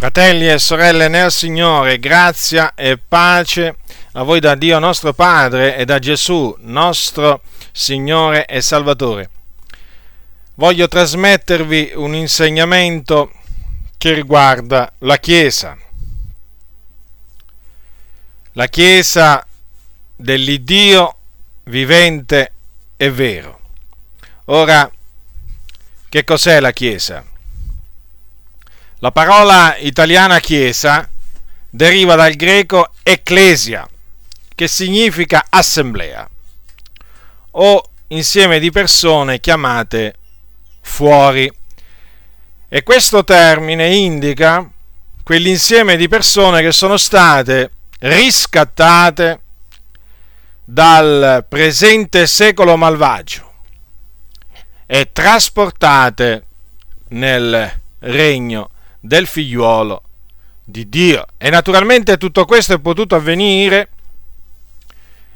Fratelli e sorelle nel Signore, grazia e pace a voi da Dio nostro Padre e da Gesù nostro Signore e Salvatore. Voglio trasmettervi un insegnamento che riguarda la Chiesa. La Chiesa dell'Iddio vivente e vero. Ora, che cos'è la Chiesa? La parola italiana chiesa deriva dal greco ecclesia, che significa assemblea o insieme di persone chiamate fuori. E questo termine indica quell'insieme di persone che sono state riscattate dal presente secolo malvagio e trasportate nel regno del figliuolo di Dio. E naturalmente tutto questo è potuto avvenire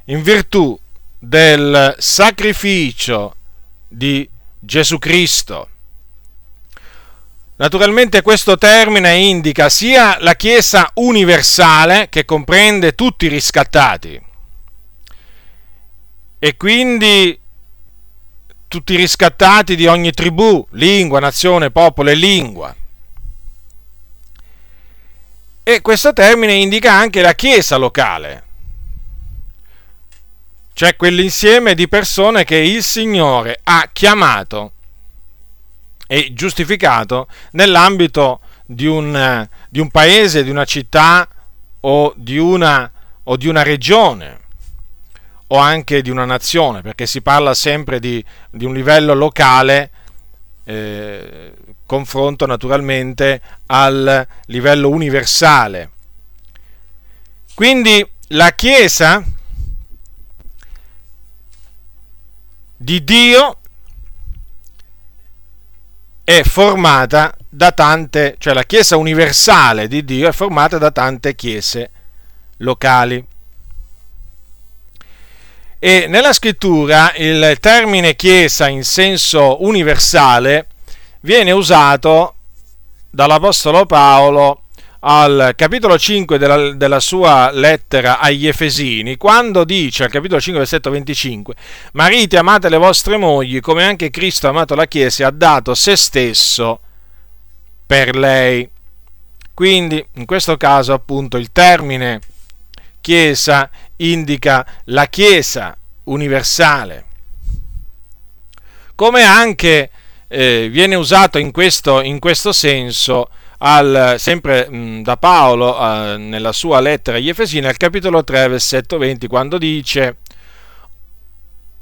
in virtù del sacrificio di Gesù Cristo. Naturalmente questo termine indica sia la Chiesa universale, che comprende tutti i riscattati, e quindi tutti i riscattati di ogni tribù, lingua, nazione, popolo e lingua, e questo termine indica anche la chiesa locale, cioè quell'insieme di persone che il Signore ha chiamato e giustificato nell'ambito di un, di un paese, di una città o di una, o di una regione o anche di una nazione, perché si parla sempre di, di un livello locale eh, confronto naturalmente al livello universale. Quindi la Chiesa di Dio è formata da tante, cioè la Chiesa universale di Dio è formata da tante chiese locali. E nella scrittura il termine Chiesa in senso universale viene usato dall'Apostolo Paolo al capitolo 5 della, della, sua lettera agli Efesini, quando dice al capitolo 5, versetto 25, Mariti, amate le vostre mogli come anche Cristo ha amato la Chiesa e ha dato se stesso per lei. Quindi, in questo caso, appunto, il termine Chiesa indica la Chiesa universale, come anche eh, viene usato in questo, in questo senso al, sempre mh, da Paolo eh, nella sua lettera agli Efesini al capitolo 3 versetto 20 quando dice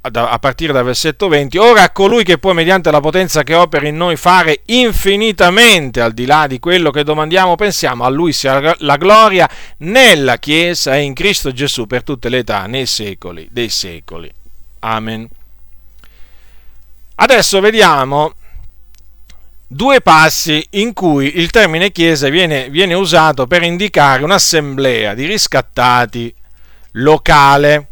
a partire dal versetto 20, ora a colui che può mediante la potenza che opera in noi fare infinitamente al di là di quello che domandiamo pensiamo, a lui sia la gloria nella Chiesa e in Cristo Gesù per tutte le età, nei secoli dei secoli. Amen. Adesso vediamo due passi in cui il termine chiesa viene, viene usato per indicare un'assemblea di riscattati locale.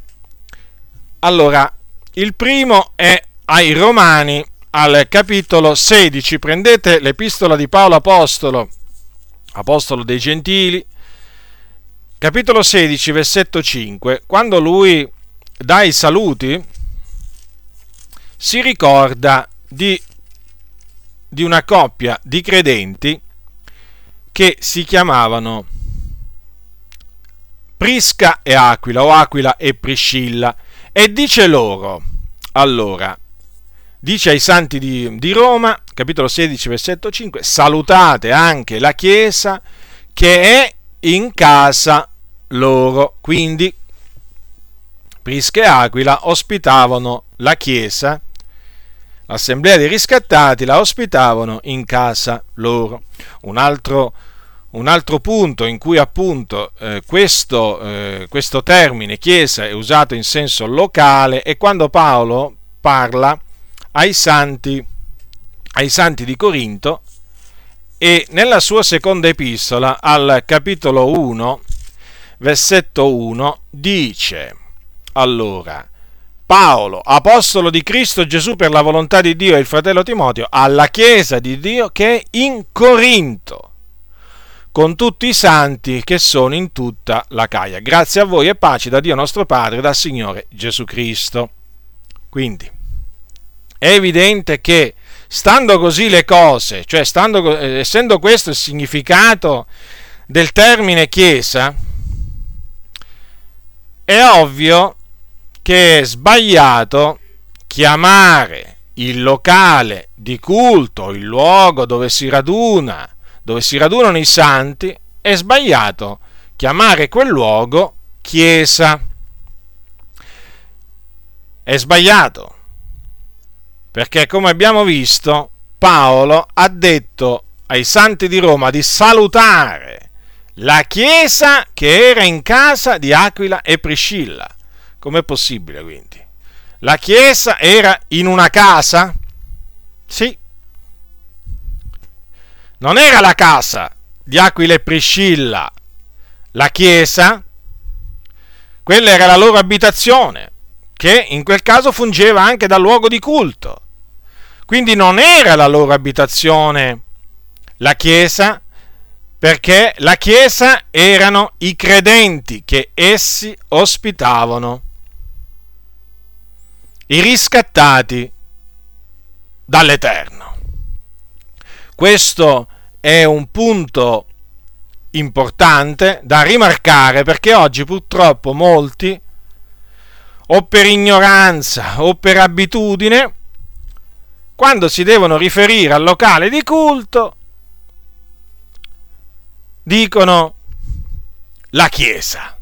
Allora, il primo è ai Romani al capitolo 16. Prendete l'epistola di Paolo Apostolo, Apostolo dei Gentili, capitolo 16, versetto 5. Quando lui dà i saluti, si ricorda di di una coppia di credenti che si chiamavano Prisca e Aquila o Aquila e Priscilla e dice loro, allora, dice ai santi di, di Roma, capitolo 16, versetto 5, salutate anche la Chiesa che è in casa loro. Quindi Prisca e Aquila ospitavano la Chiesa l'assemblea dei riscattati la ospitavano in casa loro. Un altro, un altro punto in cui appunto eh, questo, eh, questo termine chiesa è usato in senso locale è quando Paolo parla ai santi, ai santi di Corinto e nella sua seconda epistola al capitolo 1 versetto 1 dice allora Paolo, apostolo di Cristo Gesù per la volontà di Dio e il fratello Timoteo, alla Chiesa di Dio che è in Corinto. con tutti i santi che sono in tutta la Caia. Grazie a voi e pace da Dio nostro Padre e dal Signore Gesù Cristo. Quindi, è evidente che stando così le cose, cioè stando, eh, essendo questo il significato del termine Chiesa, è ovvio che è sbagliato chiamare il locale di culto, il luogo dove si raduna, dove si radunano i santi, è sbagliato chiamare quel luogo chiesa. È sbagliato perché come abbiamo visto Paolo ha detto ai santi di Roma di salutare la chiesa che era in casa di Aquila e Priscilla. Com'è possibile quindi? La chiesa era in una casa? Sì. Non era la casa di Aquila e Priscilla, la chiesa, quella era la loro abitazione, che in quel caso fungeva anche da luogo di culto. Quindi non era la loro abitazione la chiesa, perché la chiesa erano i credenti che essi ospitavano i riscattati dall'Eterno. Questo è un punto importante da rimarcare perché oggi purtroppo molti, o per ignoranza o per abitudine, quando si devono riferire al locale di culto, dicono la Chiesa.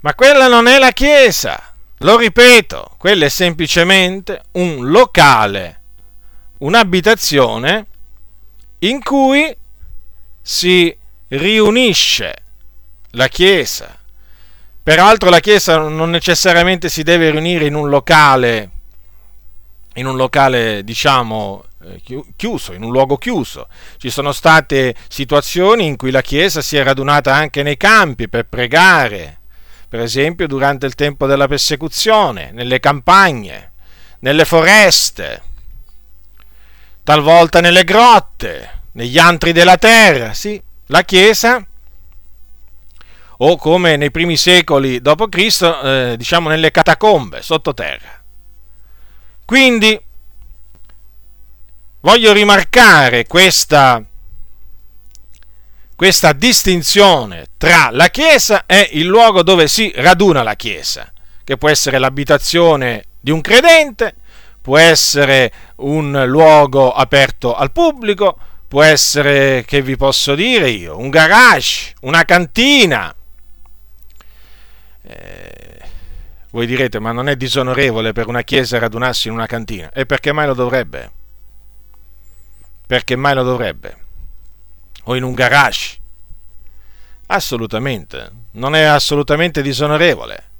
Ma quella non è la Chiesa. Lo ripeto, quello è semplicemente un locale, un'abitazione in cui si riunisce la Chiesa. Peraltro la Chiesa non necessariamente si deve riunire in un locale, in un locale diciamo eh, chiuso, in un luogo chiuso. Ci sono state situazioni in cui la Chiesa si è radunata anche nei campi per pregare, per esempio durante il tempo della persecuzione, nelle campagne, nelle foreste, talvolta nelle grotte, negli antri della terra, sì, la Chiesa, o come nei primi secoli d.C., eh, diciamo nelle catacombe, sottoterra. Quindi voglio rimarcare questa questa distinzione tra la Chiesa e il luogo dove si raduna la Chiesa, che può essere l'abitazione di un credente, può essere un luogo aperto al pubblico, può essere, che vi posso dire io, un garage, una cantina. Eh, voi direte, ma non è disonorevole per una chiesa radunarsi in una cantina? E perché mai lo dovrebbe? Perché mai lo dovrebbe? O in un garage. Assolutamente, non è assolutamente disonorevole.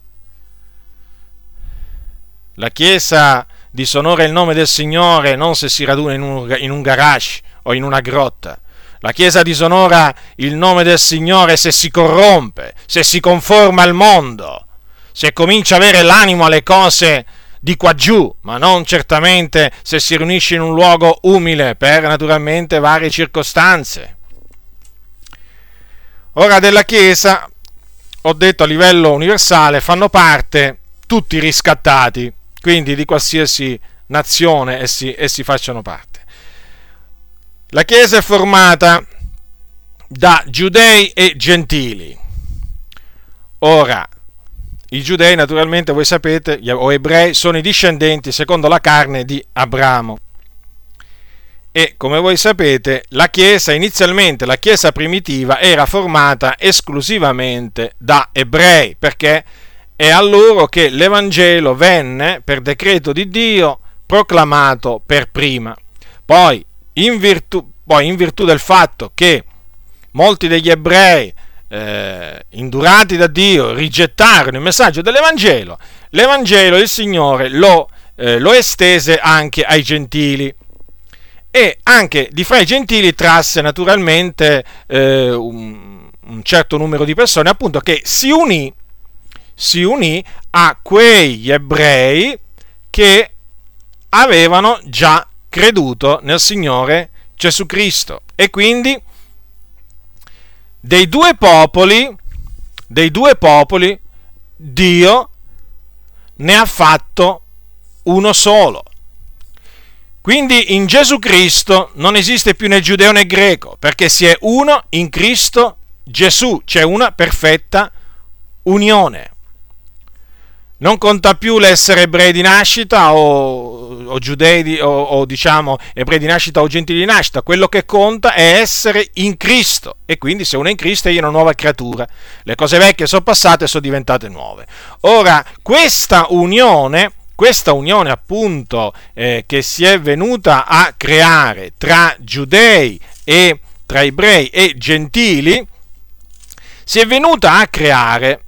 La Chiesa disonora il nome del Signore non se si raduna in un, in un garage o in una grotta. La Chiesa disonora il nome del Signore se si corrompe, se si conforma al mondo, se comincia a avere l'animo alle cose di qua giù, ma non certamente se si riunisce in un luogo umile per naturalmente varie circostanze. Ora della Chiesa, ho detto a livello universale, fanno parte tutti i riscattati, quindi di qualsiasi nazione essi, essi facciano parte. La Chiesa è formata da giudei e gentili. Ora, i giudei naturalmente, voi sapete, o ebrei, sono i discendenti secondo la carne di Abramo e come voi sapete la Chiesa inizialmente, la Chiesa primitiva, era formata esclusivamente da ebrei, perché è a loro che l'Evangelo venne per decreto di Dio proclamato per prima. Poi in virtù, poi, in virtù del fatto che molti degli ebrei eh, indurati da Dio rigettarono il messaggio dell'Evangelo, l'Evangelo il Signore lo, eh, lo estese anche ai gentili e anche di fra i gentili trasse naturalmente eh, un, un, certo numero di persone appunto che si unì, si unì a quegli ebrei che avevano già creduto nel Signore Gesù Cristo e quindi dei due popoli, dei due popoli, Dio ne ha fatto uno solo. Quindi in Gesù Cristo non esiste più né giudeo né greco, perché si è uno in Cristo Gesù, c'è una perfetta unione. Non conta più l'essere ebrei di nascita o, o giudei di, o, o diciamo ebrei di nascita o gentili di nascita, quello che conta è essere in Cristo e quindi se uno è in Cristo è una nuova creatura. Le cose vecchie sono passate e sono diventate nuove. Ora, questa unione questa unione appunto eh, che si è venuta a creare tra giudei e tra ebrei e gentili si è venuta a creare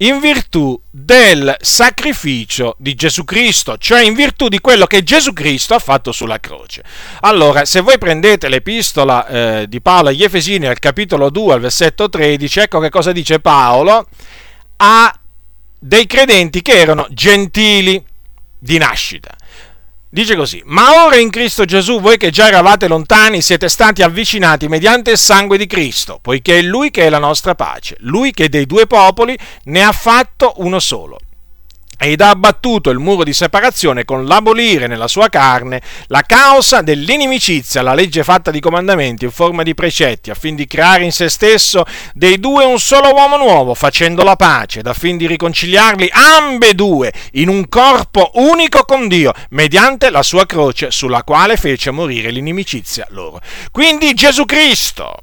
in virtù del sacrificio di Gesù Cristo, cioè in virtù di quello che Gesù Cristo ha fatto sulla croce. Allora, se voi prendete l'epistola eh, di Paolo agli Efesini al capitolo 2, al versetto 13, ecco che cosa dice Paolo a dei credenti che erano gentili di nascita. Dice così, ma ora in Cristo Gesù voi che già eravate lontani siete stati avvicinati mediante il sangue di Cristo, poiché è Lui che è la nostra pace, Lui che dei due popoli ne ha fatto uno solo ed ha abbattuto il muro di separazione con l'abolire nella sua carne la causa dell'inimicizia, la legge fatta di comandamenti in forma di precetti, affin di creare in se stesso dei due un solo uomo nuovo, facendo la pace, ed affin di riconciliarli ambedue in un corpo unico con Dio, mediante la sua croce, sulla quale fece morire l'inimicizia loro. Quindi Gesù Cristo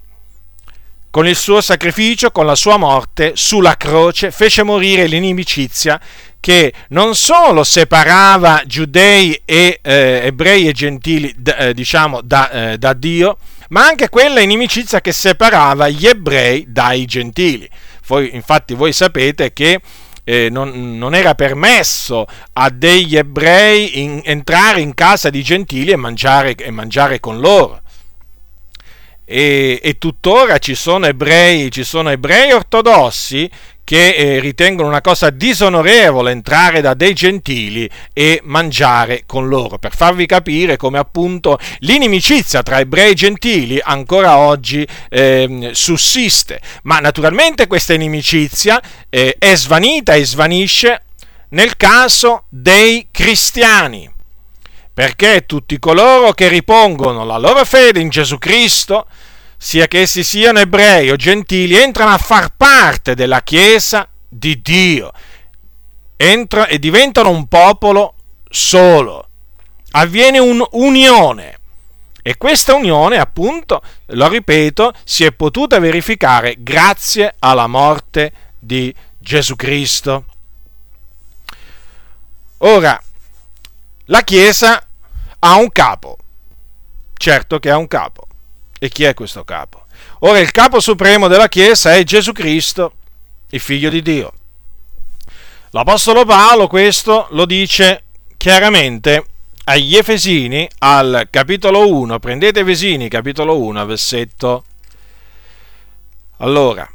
con il suo sacrificio, con la sua morte sulla croce, fece morire l'inimicizia che non solo separava giudei e eh, ebrei e gentili, d- eh, diciamo, da, eh, da Dio, ma anche quella inimicizia che separava gli ebrei dai gentili. Poi, infatti voi sapete che eh, non, non, era permesso a degli ebrei in, entrare in casa di gentili e mangiare, e mangiare con loro. E, e, tuttora ci sono ebrei, ci sono ebrei ortodossi che eh, ritengono una cosa disonorevole entrare da dei gentili e mangiare con loro, per farvi capire come appunto l'inimicizia tra ebrei e gentili ancora oggi eh, sussiste, ma naturalmente questa inimicizia eh, è svanita e svanisce nel caso dei cristiani, perché tutti coloro che ripongono la loro fede in Gesù Cristo, sia che essi siano ebrei o gentili, entrano a far parte della Chiesa di Dio, entra e diventano un popolo solo. Avviene un'unione. E questa unione, appunto, lo ripeto, si è potuta verificare grazie alla morte di Gesù Cristo. Ora, la Chiesa ha un capo, certo che ha un capo. E chi è questo capo? Ora il capo supremo della Chiesa è Gesù Cristo, il figlio di Dio. L'Apostolo Paolo questo lo dice chiaramente agli Efesini al capitolo 1, prendete Efesini capitolo 1, versetto. Allora,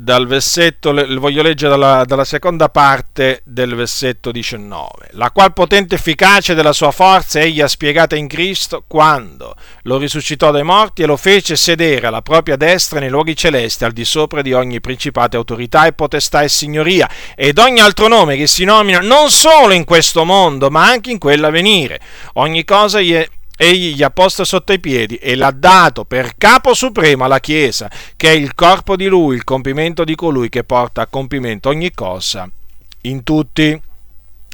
dal versetto, voglio leggere dalla, dalla, seconda parte del versetto 19, la qual potente efficacia della sua forza egli ha spiegata in Cristo quando lo risuscitò dai morti e lo fece sedere alla propria destra nei luoghi celesti al di sopra di ogni principato, autorità e potestà e signoria ed ogni altro nome che si nomina non solo in questo mondo ma anche in quello a venire. Ogni cosa gli è egli gli ha posto sotto i piedi e l'ha dato per capo supremo alla Chiesa, che è il corpo di lui, il compimento di colui che porta a compimento ogni cosa in tutti.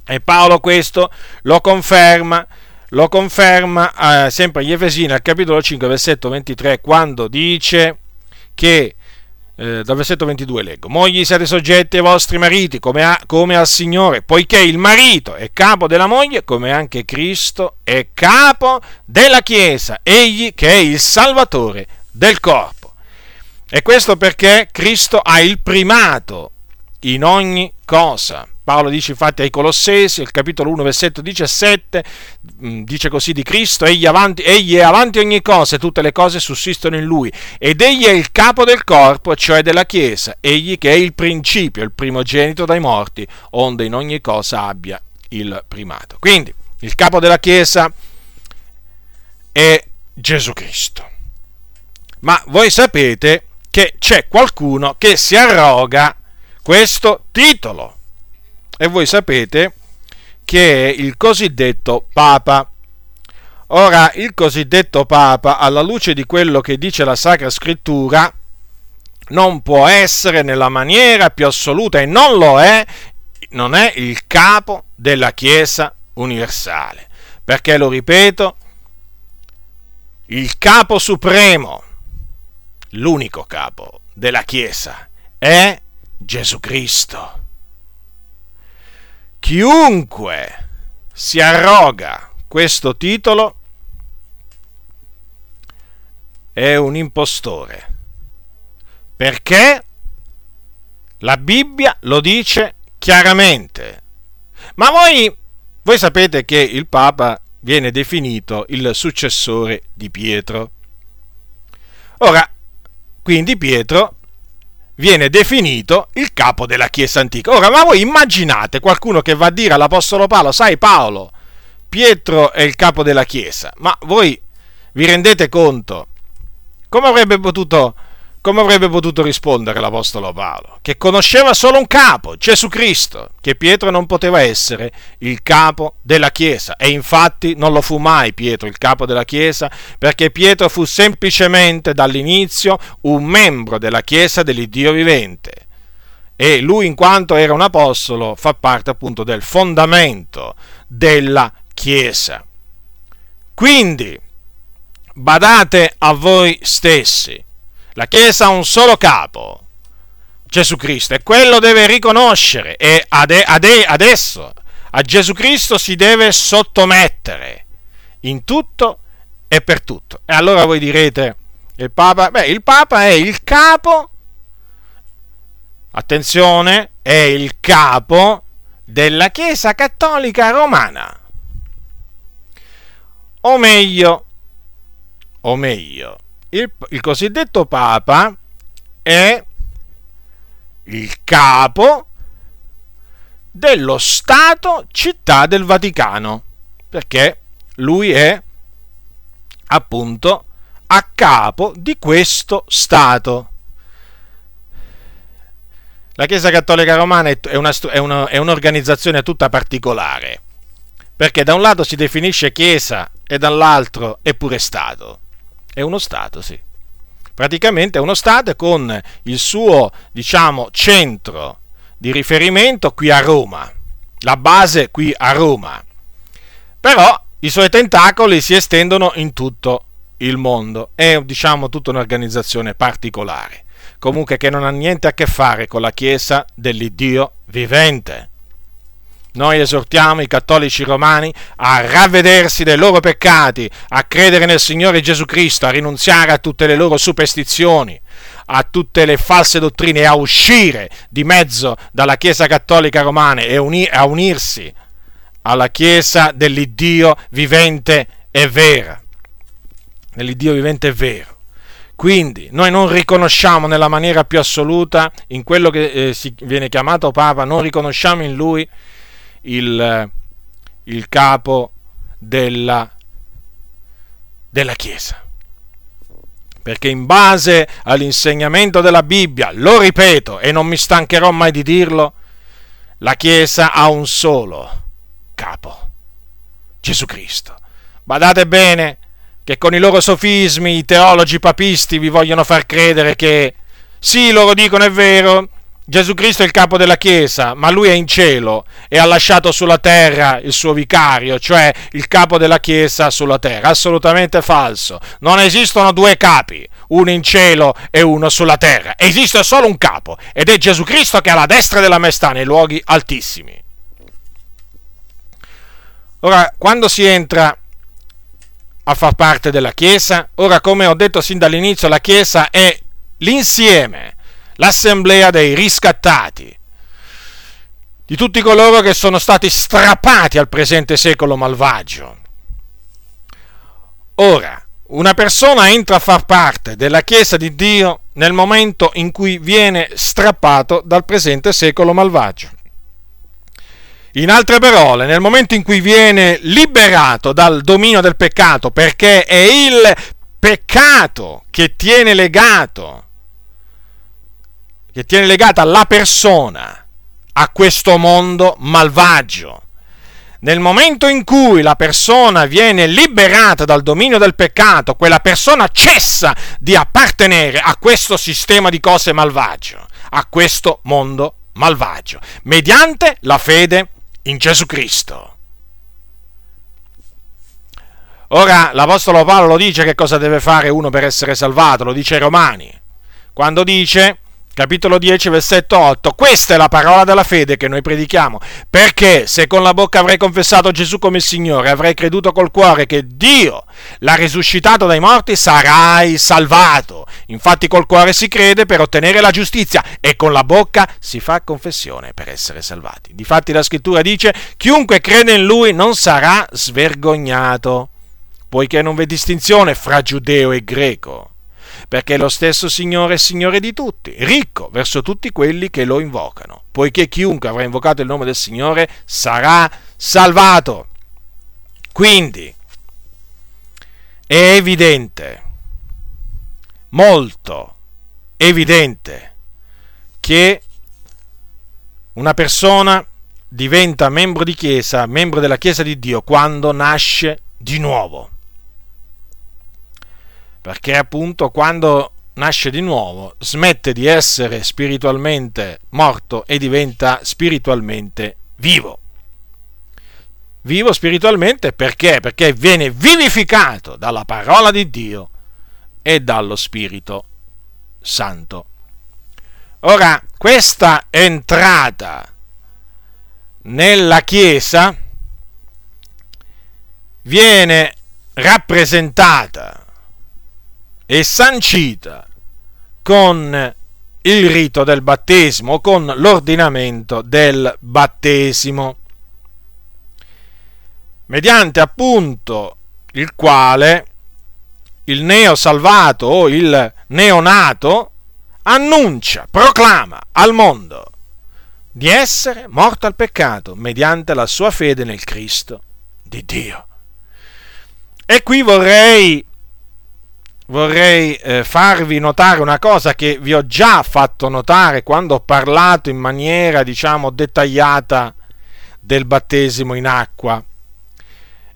E Paolo questo lo conferma, lo conferma eh, sempre agli Efesini al capitolo 5, versetto 23, quando dice che eh, dal versetto 22 leggo, mogli siate soggetti ai vostri mariti come, a, come, al Signore, poiché il marito è capo della moglie, come anche Cristo è capo della Chiesa, egli che è il Salvatore del corpo. E questo perché Cristo ha il primato in ogni cosa. Paolo dice infatti ai Colossesi, il capitolo 1, versetto 17, mm, dice così di Cristo, egli, avanti, egli, è avanti ogni cosa e tutte le cose sussistono in lui, ed egli è il capo del corpo, cioè della Chiesa, egli che è il principio, il primogenito dai morti, onde in ogni cosa abbia il primato. Quindi, il capo della Chiesa è Gesù Cristo. Ma voi sapete che c'è qualcuno che si arroga questo titolo. E voi sapete che è il cosiddetto Papa. Ora, il cosiddetto Papa, alla luce di quello che dice la Sacra Scrittura, non può essere nella maniera più assoluta e non lo è, non è il capo della Chiesa universale. Perché, lo ripeto, il capo supremo, l'unico capo della Chiesa, è Gesù Cristo. Chiunque si arroga questo titolo è un impostore perché la Bibbia lo dice chiaramente. Ma voi, voi sapete che il Papa viene definito il successore di Pietro. Ora, quindi Pietro viene definito il capo della Chiesa antica. Ora, ma voi immaginate qualcuno che va a dire all'Apostolo Paolo, sai Paolo, Pietro è il capo della Chiesa, ma voi vi rendete conto come avrebbe potuto come avrebbe potuto rispondere l'Apostolo Paolo? Che conosceva solo un capo, Gesù Cristo, che Pietro non poteva essere il capo della Chiesa. E infatti non lo fu mai Pietro il capo della Chiesa, perché Pietro fu semplicemente dall'inizio un membro della Chiesa dell'Iddio vivente. E lui, in quanto era un apostolo, fa parte appunto del fondamento della Chiesa. Quindi, badate a voi stessi la Chiesa ha un solo capo, Gesù Cristo, e quello deve riconoscere e adesso a Gesù Cristo si deve sottomettere in tutto e per tutto. E allora voi direte, il Papa, beh, il Papa è il capo, attenzione, è il capo della Chiesa Cattolica Romana. O meglio, o meglio, il, il cosiddetto Papa è il capo dello Stato città del Vaticano, perché lui è appunto a capo di questo Stato. La Chiesa Cattolica Romana è, una, è, una, è un'organizzazione tutta particolare, perché da un lato si definisce Chiesa e dall'altro è pure Stato. È uno Stato, sì. Praticamente è uno Stato con il suo, diciamo, centro di riferimento qui a Roma, la base qui a Roma. Però i suoi tentacoli si estendono in tutto il mondo. È, diciamo, tutta un'organizzazione particolare. Comunque che non ha niente a che fare con la Chiesa dell'Iddio vivente. Noi esortiamo i cattolici romani a ravvedersi dei loro peccati, a credere nel Signore Gesù Cristo, a rinunziare a tutte le loro superstizioni, a tutte le false dottrine a uscire di mezzo dalla Chiesa cattolica romana e a unirsi alla Chiesa dell'Iddio vivente e vera. Dell'Iddio vivente e vero. Quindi noi non riconosciamo nella maniera più assoluta, in quello che eh, si viene chiamato Papa, non riconosciamo in lui il, il capo della, della Chiesa. Perché in base all'insegnamento della Bibbia, lo ripeto e non mi stancherò mai di dirlo, la Chiesa ha un solo capo, Gesù Cristo. Badate bene che con i loro sofismi i teologi papisti vi vogliono far credere che sì, loro dicono è vero, Gesù Cristo è il capo della Chiesa, ma lui è in cielo e ha lasciato sulla terra il suo vicario, cioè il capo della Chiesa sulla terra. Assolutamente falso. Non esistono due capi, uno in cielo e uno sulla terra. Esiste solo un capo ed è Gesù Cristo che è alla destra della maestà nei luoghi altissimi. Ora, quando si entra a far parte della Chiesa, ora come ho detto sin dall'inizio, la Chiesa è l'insieme l'assemblea dei riscattati, di tutti coloro che sono stati strappati al presente secolo malvagio. Ora, una persona entra a far parte della Chiesa di Dio nel momento in cui viene strappato dal presente secolo malvagio. In altre parole, nel momento in cui viene liberato dal dominio del peccato, perché è il peccato che tiene legato che tiene legata la persona a questo mondo malvagio. Nel momento in cui la persona viene liberata dal dominio del peccato, quella persona cessa di appartenere a questo sistema di cose malvagio, a questo mondo malvagio, mediante la fede in Gesù Cristo. Ora l'Apostolo Paolo lo dice che cosa deve fare uno per essere salvato, lo dice ai Romani, quando dice, capitolo 10, versetto 8, questa è la parola della fede che noi predichiamo, perché se con la bocca avrai confessato Gesù come Signore, avrai creduto col cuore che Dio l'ha risuscitato dai morti, sarai salvato. Infatti col cuore si crede per ottenere la giustizia e con la bocca si fa confessione per essere salvati. Difatti la scrittura dice, chiunque crede in lui non sarà svergognato poiché non v'è distinzione fra giudeo e greco, perché lo stesso Signore è Signore di tutti, ricco verso tutti quelli che lo invocano, poiché chiunque avrà invocato il nome del Signore sarà salvato. Quindi è evidente, molto evidente, che una persona diventa membro di chiesa, membro della chiesa di Dio, quando nasce di nuovo perché appunto quando nasce di nuovo smette di essere spiritualmente morto e diventa spiritualmente vivo. Vivo spiritualmente perché? Perché viene vivificato dalla parola di Dio e dallo Spirito Santo. Ora, questa entrata nella Chiesa viene rappresentata e sancita con il rito del battesimo, con l'ordinamento del battesimo, mediante appunto il quale il neo salvato o il neonato annuncia, proclama al mondo di essere morto al peccato mediante la sua fede nel Cristo di Dio. E qui vorrei vorrei eh, farvi notare una cosa che vi ho già fatto notare quando ho parlato in maniera, diciamo, dettagliata del battesimo in acqua.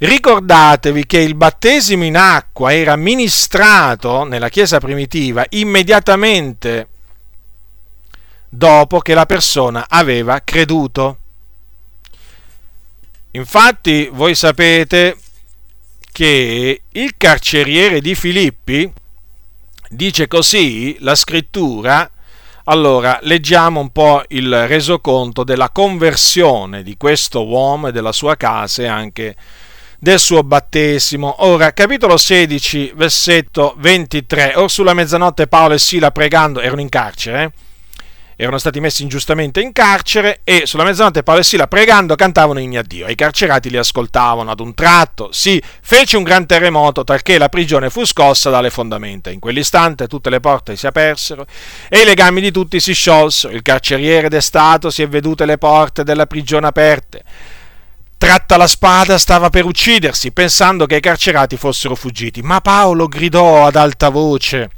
Ricordatevi che il battesimo in acqua era ministrato nella Chiesa primitiva immediatamente dopo che la persona aveva creduto. Infatti voi sapete che il carceriere di Filippi dice così la scrittura. Allora, leggiamo un po' il resoconto della conversione di questo uomo e della sua casa e anche del suo battesimo. Ora, capitolo 16, versetto 23. Or sulla mezzanotte Paolo e Sila pregando, erano in carcere, eh? Erano stati messi ingiustamente in carcere e sulla mezzanotte Paolo e Sila pregando cantavano inni a Dio e i carcerati li ascoltavano ad un tratto. Si fece un gran terremoto talché la prigione fu scossa dalle fondamenta. In quell'istante tutte le porte si apersero e i legami di tutti si sciolsero. Il carceriere destato si è vedute le porte della prigione aperte. Tratta la spada stava per uccidersi, pensando che i carcerati fossero fuggiti, ma Paolo gridò ad alta voce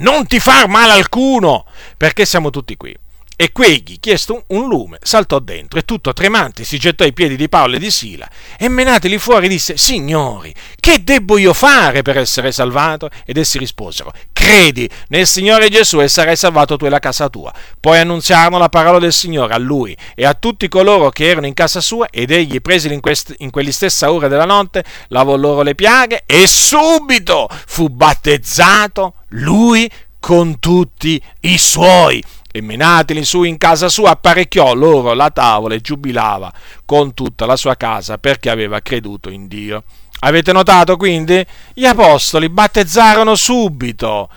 non ti far male alcuno, perché siamo tutti qui. E quegli, chiesto un lume, saltò dentro e tutto tremante si gettò ai piedi di Paolo e di Sila e menateli fuori disse, Signori, che debbo io fare per essere salvato? Ed essi risposero, credi nel Signore Gesù e sarai salvato tu e la casa tua. Poi annunziarono la parola del Signore a lui e a tutti coloro che erano in casa sua ed egli, presili in, quest- in quelli stessa ore della notte, lavò loro le piaghe e subito fu battezzato lui con tutti i suoi e menateli su in casa sua apparecchiò loro la tavola e giubilava con tutta la sua casa perché aveva creduto in Dio. Avete notato quindi? Gli apostoli battezzarono subito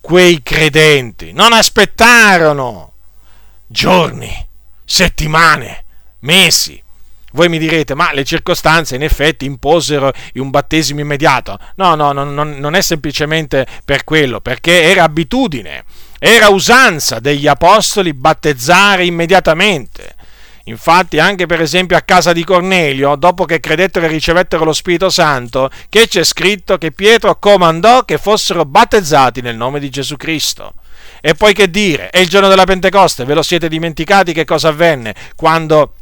quei credenti, non aspettarono giorni, settimane, mesi. Voi mi direte, ma le circostanze in effetti imposero un battesimo immediato. No, no, no non è semplicemente per quello, perché era abitudine era usanza degli apostoli battezzare immediatamente. Infatti, anche per esempio a casa di Cornelio, dopo che credettero e ricevettero lo Spirito Santo, che c'è scritto che Pietro comandò che fossero battezzati nel nome di Gesù Cristo. E poi che dire? È il giorno della Pentecoste, ve lo siete dimenticati che cosa avvenne quando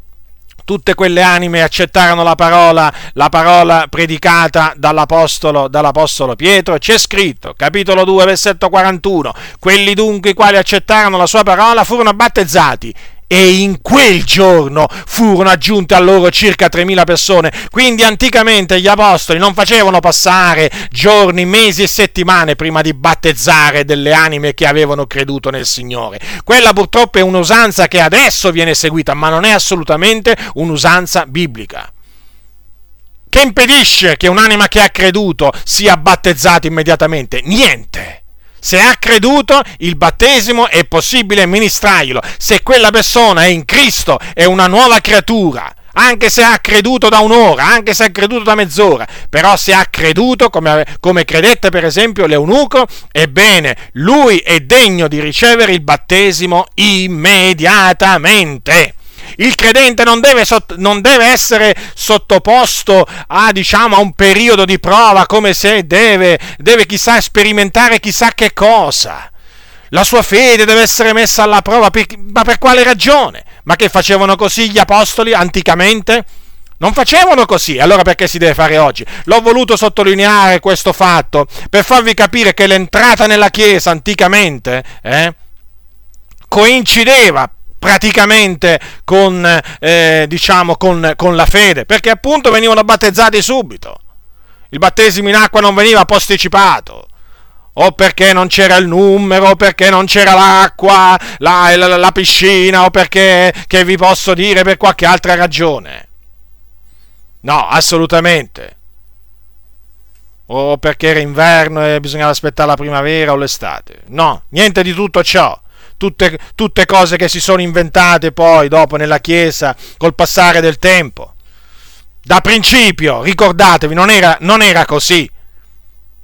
tutte quelle anime accettarono la parola, la parola predicata dall'apostolo, dall'apostolo Pietro, c'è scritto, capitolo 2, versetto 41, quelli dunque i quali accettarono la sua parola furono battezzati e in quel giorno furono aggiunte a loro circa 3.000 persone. Quindi anticamente gli apostoli non facevano passare giorni, mesi e settimane prima di battezzare delle anime che avevano creduto nel Signore. Quella purtroppo è un'usanza che adesso viene seguita, ma non è assolutamente un'usanza biblica. Che impedisce che un'anima che ha creduto sia battezzata immediatamente? Niente. Se ha creduto, il battesimo è possibile ministrarglielo. Se quella persona è in Cristo, è una nuova creatura anche se ha creduto da un'ora, anche se ha creduto da mezz'ora, però se ha creduto, come, come, credette per esempio l'eunuco, ebbene, lui è degno di ricevere il battesimo immediatamente. Il credente non deve, non deve essere sottoposto a, diciamo, a un periodo di prova come se deve, deve chissà sperimentare chissà che cosa. La sua fede deve essere messa alla prova, ma per quale ragione? Ma che facevano così gli apostoli anticamente? Non facevano così, allora perché si deve fare oggi? L'ho voluto sottolineare questo fatto per farvi capire che l'entrata nella Chiesa anticamente eh, coincideva praticamente con, eh, diciamo, con, con la fede, perché appunto venivano battezzati subito. Il battesimo in acqua non veniva posticipato o perché non c'era il numero, o perché non c'era l'acqua, la, la, la, piscina, o perché, che vi posso dire, per qualche altra ragione. No, assolutamente. O perché era inverno e bisognava aspettare la primavera o l'estate. No, niente di tutto ciò tutte, tutte cose che si sono inventate poi dopo nella Chiesa col passare del tempo. Da principio, ricordatevi, non era, non era così.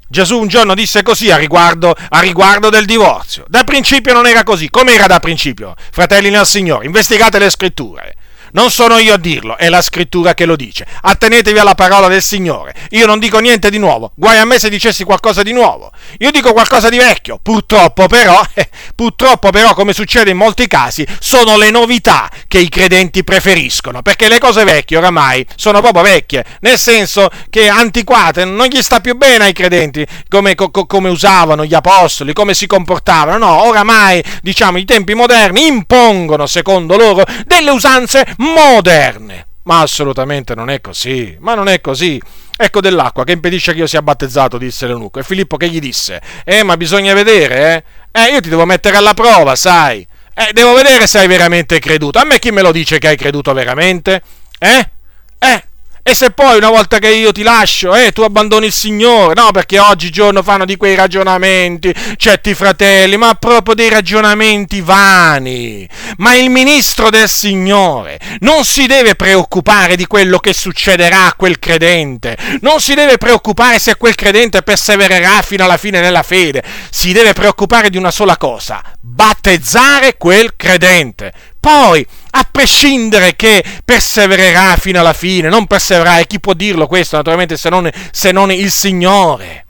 Gesù un giorno disse così a riguardo, a riguardo, del divorzio. Da principio non era così. Come era da principio? Fratelli nel Signore, investigate le scritture. Non sono io a dirlo, è la scrittura che lo dice. Attenetevi alla parola del Signore. Io non dico niente di nuovo, guai a me se dicessi qualcosa di nuovo. Io dico qualcosa di vecchio. Purtroppo però, eh, purtroppo però, come succede in molti casi, sono le novità che i credenti preferiscono, perché le cose vecchie oramai sono proprio vecchie, nel senso che antiquate, non gli sta più bene ai credenti come, co, come usavano gli apostoli, come si comportavano. No, oramai, diciamo, i tempi moderni impongono, secondo loro, delle usanze moderne. Ma assolutamente non è così, ma non è così. Ecco dell'acqua che impedisce che io sia battezzato, disse l'eunuco. E Filippo che gli disse? Eh, ma bisogna vedere, eh? Eh, io ti devo mettere alla prova, sai? Eh, devo vedere se hai veramente creduto. A me chi me lo dice che hai creduto veramente? Eh? Eh, e se poi una volta che io ti lascio, eh, tu abbandoni il Signore, no? Perché oggigiorno fanno di quei ragionamenti, certi fratelli, ma proprio dei ragionamenti vani. Ma il ministro del Signore non si deve preoccupare di quello che succederà a quel credente, non si deve preoccupare se quel credente persevererà fino alla fine nella fede, si deve preoccupare di una sola cosa, battezzare quel credente. Poi, a prescindere che persevererà fino alla fine, non persevererà, e chi può dirlo questo naturalmente se non, se non il Signore?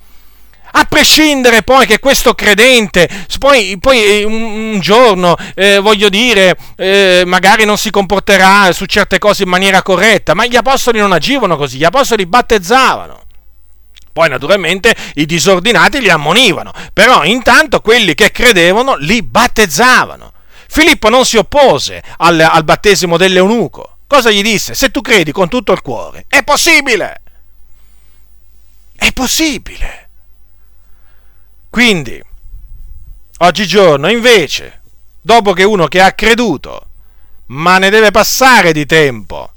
a prescindere poi che questo credente, poi, poi eh, un, giorno, eh, voglio dire, eh, magari non si comporterà su certe cose in maniera corretta, ma gli apostoli non agivano così, gli apostoli battezzavano. Poi naturalmente i disordinati li ammonivano, però intanto quelli che credevano li battezzavano. Filippo non si oppose al, al battesimo dell'eunuco. Cosa gli disse? Se tu credi con tutto il cuore, è possibile. È possibile. Quindi, oggigiorno invece, dopo che uno che ha creduto, ma ne deve passare di tempo,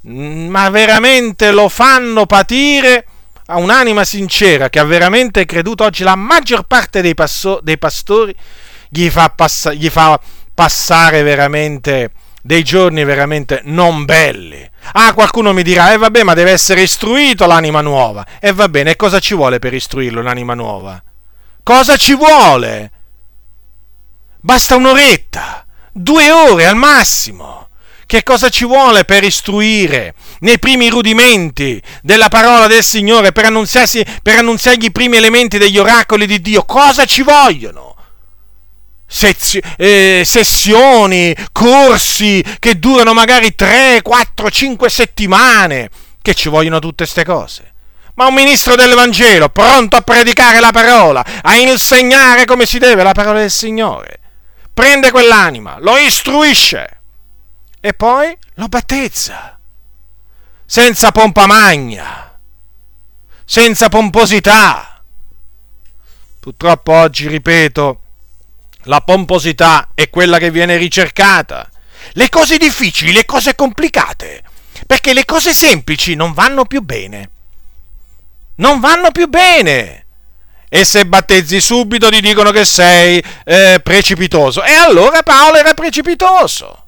ma veramente lo fanno patire a un'anima sincera che ha veramente creduto oggi la maggior parte dei, passo, dei pastori gli fa, passa, gli fa passare veramente dei giorni veramente non belli. Ah, qualcuno mi dirà, e eh, vabbè, ma deve essere istruito l'anima nuova. E va bene, e cosa ci vuole per istruirlo l'anima nuova? Cosa ci vuole? Basta un'oretta, due ore al massimo. Che cosa ci vuole per istruire nei primi rudimenti della parola del Signore, per, per annunziargli i primi elementi degli oracoli di Dio? Cosa ci vogliono? Sezio, eh, sessioni, corsi che durano magari 3, 4, 5 settimane. Che ci vogliono tutte queste cose? Ma un ministro del Vangelo pronto a predicare la parola, a insegnare come si deve la parola del Signore. Prende quell'anima, lo istruisce e poi lo battezza. Senza pompa magna, senza pomposità. Purtroppo oggi, ripeto, la pomposità è quella che viene ricercata. Le cose difficili, le cose complicate, perché le cose semplici non vanno più bene. Non vanno più bene. E se battezzi subito ti dicono che sei eh, precipitoso. E allora Paolo era precipitoso.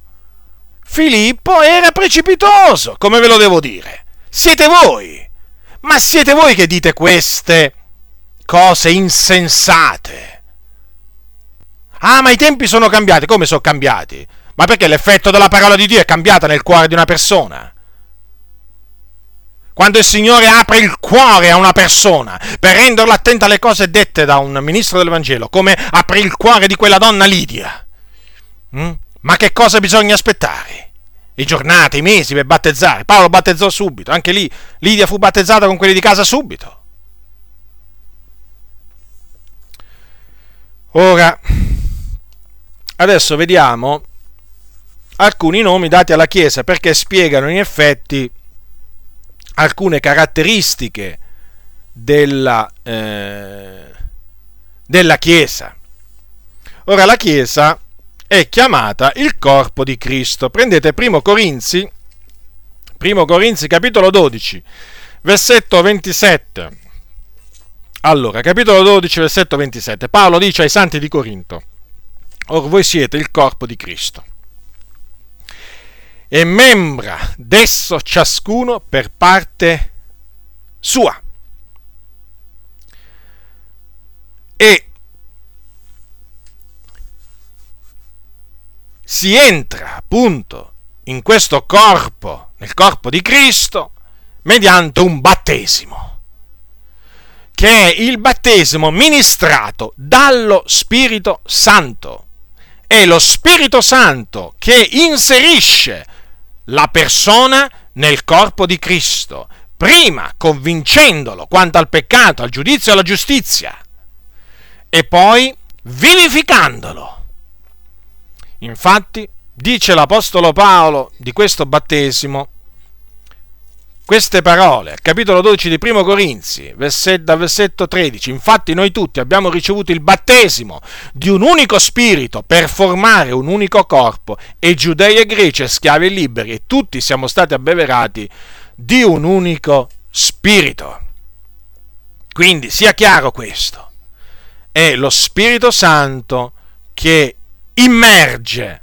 Filippo era precipitoso, come ve lo devo dire? Siete voi. Ma siete voi che dite queste cose insensate. Ah, ma i tempi sono cambiati. Come sono cambiati? Ma perché l'effetto della parola di Dio è cambiata nel cuore di una persona? Quando il Signore apre il cuore a una persona per renderlo attenta alle cose dette da un ministro del Vangelo, come aprì il cuore di quella donna Lidia. Mm? Ma che cosa bisogna aspettare? I giornate, i mesi per battezzare. Paolo battezzò subito, anche lì Lidia fu battezzata con quelli di casa subito. Ora, adesso vediamo alcuni nomi dati alla Chiesa perché spiegano in effetti alcune caratteristiche della, eh, della Chiesa. Ora la Chiesa è chiamata il corpo di Cristo. Prendete 1 Corinzi, 1 Corinzi capitolo 12, versetto 27. Allora, capitolo 12, versetto 27. Paolo dice ai santi di Corinto, Or voi siete il corpo di Cristo e membra d'esso ciascuno per parte sua. E si entra appunto in questo corpo, nel corpo di Cristo, mediante un battesimo, che è il battesimo ministrato dallo Spirito Santo. È lo Spirito Santo che inserisce la persona nel corpo di Cristo, prima convincendolo quanto al peccato, al giudizio e alla giustizia, e poi vivificandolo Infatti, dice l'Apostolo Paolo di questo battesimo, queste parole, capitolo 12 di Primo Corinzi, verset, versetto 13, infatti noi tutti abbiamo ricevuto il battesimo di un unico spirito per formare un unico corpo, e giudei e greci, schiavi e liberi, e tutti siamo stati abbeverati di un unico spirito. Quindi sia chiaro questo, è lo Spirito Santo che immerge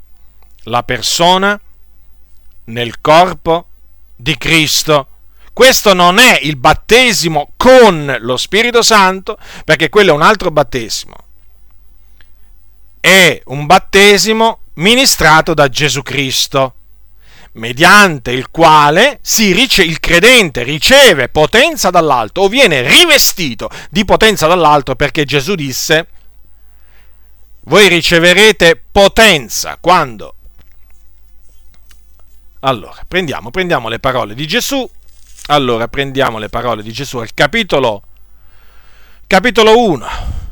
la persona nel corpo di Cristo. Questo non è il battesimo con lo Spirito Santo, perché quello è un altro battesimo. È un battesimo ministrato da Gesù Cristo, mediante il quale rice- il credente riceve potenza dall'alto o viene rivestito di potenza dall'alto perché Gesù disse voi riceverete potenza quando... Allora, prendiamo, prendiamo le parole di Gesù. Allora, prendiamo le parole di Gesù al capitolo, capitolo 1,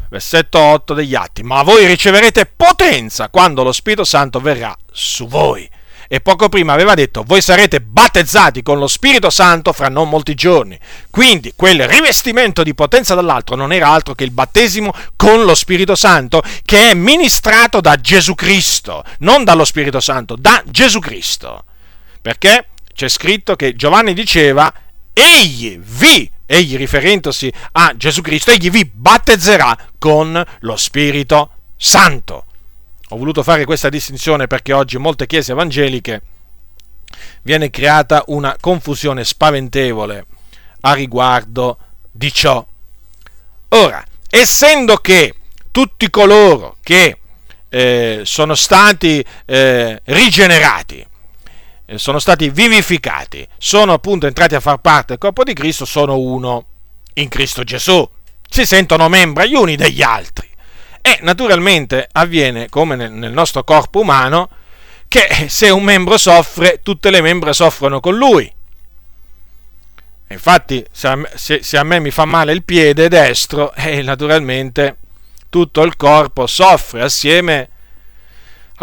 versetto 8 degli Atti. Ma voi riceverete potenza quando lo Spirito Santo verrà su voi e poco prima aveva detto voi sarete battezzati con lo Spirito Santo fra non molti giorni. Quindi quel rivestimento di potenza dall'altro non era altro che il battesimo con lo Spirito Santo che è ministrato da Gesù Cristo, non dallo Spirito Santo, da Gesù Cristo. Perché c'è scritto che Giovanni diceva egli vi, egli riferendosi a Gesù Cristo, egli vi battezzerà con lo Spirito Santo. Ho voluto fare questa distinzione perché oggi in molte chiese evangeliche viene creata una confusione spaventevole a riguardo di ciò. Ora, essendo che tutti coloro che eh, sono stati eh, rigenerati sono stati vivificati, sono appunto entrati a far parte del corpo di Cristo, sono uno in Cristo Gesù. Si sentono membra gli uni degli altri. E naturalmente avviene come nel, nostro corpo umano che se un membro soffre, tutte le membra soffrono con lui. Infatti, se a, me, se, se a me mi fa male il piede destro, eh, naturalmente tutto il corpo soffre assieme,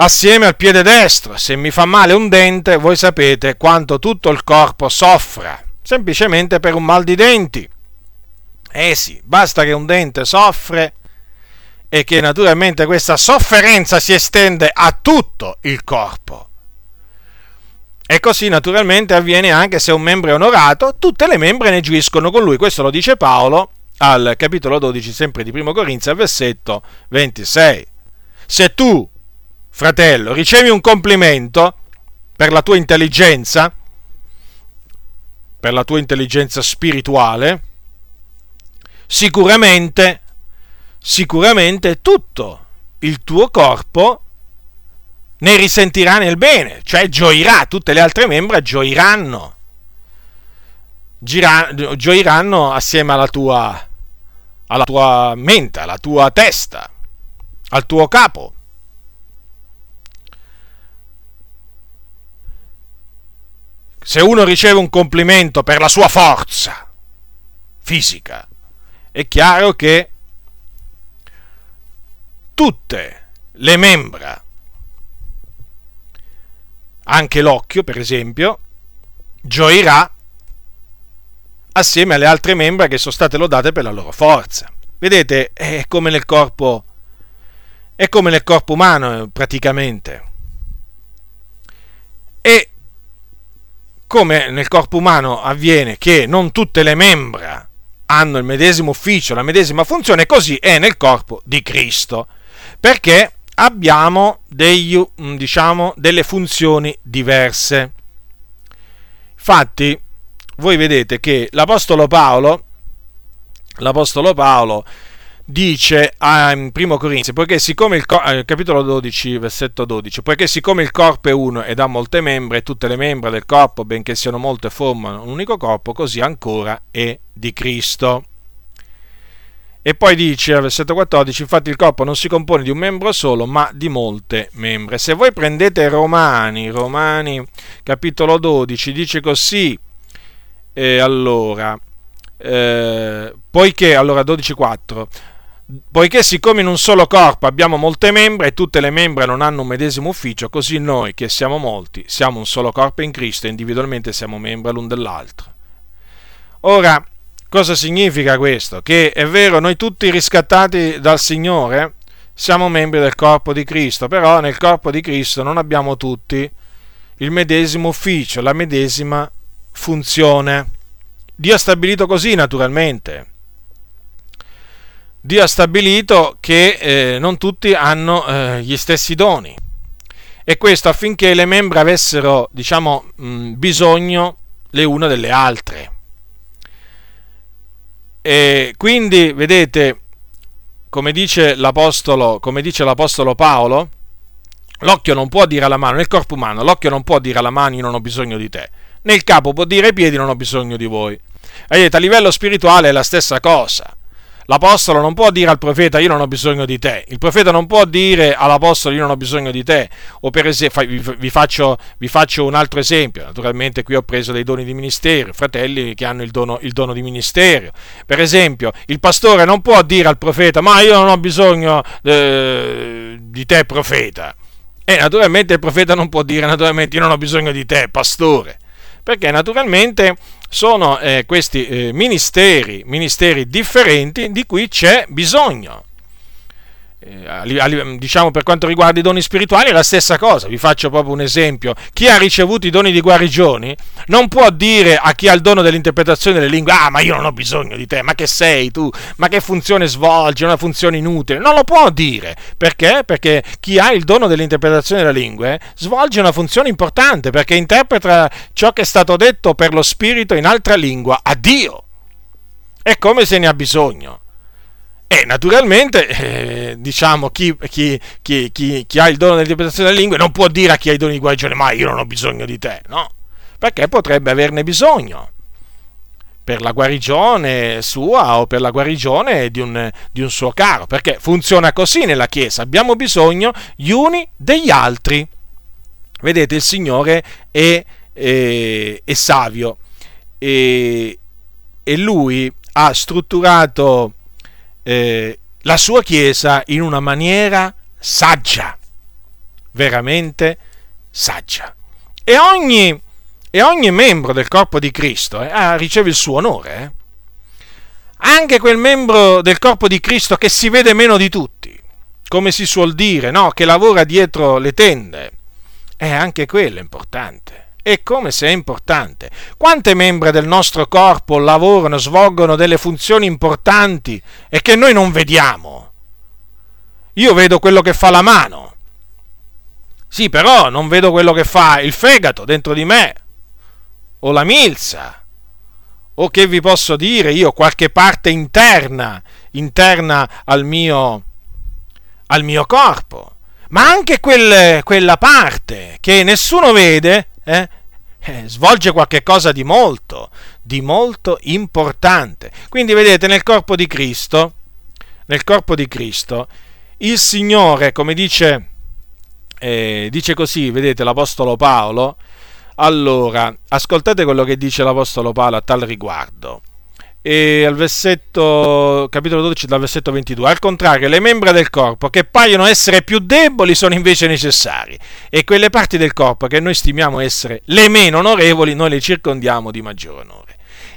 assieme al piede destro. Se mi fa male un dente, voi sapete quanto tutto il corpo soffra, semplicemente per un mal di denti. Eh sì, basta che un dente soffre e che naturalmente questa sofferenza si estende a tutto il corpo. E così naturalmente avviene anche se un membro è onorato, tutte le membre ne giuiscono con lui. Questo lo dice Paolo al capitolo 12, sempre di Primo Corinzia, versetto 26. Se tu, fratello, ricevi un complimento per la tua intelligenza, per la tua intelligenza spirituale, sicuramente, sicuramente tutto il tuo corpo ne risentirà nel bene, cioè gioirà, tutte le altre membra gioiranno, Gira, gioiranno assieme alla tua, alla tua mente, alla tua testa, al tuo capo. Se uno riceve un complimento per la sua forza fisica, è chiaro che tutte le membra anche l'occhio, per esempio, gioirà assieme alle altre membra che sono state lodate per la loro forza. Vedete, è come nel corpo, è come nel corpo umano praticamente. E come nel corpo umano avviene che non tutte le membra hanno il medesimo ufficio, la medesima funzione, così è nel corpo di Cristo. Perché abbiamo degli, mm, diciamo, delle funzioni diverse. Infatti, voi vedete che l'Apostolo Paolo, l'Apostolo Paolo dice in 1 Corinzi, poiché siccome il eh, capitolo 12, versetto 12, poiché siccome il corpo è uno ed ha molte membra e tutte le membra del corpo, benché siano molte, formano un unico corpo, così ancora è di Cristo. E poi dice al versetto 14, infatti il corpo non si compone di un membro solo, ma di molte membre. Se voi prendete Romani, Romani capitolo 12, dice così, eh, allora, eh, poiché, allora 12.4, poiché siccome in un solo corpo abbiamo molte membra e tutte le membra non hanno un medesimo ufficio, così noi che siamo molti siamo un solo corpo in Cristo e individualmente siamo membri l'un dell'altro. Ora, Cosa significa questo? Che è vero, noi tutti riscattati dal Signore siamo membri del corpo di Cristo, però nel corpo di Cristo non abbiamo tutti il medesimo ufficio, la medesima funzione. Dio ha stabilito così naturalmente. Dio ha stabilito che eh, non tutti hanno eh, gli stessi doni. E questo affinché le membra avessero, diciamo, mh, bisogno le une delle altre. E quindi, vedete, come dice l'Apostolo, come dice l'Apostolo Paolo, l'occhio non può dire alla mano, nel corpo umano, l'occhio non può dire alla mano io non ho bisogno di te, nel capo può dire ai piedi non ho bisogno di voi. Vedete, a livello spirituale è la stessa cosa. L'apostolo non può dire al profeta io non ho bisogno di te, il profeta non può dire all'apostolo io non ho bisogno di te, o per esempio, vi faccio, vi faccio un altro esempio, naturalmente qui ho preso dei doni di ministero, fratelli che hanno il dono, il dono di ministero, per esempio il pastore non può dire al profeta ma io non ho bisogno eh, di te profeta, e naturalmente il profeta non può dire naturalmente io non ho bisogno di te pastore, perché naturalmente sono eh, questi eh, ministeri, ministeri differenti di cui c'è bisogno. Eh, diciamo per quanto riguarda i doni spirituali è la stessa cosa, vi faccio proprio un esempio. Chi ha ricevuto i doni di guarigioni non può dire a chi ha il dono dell'interpretazione delle lingue, ah ma io non ho bisogno di te, ma che sei tu, ma che funzione svolgi, una funzione inutile. Non lo può dire, perché? Perché chi ha il dono dell'interpretazione delle lingue svolge una funzione importante, perché interpreta ciò che è stato detto per lo Spirito in altra lingua a Dio. È come se ne ha bisogno. E naturalmente, eh, diciamo, chi, chi, chi, chi, ha il dono dell'interpretazione delle lingue non può dire a chi ha i doni di guarigione, ma io non ho bisogno di te, no? Perché potrebbe averne bisogno per la guarigione sua o per la guarigione di un, di un suo caro, perché funziona così nella Chiesa, abbiamo bisogno gli uni degli altri. Vedete, il Signore è, è, è savio e, e Lui ha strutturato eh, la sua Chiesa in una maniera saggia, veramente saggia. E ogni, e ogni membro del corpo di Cristo eh, riceve il suo onore. Eh. Anche quel membro del corpo di Cristo che si vede meno di tutti, come si suol dire, no? che lavora dietro le tende, è anche quello importante e come è importante. Quante membra del nostro corpo lavorano, svolgono delle funzioni importanti e che noi non vediamo? Io vedo quello che fa la mano. Sì, però non vedo quello che fa il fegato dentro di me, o la milza, o che vi posso dire io, qualche parte interna, interna al mio, al mio corpo, ma anche quel, quella parte che nessuno vede, eh, eh, svolge qualche cosa di molto, di molto importante. Quindi vedete nel corpo di Cristo, nel corpo di Cristo, il Signore, come dice, eh, dice così, vedete l'Apostolo Paolo, allora, ascoltate quello che dice l'Apostolo Paolo a tal riguardo e al versetto, capitolo 12, dal versetto 22. Al contrario, le membra del corpo che paiono essere più deboli sono invece necessari e quelle parti del corpo che noi stimiamo essere le meno onorevoli noi le circondiamo di maggiore onore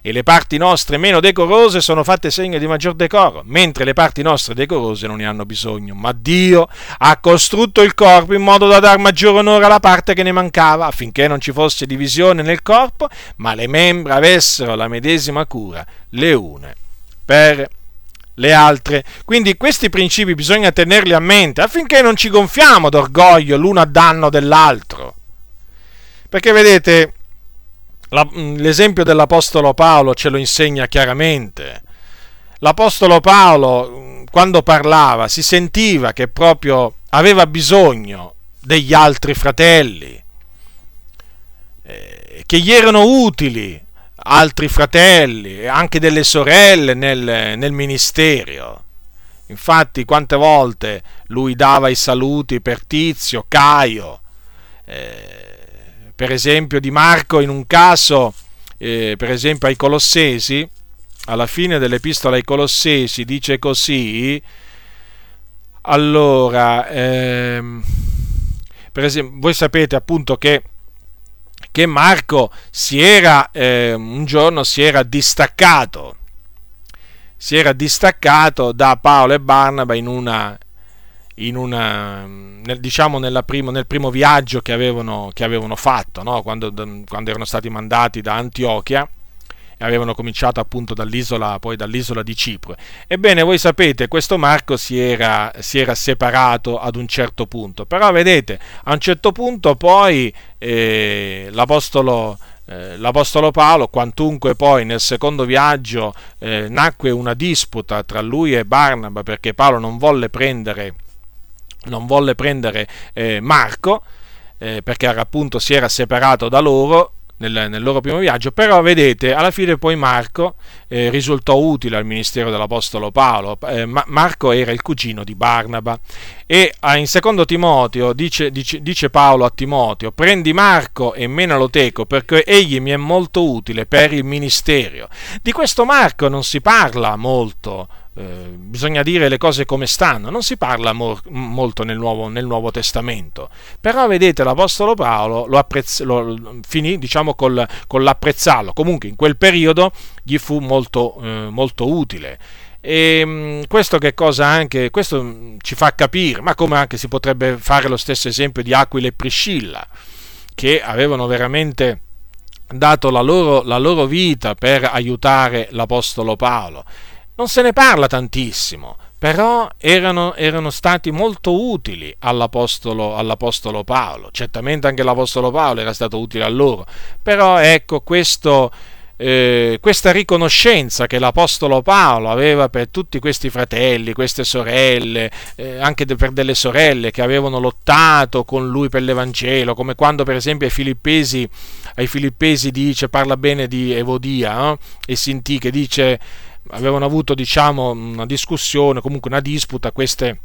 e le parti nostre meno decorose sono fatte segno di maggior decoro, mentre le parti nostre decorose non ne hanno bisogno. Ma Dio ha costrutto il corpo in modo da dar maggiore onore alla parte che ne mancava, affinché non ci fosse divisione nel corpo, ma le membra avessero la medesima cura, le une per le altre. Quindi questi principi bisogna tenerli a mente affinché non ci gonfiamo d'orgoglio l'uno a danno dell'altro. Perché vedete, l'esempio dell'Apostolo Paolo ce lo insegna chiaramente. L'Apostolo Paolo, mm, quando parlava, si sentiva che proprio aveva bisogno degli altri fratelli, eh, che gli erano utili altri fratelli e anche delle sorelle nel, nel ministero. Infatti, quante volte lui dava i saluti per Tizio, Caio, eh, per esempio di Marco in un caso, eh, per esempio ai Colossesi, alla fine dell'epistola ai Colossesi dice così, allora, ehm, per esempio, voi sapete appunto che, che Marco si era, eh, un giorno si era distaccato, si era distaccato da Paolo e Barnaba in una, una, nel, diciamo primo, nel primo viaggio che avevano, che avevano fatto, no? quando, quando, erano stati mandati da Antiochia e avevano cominciato appunto dall'isola, poi dall'isola di Cipro. Ebbene, voi sapete, questo Marco si era, si era separato ad un certo punto, però vedete, a un certo punto poi eh, l'Apostolo eh, l'Apostolo Paolo, quantunque poi nel secondo viaggio eh, nacque una disputa tra lui e Barnaba perché Paolo non volle prendere non volle prendere eh, Marco eh, perché appunto si era separato da loro nel, nel, loro primo viaggio, però vedete, alla fine poi Marco eh, risultò utile al ministero dell'Apostolo Paolo. Eh, Ma- Marco era il cugino di Barnaba e ah, in secondo Timoteo dice, dice, dice, Paolo a Timoteo, prendi Marco e menalo teco perché egli mi è molto utile per il ministero. Di questo Marco non si parla molto eh, bisogna dire le cose come stanno, non si parla mo- molto nel Nuovo, nel Nuovo, Testamento, però vedete l'Apostolo Paolo lo, apprezz- lo finì diciamo col, con l'apprezzarlo, comunque in quel periodo gli fu molto, eh, molto utile. E mm, questo anche, questo mm, ci fa capire, ma come anche si potrebbe fare lo stesso esempio di Aquila e Priscilla, che avevano veramente dato la loro, la loro vita per aiutare l'Apostolo Paolo non se ne parla tantissimo, però erano, erano stati molto utili all'apostolo, all'apostolo, Paolo. Certamente anche l'Apostolo Paolo era stato utile a loro, però ecco questo, eh, questa riconoscenza che l'Apostolo Paolo aveva per tutti questi fratelli, queste sorelle, eh, anche per delle sorelle che avevano lottato con lui per l'Evangelo, come quando per esempio ai Filippesi, ai Filippesi dice, parla bene di Evodia no? e Sinti che dice avevano avuto diciamo una discussione, comunque una disputa queste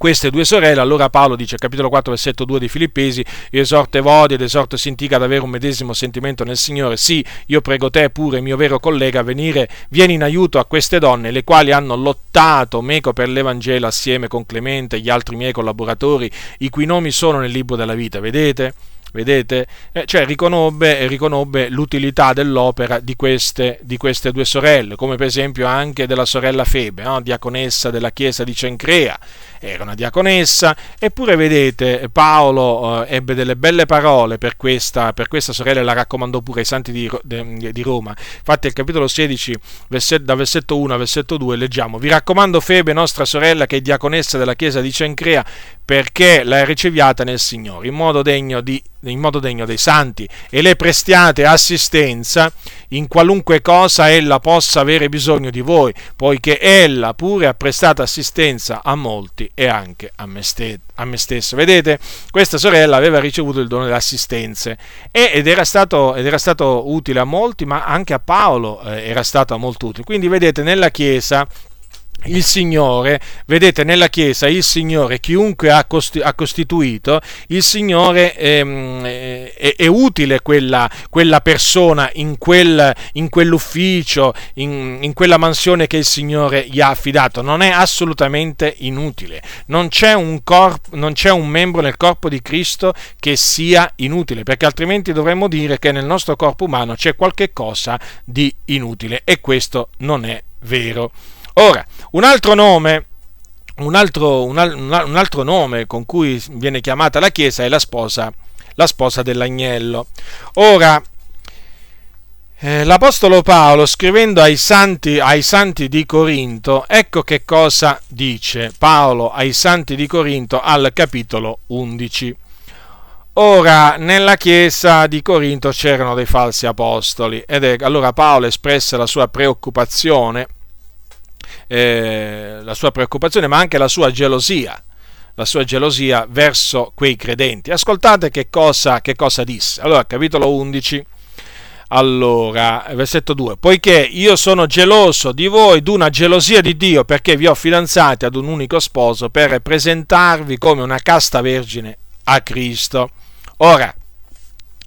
queste due sorelle, allora Paolo dice, capitolo 4, versetto 2 di Filippesi, io esorto Evodia ed esorto Sintica ad avere un medesimo sentimento nel Signore, sì, io prego te pure, mio vero collega, a venire, vieni in aiuto a queste donne, le quali hanno lottato meco per l'Evangelo assieme con Clemente e gli altri miei collaboratori, i cui nomi sono nel libro della vita, vedete? Vedete? Eh, cioè riconobbe, riconobbe, l'utilità dell'opera di queste, di queste, due sorelle, come per esempio anche della sorella Febe, no? diaconessa della chiesa di Cencrea, era una diaconessa, eppure vedete Paolo eh, ebbe delle belle parole per questa, per questa sorella e la raccomandò pure ai santi di, di Roma. Infatti al capitolo 16, verset, da versetto 1 a versetto 2 leggiamo, vi raccomando Febe, nostra sorella, che è diaconessa della chiesa di Cencrea, perché la riceviata nel Signore, in modo degno di in modo degno dei santi e le prestiate assistenza in qualunque cosa ella possa avere bisogno di voi, poiché ella pure ha prestato assistenza a molti e anche a me, ste- a me stesso. Vedete, questa sorella aveva ricevuto il dono delle assistenze ed era, stato, ed era stato utile a molti, ma anche a Paolo eh, era stato molto utile. Quindi vedete, nella Chiesa il Signore, vedete nella Chiesa il Signore, chiunque ha, costituito, il Signore ehm, è, è, utile quella, quella persona in, quel, in quell'ufficio, in, in, quella mansione che il Signore gli ha affidato, non è assolutamente inutile, non c'è, un corpo, non c'è un membro nel corpo di Cristo che sia inutile, perché altrimenti dovremmo dire che nel nostro corpo umano c'è qualche cosa di inutile e questo non è vero. Ora, un altro nome, un altro, un, un altro nome con cui viene chiamata la Chiesa è la sposa, la sposa dell'agnello. Ora, eh, l'Apostolo Paolo, scrivendo ai santi, ai santi di Corinto, ecco che cosa dice Paolo ai santi di Corinto al capitolo 11. Ora, nella chiesa di Corinto c'erano dei falsi apostoli ed è, allora Paolo espresse la sua preoccupazione eh, la sua preoccupazione, ma anche la sua gelosia, la sua gelosia verso quei credenti. Ascoltate che cosa, che cosa disse. Allora, capitolo 11. Allora, versetto 2, poiché io sono geloso di voi d'una gelosia di Dio perché vi ho fidanzati ad un unico sposo per presentarvi come una casta vergine a Cristo. Ora,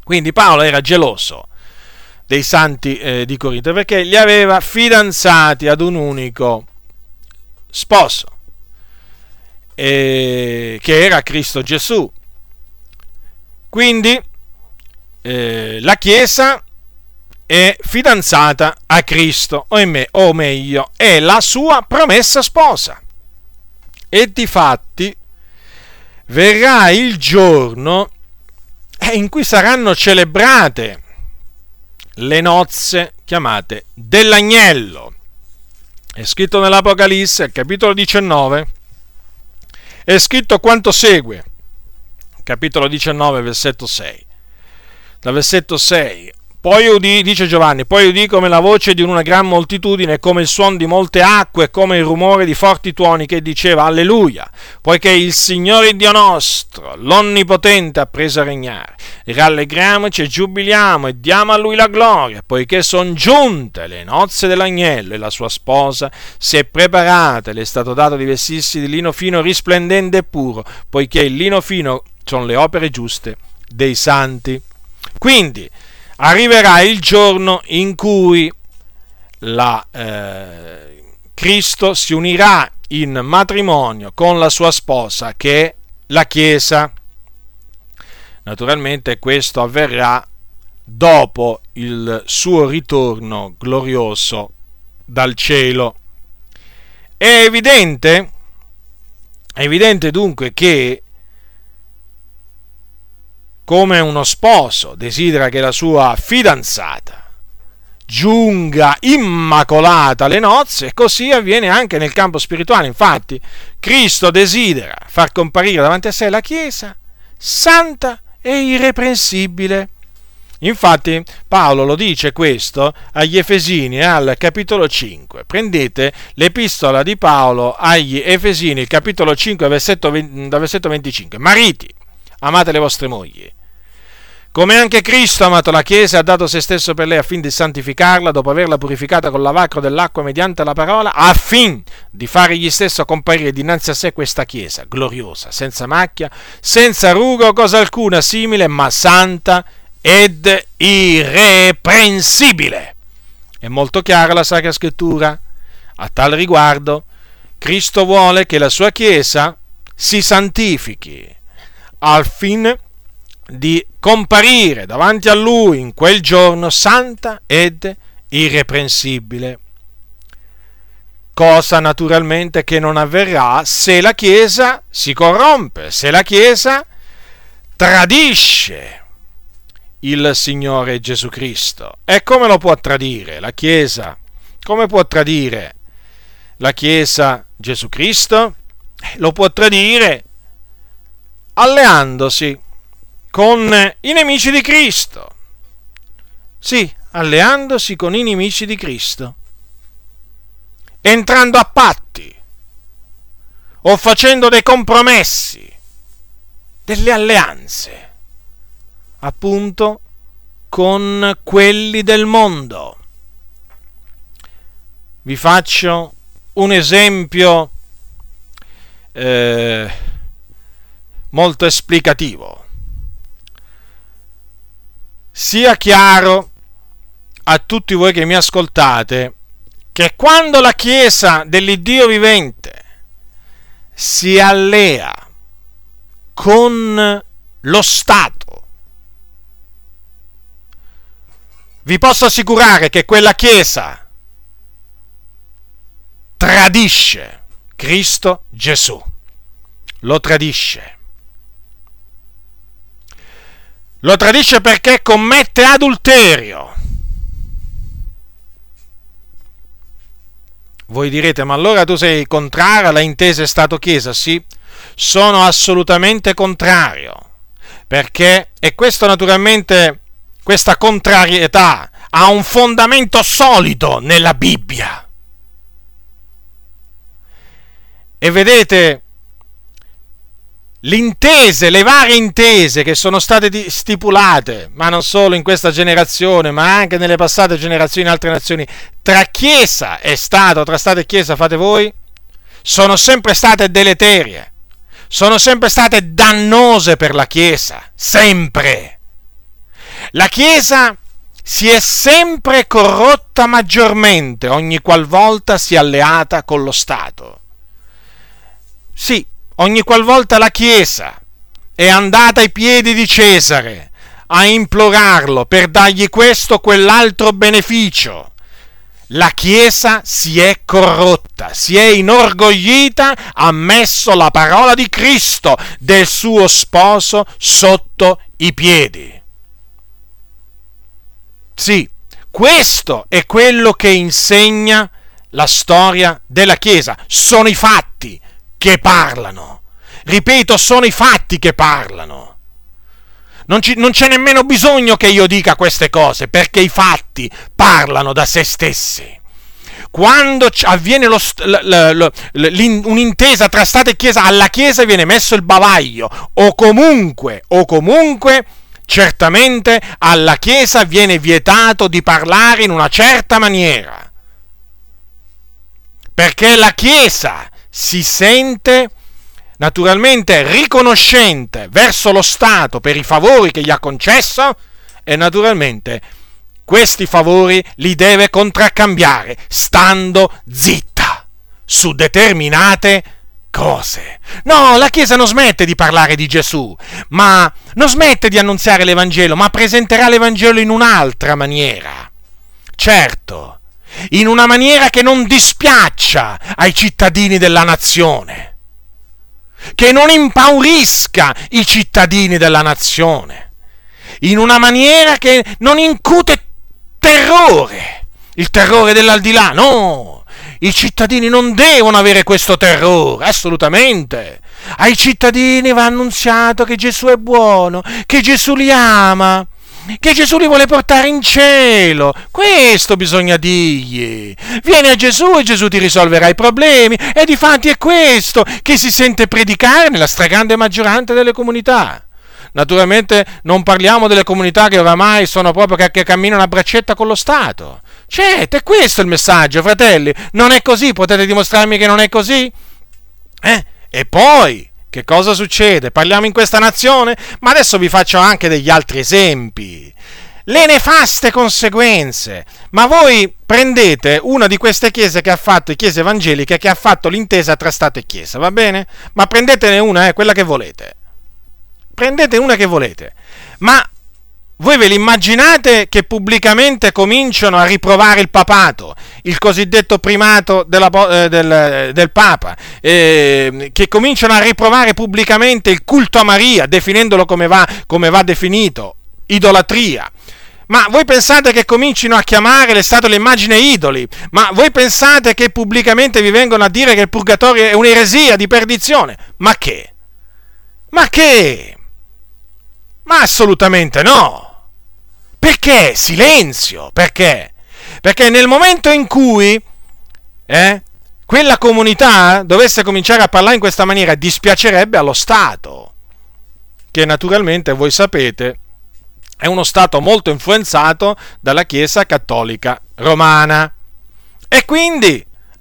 quindi Paolo era geloso dei santi eh, di Corinto perché li aveva fidanzati ad un unico sposo, eh, che era Cristo Gesù. Quindi eh, la Chiesa è fidanzata a Cristo, o, me, o meglio, è la sua promessa sposa. E di fatti verrà il giorno eh, in cui saranno celebrate le nozze chiamate dell'agnello è scritto nell'Apocalisse, al capitolo 19, è scritto quanto segue, capitolo 19, versetto 6. Da versetto 6, poi udì, dice Giovanni, poi udì come la voce di una gran moltitudine, come il suono di molte acque, come il rumore di forti tuoni che diceva Alleluia, poiché il Signore Dio nostro, l'Onnipotente, ha preso a regnare. Rallegriamoci e giubiliamo e diamo a Lui la gloria, poiché sono giunte le nozze dell'agnello e la sua sposa si è preparata le è stato dato di vestirsi di lino fino risplendente e puro, poiché il lino fino sono le opere giuste dei santi. Quindi, arriverà il giorno in cui la, eh, Cristo si unirà in matrimonio con la sua sposa che è la Chiesa. Naturalmente questo avverrà dopo il suo ritorno glorioso dal cielo. È evidente, è evidente dunque che come uno sposo desidera che la sua fidanzata giunga immacolata alle nozze, così avviene anche nel campo spirituale. Infatti, Cristo desidera far comparire davanti a sé la Chiesa santa e irreprensibile. Infatti Paolo lo dice questo agli Efesini al capitolo 5. Prendete l'epistola di Paolo agli Efesini, capitolo 5, versetto, dal versetto 25. Mariti, amate le vostre mogli come anche Cristo ha amato la Chiesa e ha dato se stesso per lei affin di santificarla dopo averla purificata con lavacro dell'acqua mediante la parola, affin di fare egli stesso comparire dinanzi a sé questa Chiesa, gloriosa, senza macchia, senza rugo, cosa alcuna simile, ma santa ed irreprensibile. È molto chiara la Sacra Scrittura. A tal riguardo, Cristo vuole che la sua Chiesa si santifichi al fine di comparire davanti a lui in quel giorno santa ed irreprensibile. Cosa naturalmente che non avverrà se la Chiesa si corrompe, se la Chiesa tradisce il Signore Gesù Cristo. E come lo può tradire la Chiesa? Come può tradire la Chiesa Gesù Cristo? Lo può tradire alleandosi con i nemici di Cristo. Sì, alleandosi con i nemici di Cristo. Entrando a patti o facendo dei compromessi, delle alleanze, appunto con quelli del mondo. Vi faccio un esempio eh, molto esplicativo sia chiaro a tutti voi che mi ascoltate che quando la Chiesa dell'Iddio vivente si allea con lo Stato, vi posso assicurare che quella Chiesa tradisce Cristo Gesù, lo tradisce. Lo tradisce perché commette adulterio. Voi direte, ma allora tu sei contrario alla intesa Stato-Chiesa? Sì, sono assolutamente contrario. Perché, e questo naturalmente, questa contrarietà ha un fondamento solido nella Bibbia. E vedete, le intese, le varie intese che sono state stipulate, ma non solo in questa generazione, ma anche nelle passate generazioni in altre nazioni, tra Chiesa e Stato, tra Stato e Chiesa, fate voi, sono sempre state deleterie, sono sempre state dannose per la Chiesa, sempre. La Chiesa si è sempre corrotta maggiormente ogni qualvolta si è alleata con lo Stato. Sì, ogni qualvolta la Chiesa è andata ai piedi di Cesare a implorarlo per dargli questo o quell'altro beneficio, la Chiesa si è corrotta, si è inorgoglita, ha messo la parola di Cristo, del suo sposo, sotto i piedi. Sì, questo è quello che insegna la storia della Chiesa, sono i fatti, che parlano. Ripeto, sono i fatti che parlano. Non, ci, non, c'è nemmeno bisogno che io dica queste cose, perché i fatti parlano da se stessi. Quando avviene lo, un'intesa tra Stato e Chiesa, alla Chiesa viene messo il bavaglio, o comunque, o comunque, certamente alla Chiesa viene vietato di parlare in una certa maniera. Perché la Chiesa si sente naturalmente riconoscente verso lo Stato per i favori che gli ha concesso e naturalmente questi favori li deve contraccambiare stando zitta su determinate cose. No, la Chiesa non smette di parlare di Gesù, ma non smette di annunziare l'Evangelo, ma presenterà l'Evangelo in un'altra maniera. Certo, in una maniera che non dispiaccia ai cittadini della nazione, che non impaurisca i cittadini della nazione, in una maniera che non incute terrore, il terrore dell'aldilà, no, i cittadini non devono avere questo terrore, assolutamente. Ai cittadini va annunziato che Gesù è buono, che Gesù li ama, che Gesù li vuole portare in cielo. Questo bisogna dirgli. Vieni a Gesù e Gesù ti risolverà i problemi. E di fatti è questo che si sente predicare nella stragrande maggioranza delle comunità. Naturalmente non parliamo delle comunità che oramai sono proprio che, camminano a braccetta con lo Stato. Certo, è questo il messaggio, fratelli. Non è così, potete dimostrarmi che non è così? Eh? E poi, che cosa succede? Parliamo in questa nazione? Ma adesso vi faccio anche degli altri esempi. Le nefaste conseguenze. Ma voi prendete una di queste chiese che ha fatto, chiese evangeliche, che ha fatto l'intesa tra Stato e Chiesa, va bene? Ma prendetene una, eh, quella che volete. Prendete una che volete. Ma voi ve l'immaginate che pubblicamente cominciano a riprovare il papato, il cosiddetto primato della, eh, del, del, Papa, eh, che cominciano a riprovare pubblicamente il culto a Maria, definendolo come va, come va definito, idolatria. Ma voi pensate che comincino a chiamare le statue l'immagine idoli? Ma voi pensate che pubblicamente vi vengono a dire che il purgatorio è un'eresia di perdizione? Ma che? Ma che? Ma assolutamente no! Perché? Silenzio! Perché? Perché nel momento in cui eh, quella comunità dovesse cominciare a parlare in questa maniera, dispiacerebbe allo Stato, che naturalmente voi sapete è uno Stato molto influenzato dalla Chiesa cattolica romana. E quindi,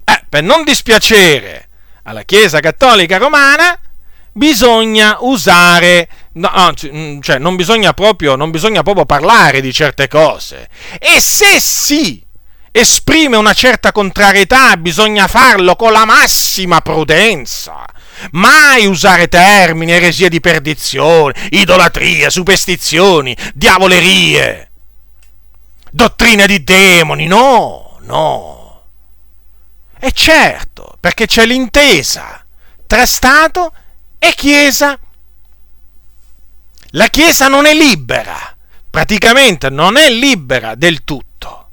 eh, per non dispiacere alla Chiesa cattolica romana, bisogna usare No, mm, cioè, non bisogna, proprio, non bisogna proprio parlare di certe cose. E se si esprime una certa contrarietà, bisogna farlo con la massima prudenza. Mai usare termini, eresie di perdizione, idolatria, superstizioni, diavolerie, dottrine di demoni, no, no. E certo, perché c'è l'intesa tra Stato e Chiesa la Chiesa non è libera, praticamente non è libera del tutto.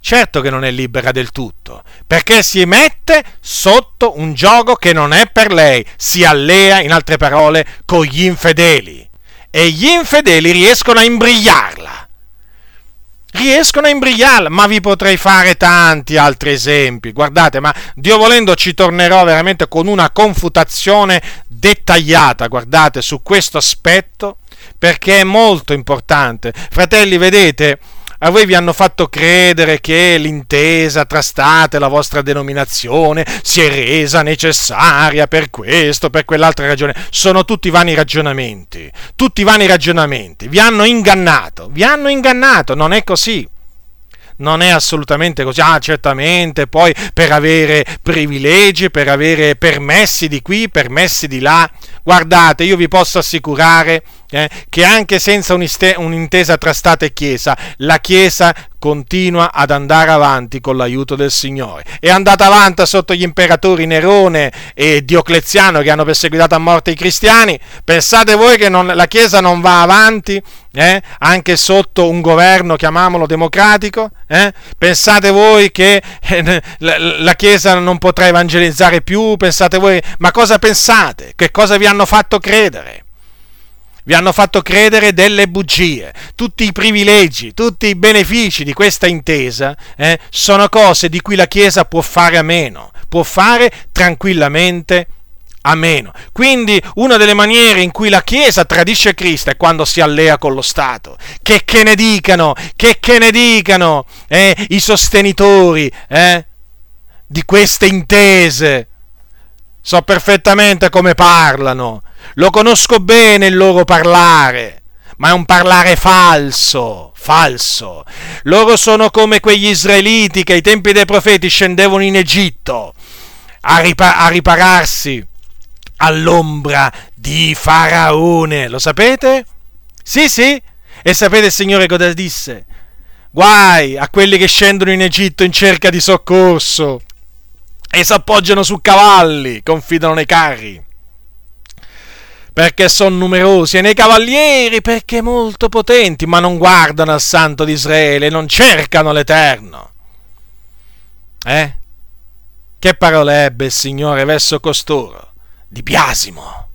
Certo che non è libera del tutto, perché si mette sotto un gioco che non è per lei, si allea, in altre parole, con gli infedeli. E gli infedeli riescono a imbrigliarla. Riescono a imbrigliarla, ma vi potrei fare tanti altri esempi. Guardate, ma Dio volendo ci tornerò veramente con una confutazione dettagliata, guardate, su questo aspetto, perché è molto importante. Fratelli, vedete, a voi vi hanno fatto credere che l'intesa tra Stato e la vostra denominazione si è resa necessaria per questo, per quell'altra ragione. Sono tutti vani ragionamenti, tutti vani ragionamenti. Vi hanno ingannato, vi hanno ingannato, non è così non è assolutamente così. Ah, certamente, poi per avere privilegi, per avere permessi di qui, permessi di là. Guardate, io vi posso assicurare eh, che anche senza un'intesa tra Stato e Chiesa, la Chiesa continua ad andare avanti con l'aiuto del Signore. È andata avanti sotto gli imperatori Nerone e Diocleziano che hanno perseguitato a morte i cristiani. Pensate voi che non, la Chiesa non va avanti eh, anche sotto un governo, chiamiamolo democratico? Eh? Pensate voi che eh, la Chiesa non potrà evangelizzare più? Pensate voi, ma cosa pensate? Che cosa vi hanno fatto credere? Vi hanno fatto credere delle bugie. Tutti i privilegi, tutti i benefici di questa intesa eh, sono cose di cui la Chiesa può fare a meno, può fare tranquillamente a meno. Quindi una delle maniere in cui la Chiesa tradisce Cristo è quando si allea con lo Stato. Che, che ne dicano, che, che ne dicano eh, i sostenitori eh, di queste intese. So perfettamente come parlano lo conosco bene il loro parlare, ma è un parlare falso, falso. Loro sono come quegli israeliti che ai tempi dei profeti scendevano in Egitto a, ripa- a ripararsi all'ombra di Faraone. Lo sapete? Sì, sì. E sapete il Signore cosa disse? Guai a quelli che scendono in Egitto in cerca di soccorso e si appoggiano su cavalli, confidano nei carri perché sono numerosi, e nei cavalieri perché molto potenti, ma non guardano al Santo di Israele, non cercano l'Eterno. Eh? Che parole ebbe il Signore verso costoro? Di biasimo.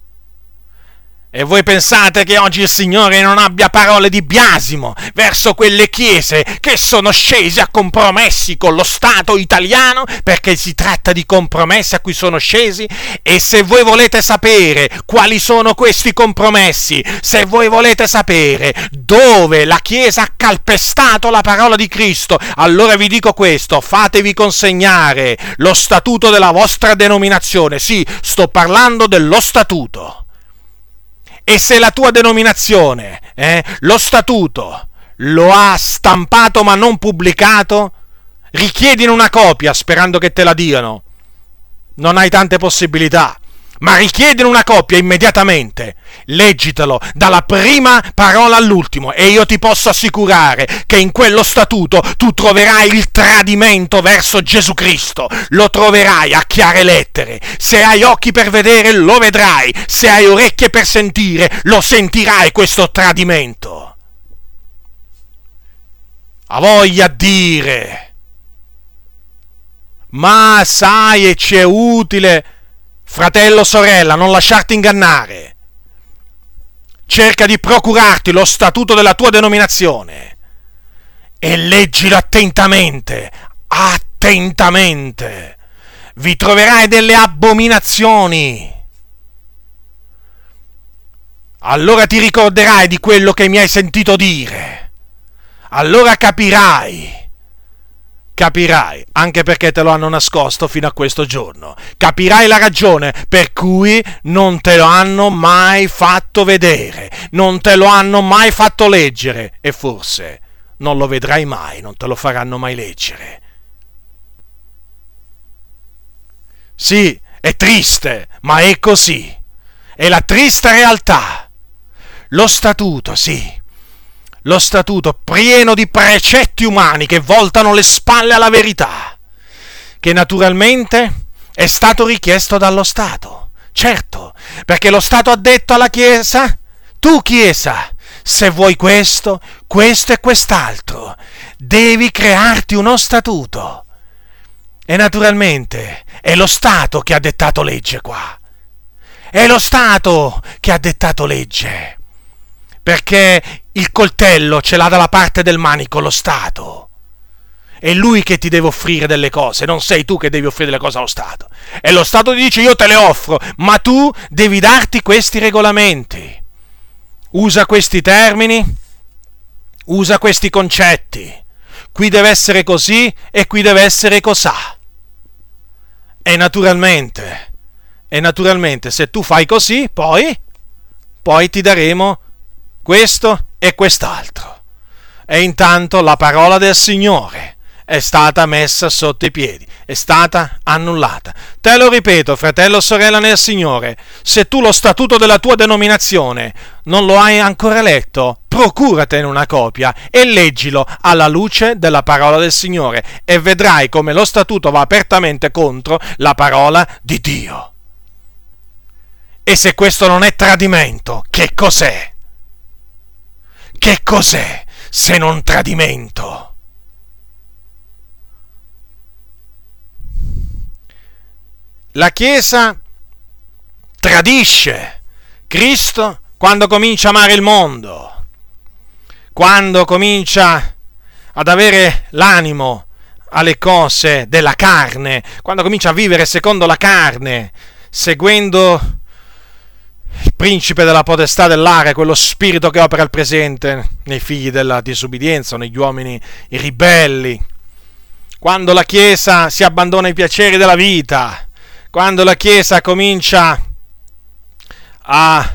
E voi pensate che oggi il Signore non abbia parole di biasimo verso quelle chiese che sono scese a compromessi con lo Stato italiano perché si tratta di compromessi a cui sono scesi? E se voi volete sapere quali sono questi compromessi, se voi volete sapere dove la Chiesa ha calpestato la parola di Cristo, allora vi dico questo, fatevi consegnare lo statuto della vostra denominazione. Sì, sto parlando dello statuto e se la tua denominazione, eh, lo statuto, lo ha stampato ma non pubblicato, richiedine una copia sperando che te la diano. Non hai tante possibilità ma richiedere una coppia immediatamente. Leggitelo dalla prima parola all'ultimo e io ti posso assicurare che in quello statuto tu troverai il tradimento verso Gesù Cristo. Lo troverai a chiare lettere. Se hai occhi per vedere lo vedrai, se hai orecchie per sentire lo sentirai questo tradimento. A voglia dire. Ma sai e ci è utile Fratello, sorella, non lasciarti ingannare. Cerca di procurarti lo statuto della tua denominazione e leggilo attentamente, attentamente. Vi troverai delle abominazioni. Allora ti ricorderai di quello che mi hai sentito dire. Allora capirai capirai, anche perché te lo hanno nascosto fino a questo giorno, capirai la ragione per cui non te lo hanno mai fatto vedere, non te lo hanno mai fatto leggere e forse non lo vedrai mai, non te lo faranno mai leggere. Sì, è triste, ma è così. È la triste realtà. Lo statuto, sì, lo statuto pieno di precetti umani che voltano le spalle alla verità, che naturalmente è stato richiesto dallo Stato. Certo, perché lo Stato ha detto alla Chiesa, tu Chiesa, se vuoi questo, questo e quest'altro, devi crearti uno statuto. E naturalmente è lo Stato che ha dettato legge qua. È lo Stato che ha dettato legge perché il coltello ce l'ha dalla parte del manico lo Stato. È lui che ti deve offrire delle cose, non sei tu che devi offrire delle cose allo Stato. E lo Stato ti dice io te le offro, ma tu devi darti questi regolamenti. Usa questi termini, usa questi concetti. Qui deve essere così e qui deve essere cosà. E naturalmente, e naturalmente se tu fai così, poi, poi ti daremo questo e quest'altro. E intanto la parola del Signore è stata messa sotto i piedi, è stata annullata. Te lo ripeto, fratello sorella nel Signore, se tu lo statuto della tua denominazione non lo hai ancora letto, procuratene una copia e leggilo alla luce della parola del Signore e vedrai come lo statuto va apertamente contro la parola di Dio. E se questo non è tradimento, che cos'è? Che cos'è se non tradimento? La Chiesa tradisce Cristo quando comincia a amare il mondo, quando comincia ad avere l'animo alle cose della carne, quando comincia a vivere secondo la carne, seguendo il principe della potestà dell'aria, quello spirito che opera al presente nei figli della disubbidienza, negli uomini ribelli. Quando la Chiesa si abbandona ai piaceri della vita, quando la Chiesa comincia a,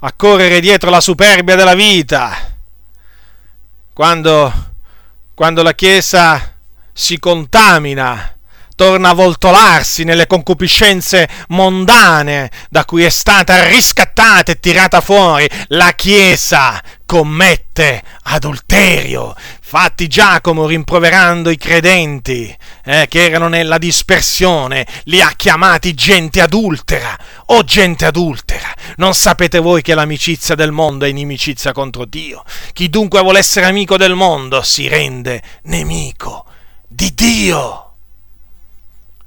a correre dietro la superbia della vita, quando, quando la Chiesa si contamina torna a voltolarsi nelle concupiscenze mondane da cui è stata riscattata e tirata fuori, la Chiesa commette adulterio. Fatti Giacomo rimproverando i credenti eh, che erano nella dispersione, li ha chiamati gente adultera o gente adultera. Non sapete voi che l'amicizia del mondo è inimicizia contro Dio? Chi dunque vuole essere amico del mondo si rende nemico di Dio.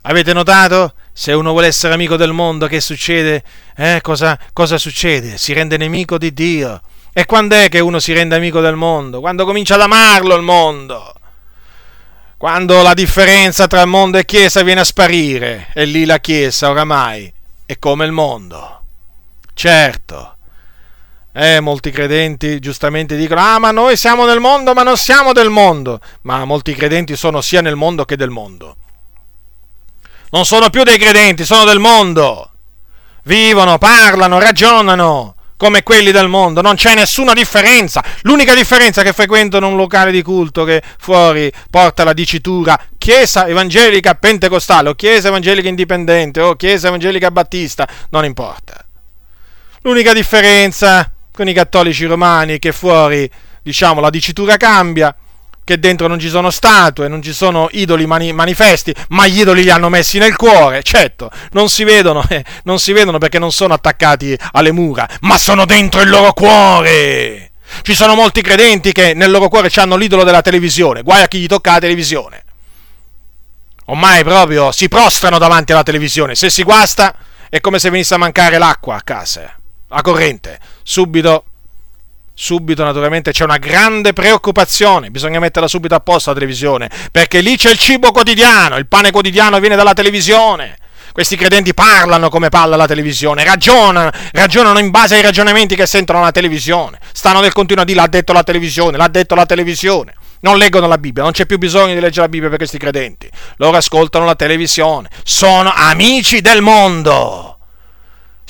Avete notato? Se uno vuole essere amico del mondo, che succede? Eh, cosa, cosa succede? Si rende nemico di Dio. E quando è che uno si rende amico del mondo? Quando comincia ad amarlo il mondo. Quando la differenza tra mondo e Chiesa viene a sparire, e lì la Chiesa oramai è come il mondo. Certo. Eh, molti credenti giustamente dicono: Ah, ma noi siamo nel mondo, ma non siamo del mondo. Ma molti credenti sono sia nel mondo che del mondo. Non sono più dei credenti, sono del mondo. Vivono, parlano, ragionano come quelli del mondo, non c'è nessuna differenza. L'unica differenza è che frequentano un locale di culto che fuori porta la dicitura Chiesa Evangelica Pentecostale o Chiesa Evangelica Indipendente o Chiesa Evangelica Battista, non importa. L'unica differenza con i cattolici romani è che fuori, diciamo, la dicitura cambia che dentro non ci sono statue, non ci sono idoli mani- manifesti, ma gli idoli li hanno messi nel cuore, certo, non si vedono, eh, non si vedono perché non sono attaccati alle mura, ma sono dentro il loro cuore. Ci sono molti credenti che nel loro cuore hanno l'idolo della televisione, guai a chi gli tocca la televisione. Ormai proprio si prostrano davanti alla televisione, se si guasta è come se venisse a mancare l'acqua a casa, la corrente, subito subito naturalmente c'è una grande preoccupazione, bisogna metterla subito a posto la televisione, perché lì c'è il cibo quotidiano, il pane quotidiano viene dalla televisione. Questi credenti parlano come parla la televisione, ragionano, ragionano in base ai ragionamenti che sentono la televisione, stanno nel continuo a dire l'ha detto la televisione, l'ha detto la televisione. Non leggono la Bibbia, non c'è più bisogno di leggere la Bibbia per questi credenti. Loro ascoltano la televisione, sono amici del mondo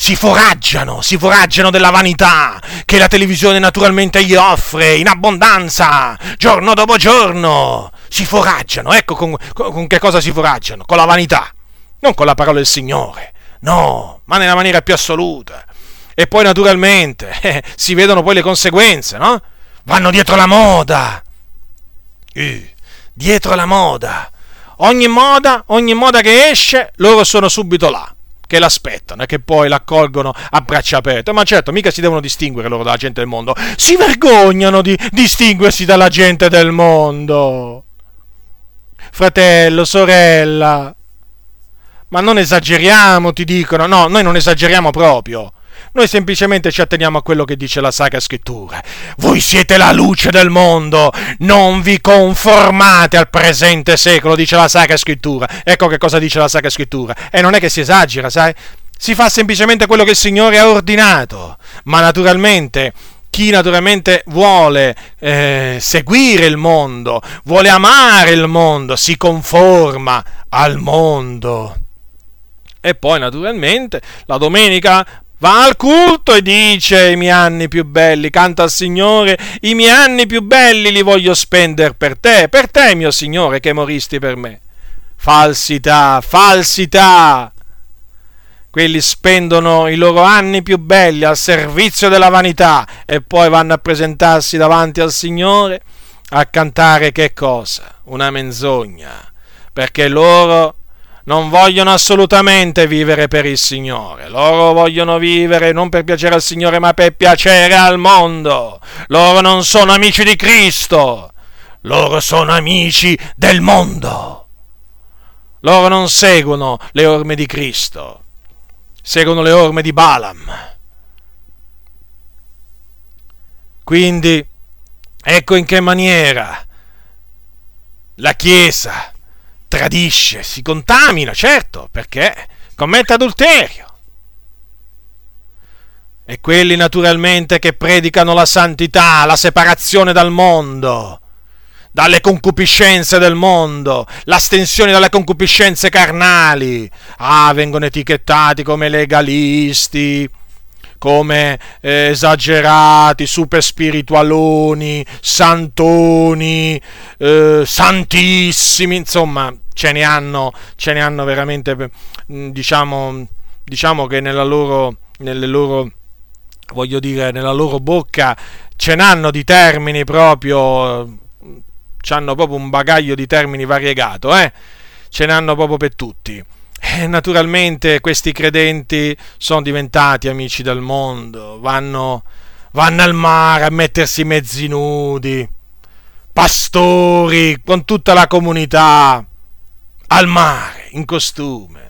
si foraggiano, si foraggiano della vanità che la televisione naturalmente gli offre in abbondanza, giorno dopo giorno. Si foraggiano, ecco con, con, che cosa si foraggiano? Con la vanità, non con la parola del Signore, no, ma nella maniera più assoluta. E poi naturalmente eh, si vedono poi le conseguenze, no? Vanno dietro la moda. Eh, dietro la moda. Ogni moda, ogni moda che esce, loro sono subito là che l'aspettano e che poi l'accolgono a braccia aperte. Ma certo, mica si devono distinguere loro dalla gente del mondo. Si vergognano di distinguersi dalla gente del mondo. Fratello, sorella. Ma non esageriamo, ti dicono. No, noi non esageriamo proprio. Noi semplicemente ci atteniamo a quello che dice la Sacra Scrittura. Voi siete la luce del mondo, non vi conformate al presente secolo, dice la Sacra Scrittura. Ecco che cosa dice la Sacra Scrittura. E non è che si esagera, sai? Si fa semplicemente quello che il Signore ha ordinato. Ma naturalmente chi naturalmente vuole eh, seguire il mondo, vuole amare il mondo, si conforma al mondo. E poi naturalmente la domenica Va al culto e dice i miei anni più belli, canta al Signore, i miei anni più belli li voglio spendere per te, per te mio Signore che moristi per me. Falsità, falsità. Quelli spendono i loro anni più belli al servizio della vanità e poi vanno a presentarsi davanti al Signore a cantare che cosa? Una menzogna. Perché loro non vogliono assolutamente vivere per il Signore, loro vogliono vivere non per piacere al Signore ma per piacere al mondo, loro non sono amici di Cristo, loro sono amici del mondo, loro non seguono le orme di Cristo, seguono le orme di Balaam. Quindi ecco in che maniera la Chiesa tradisce, si contamina, certo, perché commette adulterio. E quelli naturalmente che predicano la santità, la separazione dal mondo, dalle concupiscenze del mondo, l'astensione dalle concupiscenze carnali, ah, vengono etichettati come legalisti, come eh, esagerati, super spiritualoni, santoni, eh, santissimi, insomma, ce ne hanno, ce ne hanno veramente, mm, diciamo, diciamo che nella loro, nelle loro, voglio dire, nella loro bocca ce n'hanno di termini proprio, hanno proprio un bagaglio di termini variegato, eh? ce n'hanno proprio per tutti. E naturalmente questi credenti sono diventati amici del mondo, vanno, vanno al mare a mettersi mezzi nudi, pastori con tutta la comunità, al mare, in costume.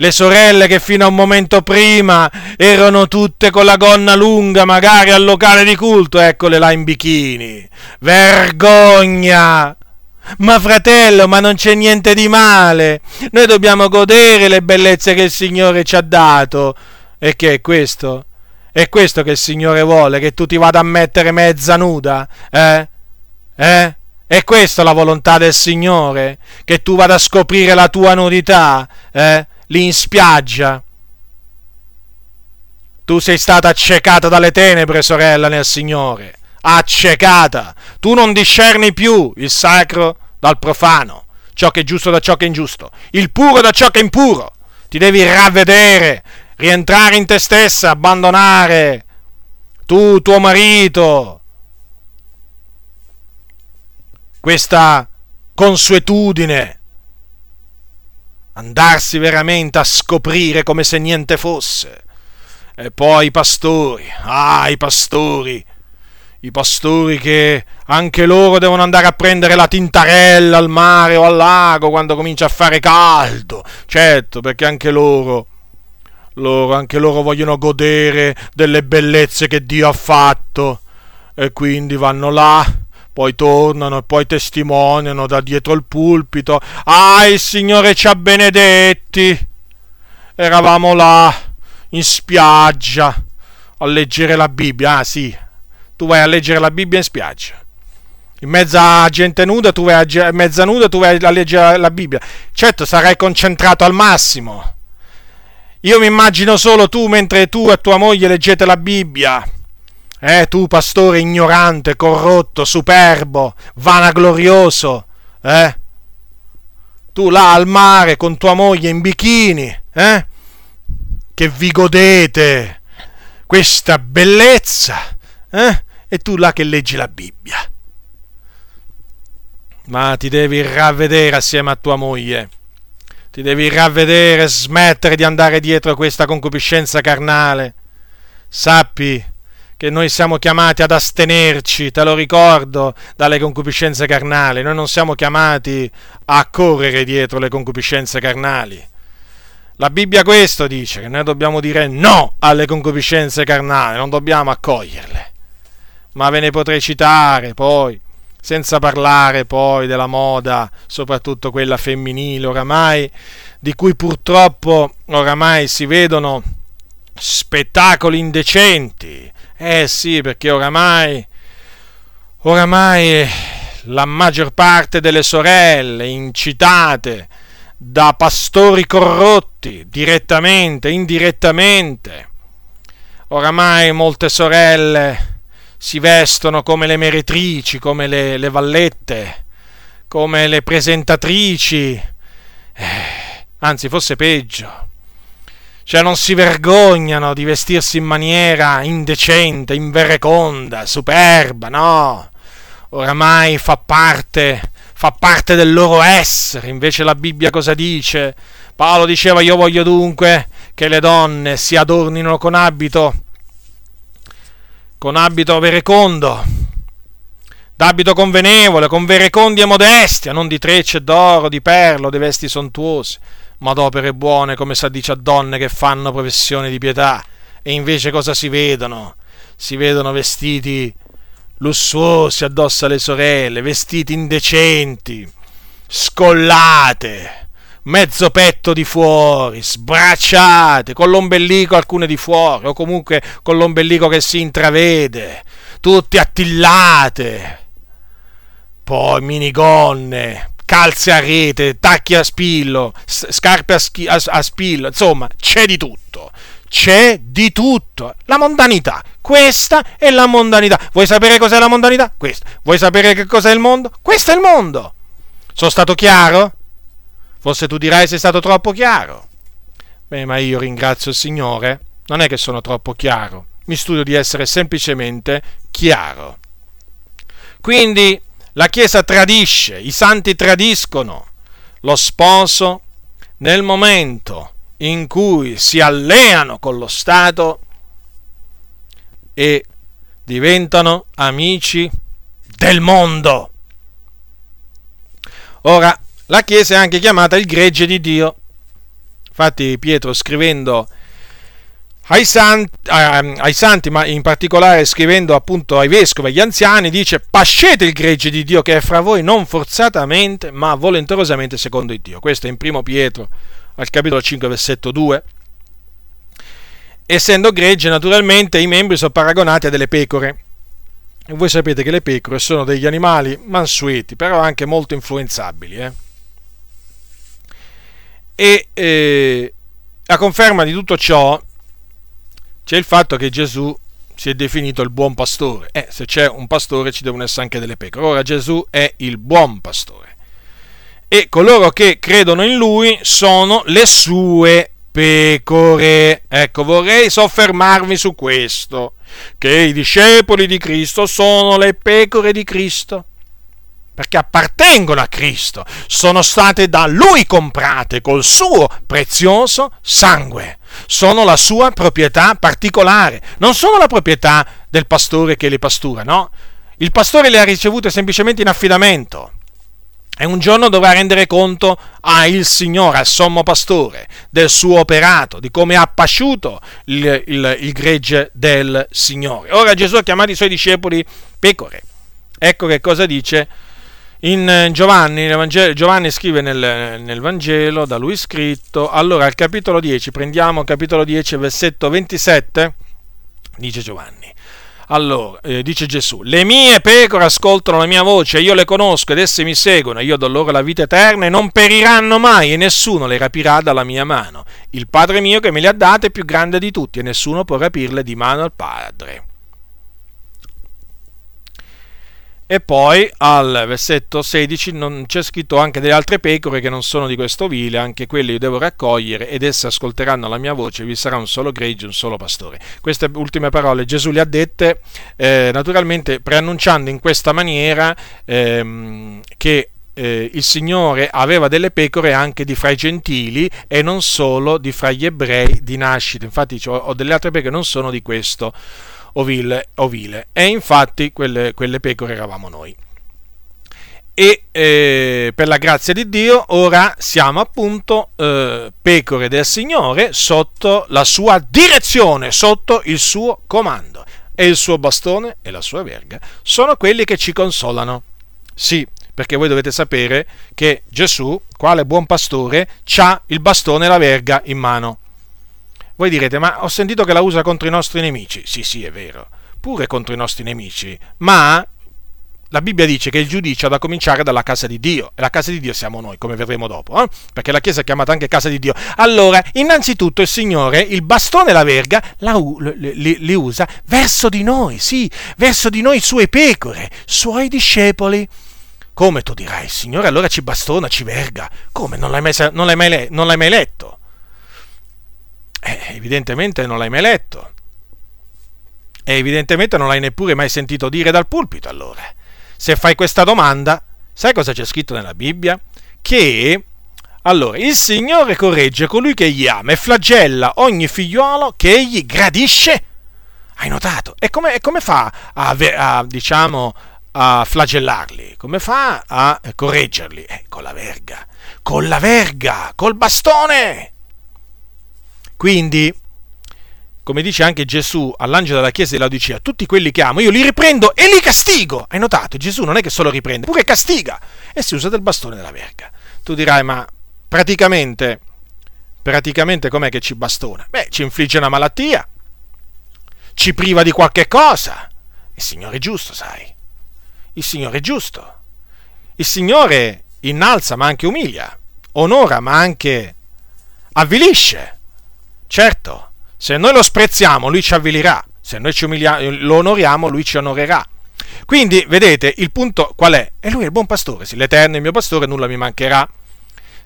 le sorelle che fino a un momento prima erano tutte con la gonna lunga, magari al locale di culto, eccole là in bikini. Vergogna! Ma fratello, ma non c'è niente di male. Noi dobbiamo godere le bellezze che il Signore ci ha dato. E che è questo? È questo che il Signore vuole, che tu ti vada a mettere mezza nuda? Eh? Eh? È questa la volontà del Signore? Che tu vada a scoprire la tua nudità? Eh? lì in spiaggia. Tu sei stata accecata dalle tenebre, sorella, nel Signore. Accecata. Tu non discerni più il sacro dal profano, ciò che è giusto da ciò che è ingiusto, il puro da ciò che è impuro. Ti devi ravvedere, rientrare in te stessa, abbandonare tu, tuo marito, questa consuetudine andarsi veramente a scoprire come se niente fosse. E poi i pastori, ah, i pastori, i pastori che anche loro devono andare a prendere la tintarella al mare o al lago quando comincia a fare caldo. Certo, perché anche loro, loro, anche loro vogliono godere delle bellezze che Dio ha fatto. E quindi vanno là poi tornano e poi testimoniano da dietro il pulpito. Ah, il Signore ci ha benedetti. Eravamo là in spiaggia a leggere la Bibbia. Ah, sì, tu vai a leggere la Bibbia in spiaggia. In mezzo a gente nuda, tu vai a mezza nuda, tu vai a leggere la Bibbia. Certo, sarai concentrato al massimo. Io mi immagino solo tu mentre tu e tua moglie leggete la Bibbia eh, tu pastore ignorante, corrotto, superbo, vanaglorioso, eh? Tu là al mare con tua moglie in bikini, eh? Che vi godete questa bellezza, eh? E tu là che leggi la Bibbia. Ma ti devi ravvedere assieme a tua moglie. Ti devi ravvedere, smettere di andare dietro questa concupiscenza carnale. Sappi che noi siamo chiamati ad astenerci, te lo ricordo, dalle concupiscenze carnali. Noi non siamo chiamati a correre dietro le concupiscenze carnali. La Bibbia questo dice, che noi dobbiamo dire no alle concupiscenze carnali, non dobbiamo accoglierle. Ma ve ne potrei citare poi, senza parlare poi della moda, soprattutto quella femminile, oramai, di cui purtroppo oramai si vedono spettacoli indecenti, eh sì, perché oramai, oramai la maggior parte delle sorelle incitate da pastori corrotti, direttamente, indirettamente, oramai molte sorelle si vestono come le meretrici, come le, le vallette, come le presentatrici, eh, anzi forse peggio cioè non si vergognano di vestirsi in maniera indecente, invereconda, superba, no. Oramai fa parte, fa parte del loro essere. Invece la Bibbia cosa dice? Paolo diceva io voglio dunque che le donne si adornino con abito, con abito verecondo, d'abito convenevole, con verecondi e modestia, non di trecce d'oro, di perlo, di vesti sontuose ma d'opere buone, come si addice a donne che fanno professione di pietà. E invece cosa si vedono? Si vedono vestiti lussuosi addosso alle sorelle, vestiti indecenti, scollate, mezzo petto di fuori, sbracciate, con l'ombelico alcune di fuori, o comunque con l'ombelico che si intravede, tutte attillate. Poi minigonne, calze a rete, tacchi a spillo, scarpe a, schi- a, a spillo, insomma, c'è di tutto. C'è di tutto. La mondanità. Questa è la mondanità. Vuoi sapere cos'è la mondanità? Questa. Vuoi sapere che cos'è il mondo? Questo è il mondo. Sono stato chiaro? Forse tu dirai sei stato troppo chiaro. Beh, ma io ringrazio il Signore. Non è che sono troppo chiaro. Mi studio di essere semplicemente chiaro. Quindi la Chiesa tradisce, i santi tradiscono lo sposo nel momento in cui si alleano con lo Stato e diventano amici del mondo. Ora, la Chiesa è anche chiamata il gregge di Dio. Infatti Pietro scrivendo ai santi, ai santi, ma in particolare scrivendo appunto ai vescovi, agli anziani, dice pascete il gregge di Dio che è fra voi non forzatamente, ma volenterosamente secondo il Dio. Questo è in primo Pietro, al capitolo 5, versetto 2. Essendo gregge, naturalmente i membri sono paragonati a delle pecore. E voi sapete che le pecore sono degli animali mansueti, però anche molto influenzabili. Eh? E eh, a conferma di tutto ciò c'è il fatto che Gesù si è definito il buon pastore. Eh, se c'è un pastore ci devono essere anche delle pecore. Ora Gesù è il buon pastore. E coloro che credono in lui sono le sue pecore. Ecco, vorrei soffermarmi su questo, che i discepoli di Cristo sono le pecore di Cristo perché appartengono a Cristo, sono state da Lui comprate col suo prezioso sangue, sono la sua proprietà particolare, non sono la proprietà del pastore che le pastura, no? Il pastore le ha ricevute semplicemente in affidamento. E un giorno dovrà rendere conto al Signore, al sommo pastore, del suo operato, di come ha pasciuto il, il, il gregge del Signore. Ora Gesù ha chiamato i suoi discepoli pecore. Ecco che cosa dice in eh, Giovanni, Giovanni scrive nel, nel, Vangelo, da lui scritto, allora al capitolo 10, prendiamo capitolo 10, versetto 27, dice Giovanni. Allora, eh, dice Gesù, le mie pecore ascoltano la mia voce, io le conosco ed esse mi seguono, io do loro la vita eterna e non periranno mai e nessuno le rapirà dalla mia mano. Il Padre mio che me le ha date è più grande di tutti e nessuno può rapirle di mano al Padre. E poi al versetto 16 non c'è scritto anche delle altre pecore che non sono di questo vile, anche quelle io devo raccogliere ed esse ascolteranno la mia voce, vi sarà un solo gregge, un solo pastore. Queste ultime parole Gesù le ha dette eh, naturalmente preannunciando in questa maniera ehm, che eh, il Signore aveva delle pecore anche di fra i gentili e non solo di fra gli ebrei di nascita. Infatti ho, ho delle altre pecore che non sono di questo ovile, ovile. E infatti quelle, quelle pecore eravamo noi. E eh, per la grazia di Dio ora siamo appunto eh, pecore del Signore sotto la sua direzione, sotto il suo comando. E il suo bastone e la sua verga sono quelli che ci consolano. Sì, perché voi dovete sapere che Gesù, quale buon pastore, ha il bastone e la verga in mano. Voi direte, ma ho sentito che la usa contro i nostri nemici. Sì, sì, è vero, pure contro i nostri nemici, ma la Bibbia dice che il giudizio ha da cominciare dalla casa di Dio, e la casa di Dio siamo noi, come vedremo dopo, eh? perché la Chiesa è chiamata anche casa di Dio. Allora, innanzitutto il Signore, il bastone e la verga, la, li, li, usa verso di noi, sì, verso di noi suoi pecore, suoi discepoli. Come tu dirai, Signore, allora ci bastona, ci verga. Come, non l'hai mai, non l'hai mai, non l'hai mai letto? Eh, evidentemente non l'hai mai letto. E evidentemente non l'hai neppure mai sentito dire dal pulpito allora. Se fai questa domanda, sai cosa c'è scritto nella Bibbia? Che allora, il Signore corregge colui che gli ama e flagella ogni figliuolo che egli gradisce. Hai notato? E come, e come fa a, a, diciamo, a flagellarli? Come fa a correggerli? Eh, con la verga. Con la verga, col bastone. Quindi, come dice anche Gesù all'angelo della chiesa di Laodicea, tutti quelli che amo io li riprendo e li castigo. Hai notato? Gesù non è che solo riprende, pure castiga e si usa del bastone della verga. Tu dirai, ma praticamente, praticamente com'è che ci bastona? Beh, ci infligge una malattia, ci priva di qualche cosa. Il Signore è giusto, sai. Il Signore è giusto. Il Signore innalza ma anche umilia, onora ma anche avvilisce. Certo, se noi lo sprezziamo, lui ci avvilirà, se noi lo onoriamo, lui ci onorerà. Quindi, vedete, il punto qual è? E lui è il buon pastore, sì, l'Eterno è il mio pastore, nulla mi mancherà.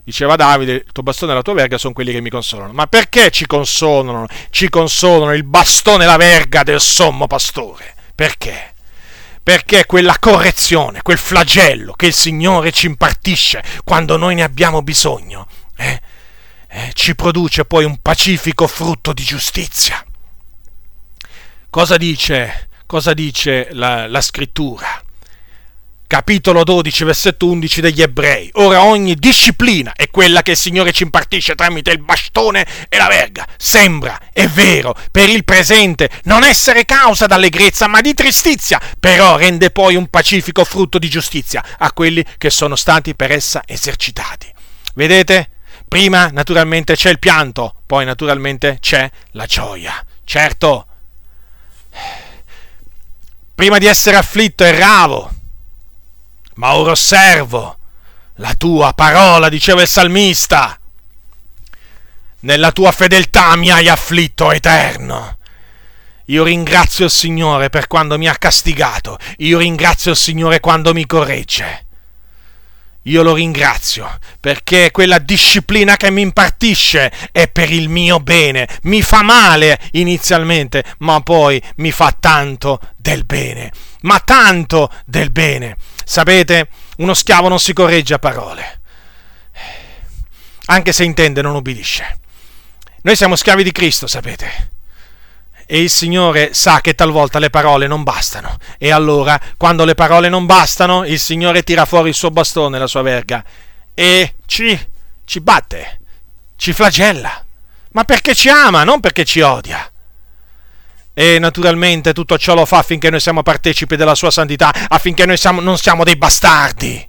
Diceva Davide, il tuo bastone e la tua verga sono quelli che mi consolano. Ma perché ci consolano? Ci consolano il bastone e la verga del sommo pastore. Perché? Perché quella correzione, quel flagello che il Signore ci impartisce quando noi ne abbiamo bisogno, eh, eh, ci produce poi un pacifico frutto di giustizia. Cosa dice, cosa dice la, la scrittura? capitolo 12, versetto 11 degli ebrei. Ora ogni disciplina è quella che il Signore ci impartisce tramite il bastone e la verga. Sembra, è vero, per il presente non essere causa d'allegrezza, ma di tristizia, però rende poi un pacifico frutto di giustizia a quelli che sono stati per essa esercitati. Vedete? Prima naturalmente c'è il pianto, poi naturalmente c'è la gioia. Certo, prima di essere afflitto erravo, ma ora osservo la tua parola, diceva il salmista. Nella tua fedeltà mi hai afflitto eterno. Io ringrazio il Signore per quando mi ha castigato, io ringrazio il Signore quando mi corregge. Io lo ringrazio perché quella disciplina che mi impartisce è per il mio bene. Mi fa male inizialmente, ma poi mi fa tanto del bene. Ma tanto del bene. Sapete, uno schiavo non si corregge a parole. Anche se intende non ubbidisce. Noi siamo schiavi di Cristo, sapete e il Signore sa che talvolta le parole non bastano. E allora, quando le parole non bastano, il Signore tira fuori il suo bastone, la sua verga, e ci, ci batte, ci flagella. Ma perché ci ama, non perché ci odia. E naturalmente tutto ciò lo fa affinché noi siamo partecipi della sua santità, affinché noi siamo, non siamo dei bastardi.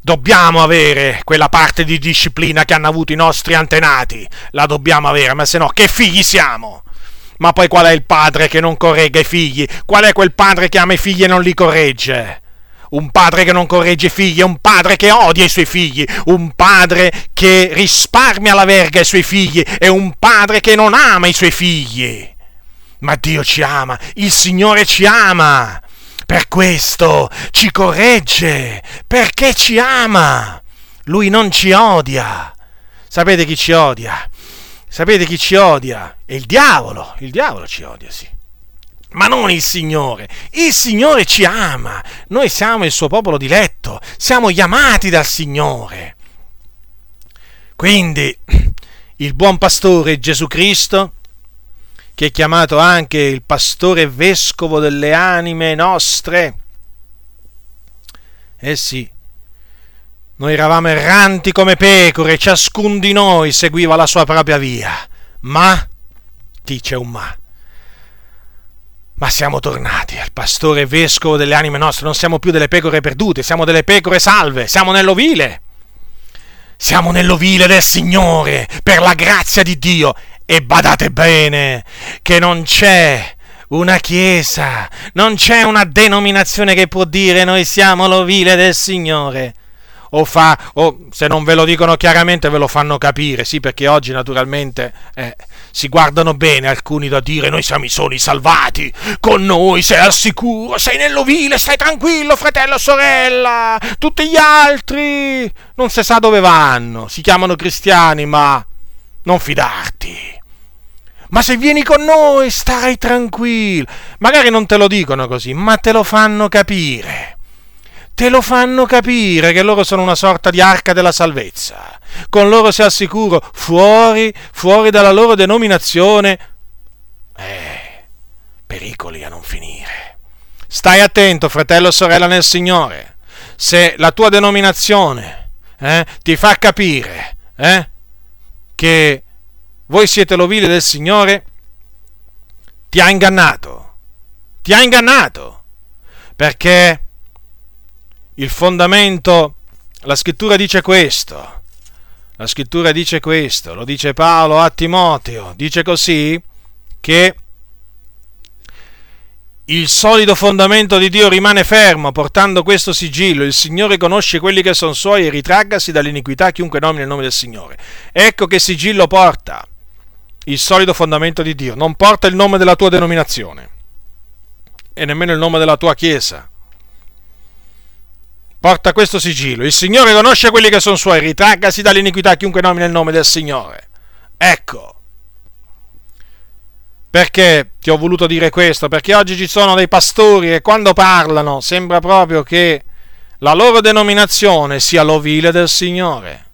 Dobbiamo avere quella parte di disciplina che hanno avuto i nostri antenati, la dobbiamo avere, ma se no che figli siamo? Ma poi qual è il padre che non corregga i figli? Qual è quel padre che ama i figli e non li corregge? Un padre che non corregge i figli è un padre che odia i suoi figli, un padre che risparmia la verga ai suoi figli, è un padre che non ama i suoi figli. Ma Dio ci ama, il Signore ci ama. Per questo ci corregge, perché ci ama. Lui non ci odia. Sapete chi ci odia? Sapete chi ci odia? È il diavolo, il diavolo ci odia, sì. Ma non il Signore, il Signore ci ama, noi siamo il suo popolo diletto, siamo chiamati dal Signore. Quindi il buon pastore Gesù Cristo, che è chiamato anche il pastore vescovo delle anime nostre, eh sì, noi eravamo erranti come pecore, ciascun di noi seguiva la sua propria via. Ma, dice un ma, ma siamo tornati al pastore vescovo delle anime nostre, non siamo più delle pecore perdute, siamo delle pecore salve, siamo nell'ovile. Siamo nell'ovile del Signore, per la grazia di Dio. E badate bene che non c'è una chiesa, non c'è una denominazione che può dire noi siamo l'ovile del Signore o fa, o se non ve lo dicono chiaramente ve lo fanno capire, sì, perché oggi naturalmente eh, si guardano bene alcuni da dire noi siamo i soli salvati, con noi sei al sicuro, sei nell'ovile, stai tranquillo fratello, sorella, tutti gli altri non si sa dove vanno, si chiamano cristiani, ma non fidarti. Ma se vieni con noi stai tranquillo. Magari non te lo dicono così, ma te lo fanno capire te lo fanno capire che loro sono una sorta di arca della salvezza. Con loro sei al sicuro, fuori, fuori dalla loro denominazione, eh, pericoli a non finire. Stai attento, fratello o sorella nel Signore. Se la tua denominazione eh, ti fa capire eh, che voi siete l'ovile del Signore, ti ha ingannato. Ti ha ingannato. Perché il fondamento, la scrittura dice questo, la scrittura dice questo, lo dice Paolo a Timoteo, dice così che il solido fondamento di Dio rimane fermo, portando questo sigillo. Il Signore conosce quelli che sono suoi e ritraggasi dall'iniquità chiunque nomina il nome del Signore. Ecco che sigillo porta il solido fondamento di Dio. Non porta il nome della tua denominazione e nemmeno il nome della tua chiesa porta questo sigillo. Il Signore conosce quelli che sono suoi, ritraggasi dall'iniquità chiunque nomina il nome del Signore. Ecco. Perché ti ho voluto dire questo? Perché oggi ci sono dei pastori e quando parlano sembra proprio che la loro denominazione sia l'ovile del Signore.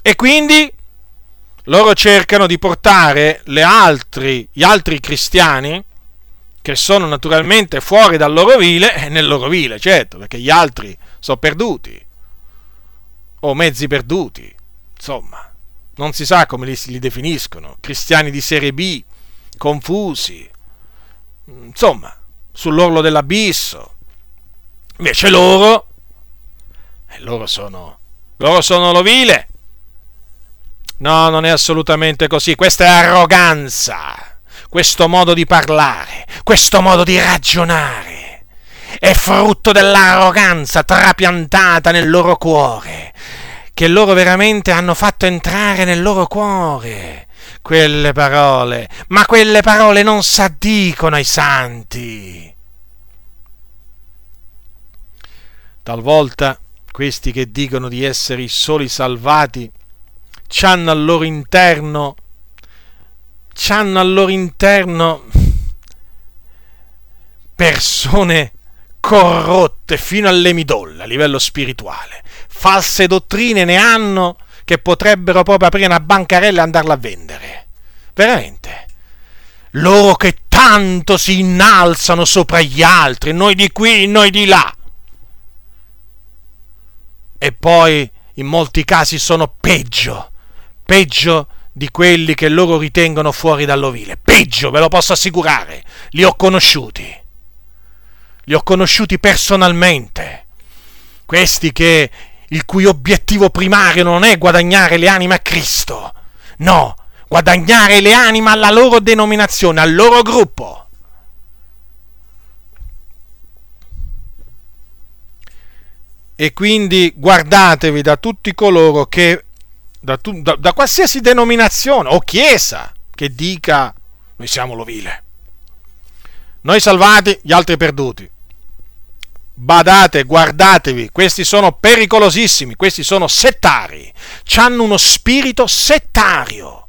E quindi loro cercano di portare altri, gli altri cristiani che sono naturalmente fuori dal loro vile, e nel loro vile, certo, perché gli altri sono perduti, o mezzi perduti, insomma, non si sa come li, li definiscono, cristiani di serie B, confusi, insomma, sull'orlo dell'abisso. Invece loro, e loro sono, loro sono l'ovile. No, non è assolutamente così, questa è arroganza questo modo di parlare, questo modo di ragionare, è frutto dell'arroganza trapiantata nel loro cuore, che loro veramente hanno fatto entrare nel loro cuore quelle parole, ma quelle parole non s'addicono ai santi. Talvolta questi che dicono di essere i soli salvati hanno al loro interno hanno al loro interno persone corrotte fino alle midolle a livello spirituale. False dottrine ne hanno che potrebbero proprio aprire una bancarella e andarla a vendere. Veramente. Loro che tanto si innalzano sopra gli altri, noi di qui, noi di là. E poi in molti casi sono peggio, peggio di quelli che loro ritengono fuori dall'ovile. Peggio, ve lo posso assicurare, li ho conosciuti. Li ho conosciuti personalmente. Questi che il cui obiettivo primario non è guadagnare le anime a Cristo, no, guadagnare le anime alla loro denominazione, al loro gruppo. E quindi guardatevi da tutti coloro che da, da, da qualsiasi denominazione o chiesa che dica noi siamo l'ovile. Noi salvati, gli altri perduti. Badate, guardatevi, questi sono pericolosissimi, questi sono settari, hanno uno spirito settario.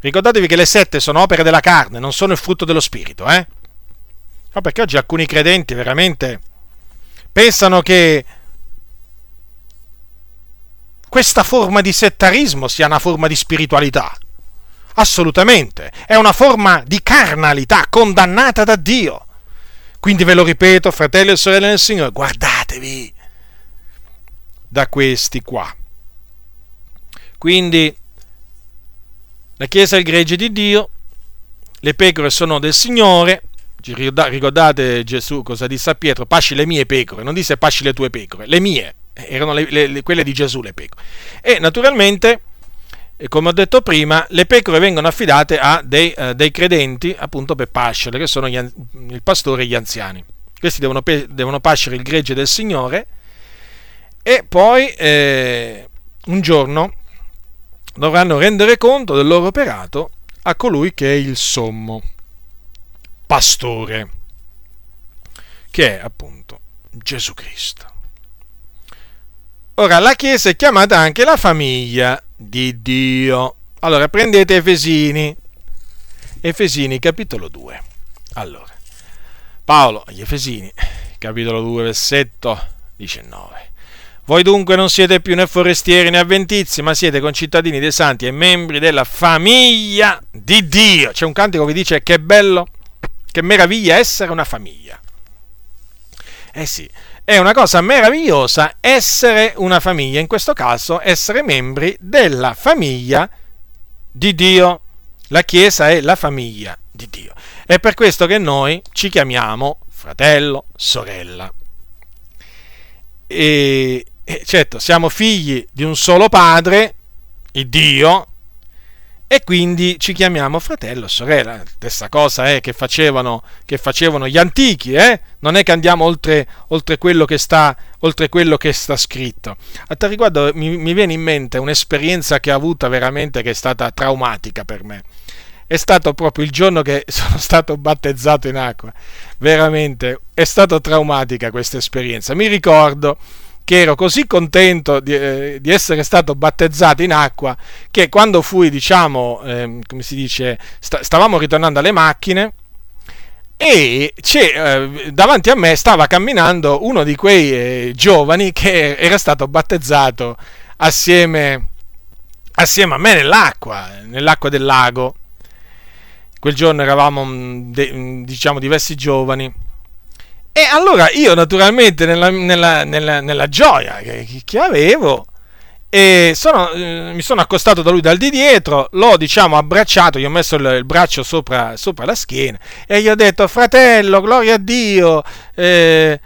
Ricordatevi che le sette sono opere della carne, non sono il frutto dello spirito, eh? No, perché oggi alcuni credenti veramente pensano che questa forma di settarismo sia una forma di spiritualità. Assolutamente, è una forma di carnalità condannata da Dio. Quindi ve lo ripeto, fratelli e sorelle del Signore, guardatevi da questi qua. Quindi la Chiesa è il gregge di Dio, le pecore sono del Signore, ricordate Gesù cosa disse a Pietro? Pasci le mie pecore, non disse pasci le tue pecore, le mie erano le, le, quelle di Gesù le pecore. E naturalmente, come ho detto prima, le pecore vengono affidate a dei, uh, dei credenti appunto per pascere, che sono gli, il pastore e gli anziani. Questi devono, devono pascere il gregge del Signore e poi eh, un giorno dovranno rendere conto del loro operato a colui che è il sommo pastore, che è appunto Gesù Cristo. Ora, la Chiesa è chiamata anche la famiglia di Dio. Allora, prendete Efesini, Efesini capitolo 2. Allora, Paolo agli Efesini, capitolo 2, versetto 19. Voi dunque non siete più né forestieri né avventizi, ma siete concittadini dei santi e membri della famiglia di Dio. C'è un cantico che dice che bello, che meraviglia essere una famiglia. Eh sì, è una cosa meravigliosa essere una famiglia, in questo caso essere membri della famiglia di Dio. La Chiesa è la famiglia di Dio. È per questo che noi ci chiamiamo fratello, sorella. E, e certo, siamo figli di un solo padre, il Dio, e quindi ci chiamiamo fratello, sorella. Stessa cosa è che facevano, che facevano gli antichi, eh? non è che andiamo oltre, oltre, quello che sta, oltre quello che sta scritto. A tal riguardo mi, mi viene in mente un'esperienza che ho avuto veramente che è stata traumatica per me. È stato proprio il giorno che sono stato battezzato in acqua. Veramente è stata traumatica questa esperienza. Mi ricordo che ero così contento di, eh, di, essere stato battezzato in acqua che quando fui, diciamo, eh, come si dice, sta, stavamo ritornando alle macchine e eh, davanti a me stava camminando uno di quei eh, giovani che era stato battezzato assieme, assieme a me nell'acqua, nell'acqua del lago. quel giorno eravamo mm, diciamo diversi giovani e allora io naturalmente nella, nella, nella, nella gioia che, che avevo sono, eh, mi sono accostato da lui dal di dietro, l'ho diciamo abbracciato, gli ho messo il, il braccio sopra, sopra, la schiena e gli ho detto fratello, gloria a Dio, eh,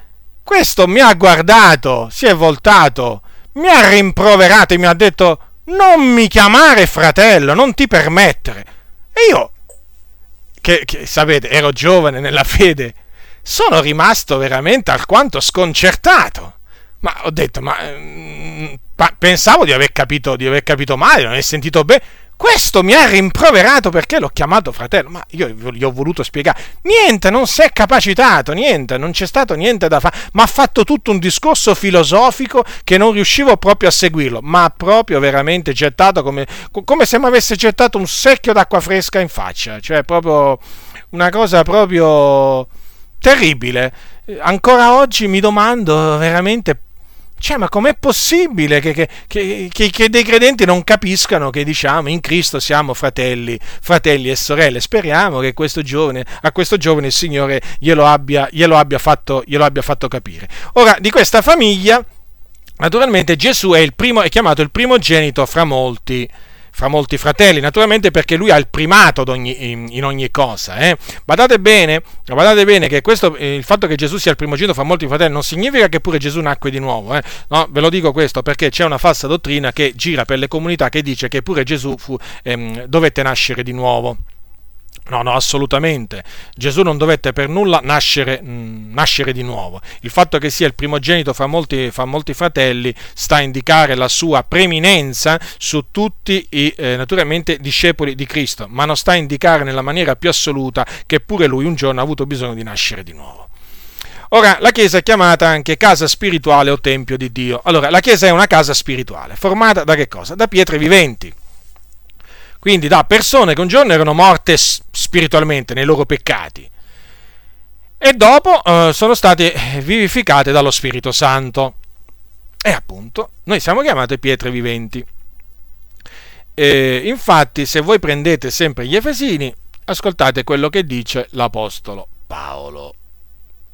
questo mi ha guardato, si è voltato, mi ha rimproverato e mi ha detto non mi chiamare fratello, non ti permettere. E io, che, che sapete, ero giovane nella fede, sono rimasto veramente alquanto sconcertato. Ma ho detto, ma mm, pensavo di aver capito, di aver capito male, non aver sentito bene. Questo mi ha rimproverato perché l'ho chiamato fratello, ma io gli ho voluto spiegare. Niente, non si è capacitato, niente, non c'è stato niente da fare, ma ha fatto tutto un discorso filosofico che non riuscivo proprio a seguirlo, ma proprio veramente gettato come, come se mi avesse gettato un secchio d'acqua fresca in faccia, cioè proprio una cosa proprio terribile. Ancora oggi mi domando veramente cioè, ma com'è possibile che, che, che, che, dei credenti non capiscano che diciamo in Cristo siamo fratelli, fratelli e sorelle? Speriamo che questo giovane, a questo giovane il Signore glielo abbia, glielo, abbia fatto, glielo abbia fatto capire. Ora, di questa famiglia, naturalmente Gesù è, primo, è chiamato il primogenito fra molti fra molti fratelli, naturalmente perché lui ha il primato in, ogni cosa. Eh. Badate, bene, badate bene che questo, eh, il fatto che Gesù sia il primogenito fra molti fratelli non significa che pure Gesù nacque di nuovo. Eh. No, ve lo dico questo perché c'è una falsa dottrina che gira per le comunità che dice che pure Gesù fu, ehm, dovette nascere di nuovo. No, no, assolutamente. Gesù non dovette per nulla nascere, mh, mm, nascere, di nuovo. Il fatto che sia il primogenito fra molti, fra molti fratelli sta a indicare la sua preeminenza su tutti i, eh, naturalmente, discepoli di Cristo, ma non sta a indicare nella maniera più assoluta che pure lui un giorno ha avuto bisogno di nascere di nuovo. Ora, la Chiesa è chiamata anche casa spirituale o tempio di Dio. Allora, la Chiesa è una casa spirituale, formata da che cosa? Da pietre viventi quindi da persone che un giorno erano morte spiritualmente nei loro peccati e dopo eh, sono state vivificate dallo Spirito Santo. E appunto, noi siamo chiamate pietre viventi. E infatti, se voi prendete sempre gli Efesini, ascoltate quello che dice l'Apostolo Paolo.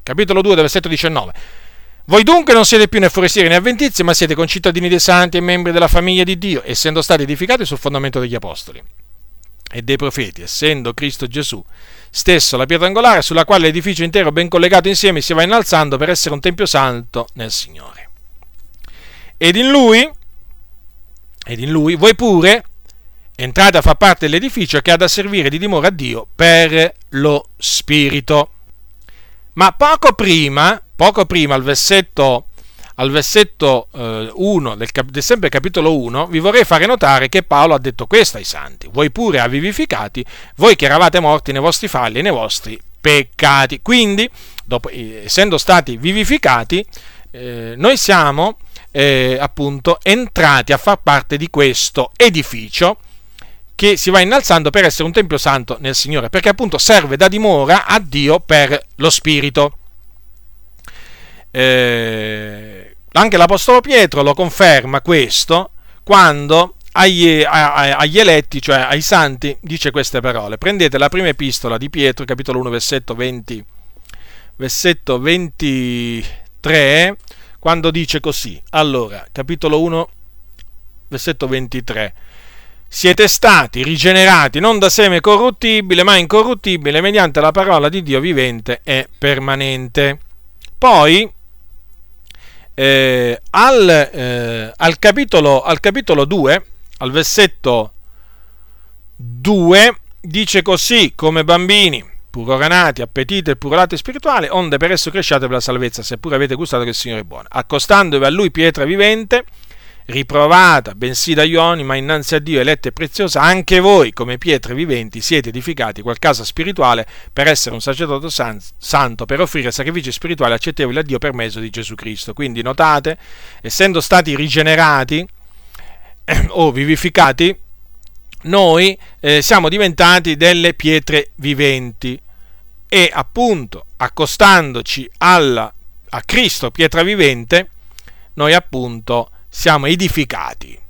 Capitolo 2, versetto 19. Voi dunque non siete più né forestieri né avventizi, ma siete concittadini dei santi e membri della famiglia di Dio, essendo stati edificati sul fondamento degli apostoli e dei profeti, essendo Cristo Gesù stesso la pietra angolare sulla quale l'edificio intero ben collegato insieme si va innalzando per essere un tempio santo nel Signore. Ed in lui, ed in lui voi pure entrate a far parte dell'edificio che ha da servire di dimora a Dio per lo Spirito. Ma poco prima poco prima al versetto, al versetto eh, 1 del, cap- del sempre capitolo 1, vi vorrei fare notare che Paolo ha detto questo ai santi, voi pure ha vivificati, voi che eravate morti nei vostri falli e nei vostri peccati. Quindi, dopo, eh, essendo stati vivificati, eh, noi siamo eh, appunto entrati a far parte di questo edificio che si va innalzando per essere un tempio santo nel Signore, perché appunto serve da dimora a Dio per lo Spirito eh, anche l'Apostolo Pietro lo conferma questo quando agli, agli, eletti, cioè ai santi, dice queste parole. Prendete la prima epistola di Pietro, capitolo 1, versetto 20, versetto 23, quando dice così. Allora, capitolo 1, versetto 23. Siete stati rigenerati non da seme corruttibile, ma incorruttibile, mediante la parola di Dio vivente e permanente. Poi, eh, al, eh, al, capitolo, al capitolo 2, al versetto 2, dice così, come bambini, puroranati, appetite e purolate spirituale, onde per esso cresciate per la salvezza, seppure avete gustato che il Signore è buono. Accostandovi a Lui pietra vivente, riprovata, bensì dagli uomini, ma innanzi a Dio eletta e preziosa, anche voi, come pietre viventi, siete edificati qual casa spirituale per essere un sacerdote san- santo, per offrire sacrifici spirituali accettevoli a Dio per mezzo di Gesù Cristo. Quindi notate, essendo stati rigenerati eh, o vivificati, noi eh, siamo diventati delle pietre viventi e appunto accostandoci alla, a Cristo, pietra vivente, noi appunto siamo edificati.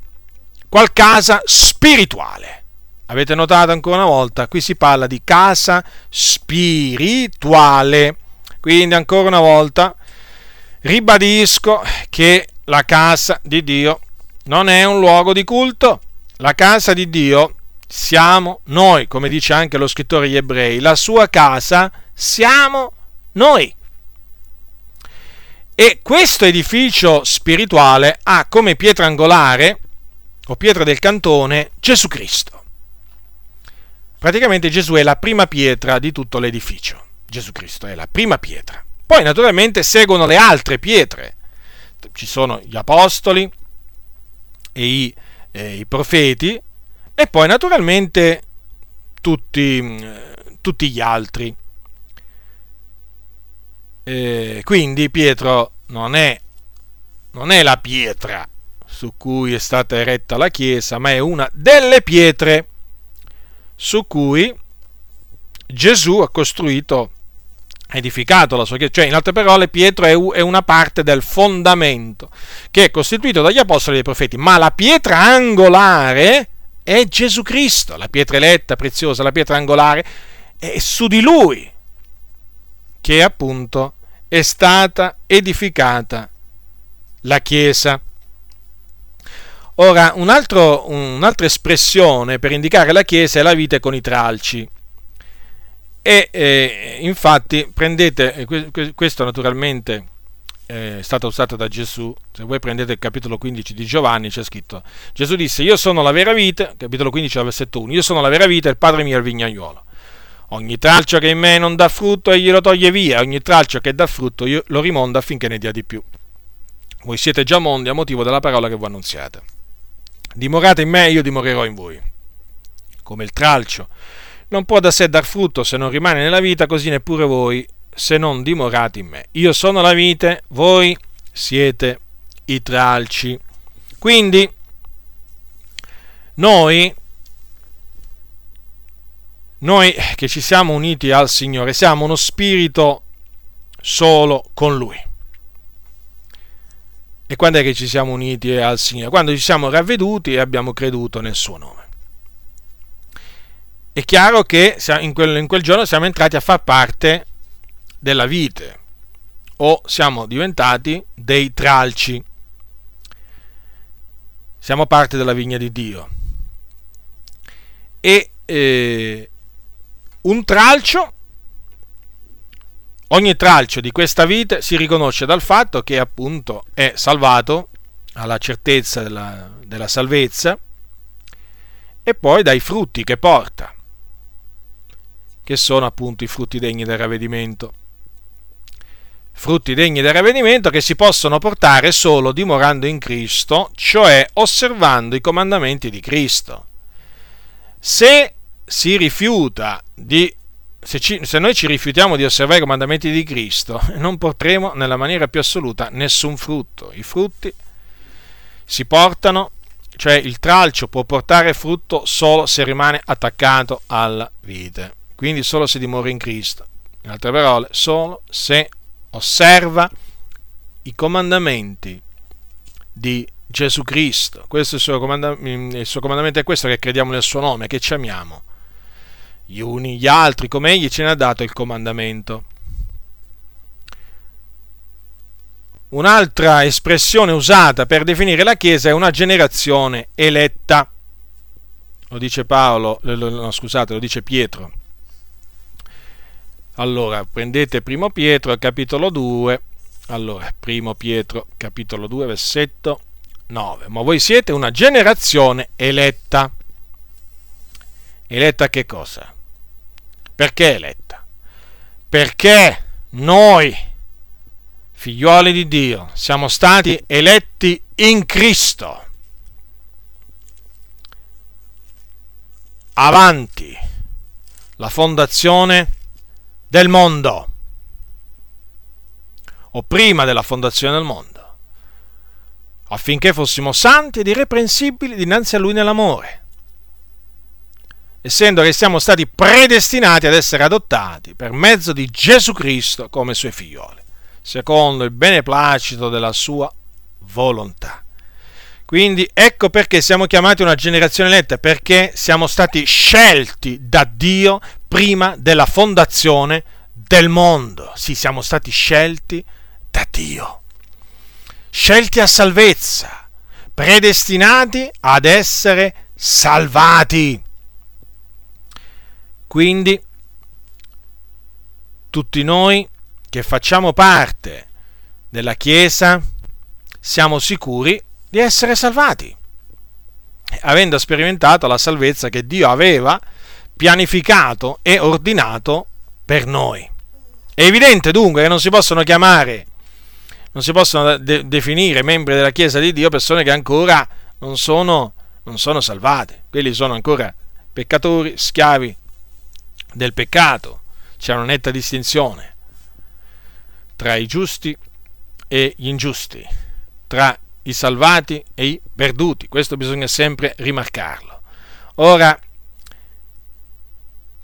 Qual casa spirituale. Avete notato ancora una volta? Qui si parla di casa spirituale. Quindi ancora una volta ribadisco che la casa di Dio non è un luogo di culto. La casa di Dio siamo noi, come dice anche lo scrittore agli ebrei. La sua casa siamo noi. E questo edificio spirituale ha come pietra angolare o pietra del cantone Gesù Cristo. Praticamente Gesù è la prima pietra di tutto l'edificio. Gesù Cristo è la prima pietra. Poi naturalmente seguono le altre pietre. Ci sono gli apostoli e i, eh, i profeti e poi naturalmente tutti, eh, tutti gli altri. Eh, quindi Pietro non è, non è la pietra su cui è stata eretta la Chiesa, ma è una delle pietre su cui Gesù ha costruito, ha edificato la sua chiesa. Cioè, in altre parole, Pietro è una parte del fondamento che è costituito dagli apostoli e dai profeti, ma la pietra angolare è Gesù Cristo, la pietra eletta, preziosa, la pietra angolare, è su di lui che appunto è stata edificata la Chiesa. Ora, un altro, un'altra espressione per indicare la Chiesa è la vite con i tralci. E eh, infatti prendete, eh, questo naturalmente eh, è stato usato da Gesù, se voi prendete il capitolo 15 di Giovanni c'è scritto, Gesù disse io sono la vera vite, capitolo 15 versetto 1, io sono la vera vite, il Padre mio è il vignaiolo. Ogni tralcio che in me non dà frutto egli lo toglie via, ogni tralcio che dà frutto io lo rimondo affinché ne dia di più. Voi siete già mondi a motivo della parola che voi annunziate. Dimorate in me, io dimorerò in voi. Come il tralcio non può da sé dar frutto se non rimane nella vita, così neppure voi se non dimorate in me. Io sono la vite, voi siete i tralci. Quindi noi, noi che ci siamo uniti al Signore, siamo uno spirito solo con Lui. E quando è che ci siamo uniti al Signore? Quando ci siamo ravveduti e abbiamo creduto nel suo nome. È chiaro che in quel, giorno siamo entrati a far parte della vite o siamo diventati dei tralci. Siamo parte della vigna di Dio. E eh, un tralcio Ogni tralcio di questa vite si riconosce dal fatto che appunto è salvato alla certezza della, della salvezza e poi dai frutti che porta, che sono appunto i frutti degni del ravvedimento. Frutti degni del ravvedimento che si possono portare solo dimorando in Cristo, cioè osservando i comandamenti di Cristo. Se si rifiuta di se, ci, se, noi ci rifiutiamo di osservare i comandamenti di Cristo, non porteremo nella maniera più assoluta nessun frutto. I frutti si portano, cioè il tralcio può portare frutto solo se rimane attaccato alla vite, quindi solo se dimora in Cristo. In altre parole, solo se osserva i comandamenti di Gesù Cristo. Questo è il suo, comandamento, il suo comandamento è questo che crediamo nel suo nome, che ci amiamo gli uni gli altri, come egli ce ne ha dato il comandamento. Un'altra espressione usata per definire la Chiesa è una generazione eletta. Lo dice Paolo, no, scusate, lo dice Pietro. Allora, prendete primo Pietro, capitolo 2. Allora, primo Pietro, capitolo 2, versetto 9. Ma voi siete una generazione eletta. Eletta che cosa? Perché eletta? Perché noi, figliuoli di Dio, siamo stati eletti in Cristo. Avanti la fondazione del mondo, o prima della fondazione del mondo, affinché fossimo santi ed irreprensibili dinanzi a Lui nell'amore essendo che siamo stati predestinati ad essere adottati per mezzo di Gesù Cristo come suoi figlioli, secondo il beneplacito della sua volontà. Quindi ecco perché siamo chiamati una generazione eletta, perché siamo stati scelti da Dio prima della fondazione del mondo. Sì, siamo stati scelti da Dio. Scelti a salvezza, predestinati ad essere salvati. Quindi tutti noi che facciamo parte della Chiesa siamo sicuri di essere salvati, avendo sperimentato la salvezza che Dio aveva pianificato e ordinato per noi. È evidente dunque che non si possono chiamare, non si possono de- definire membri della Chiesa di Dio persone che ancora non sono, non sono salvate, quelli sono ancora peccatori, schiavi del peccato. C'è una netta distinzione tra i giusti e gli ingiusti, tra i salvati e i perduti. Questo bisogna sempre rimarcarlo. Ora,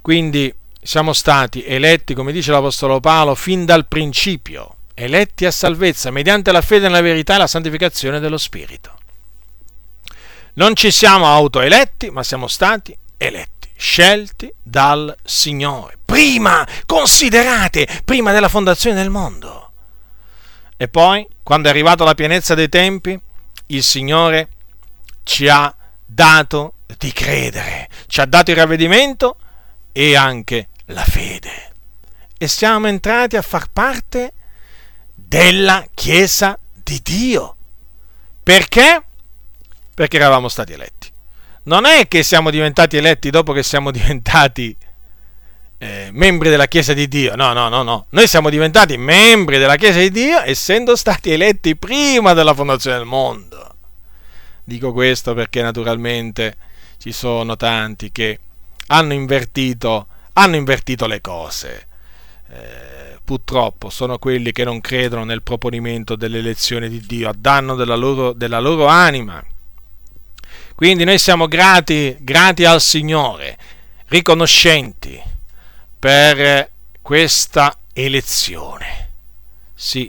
quindi siamo stati eletti, come dice l'Apostolo Paolo, fin dal principio, eletti a salvezza mediante la fede nella verità e la santificazione dello Spirito. Non ci siamo autoeletti, ma siamo stati eletti, scelti dal Signore. Prima, considerate, prima della fondazione del mondo. E poi, quando è arrivata la pienezza dei tempi, il Signore ci ha dato di credere, ci ha dato il ravvedimento e anche la fede. E siamo entrati a far parte della Chiesa di Dio. Perché? Perché eravamo stati eletti. Non è che siamo diventati eletti dopo che siamo diventati eh, membri della Chiesa di Dio. No, no, no, no. Noi siamo diventati membri della Chiesa di Dio essendo stati eletti prima della fondazione del mondo. Dico questo perché naturalmente ci sono tanti che hanno invertito, hanno invertito le cose. Eh, purtroppo sono quelli che non credono nel proponimento dell'elezione di Dio a danno della loro, della loro anima. Quindi noi siamo grati, grati al Signore, riconoscenti per questa elezione. Sì,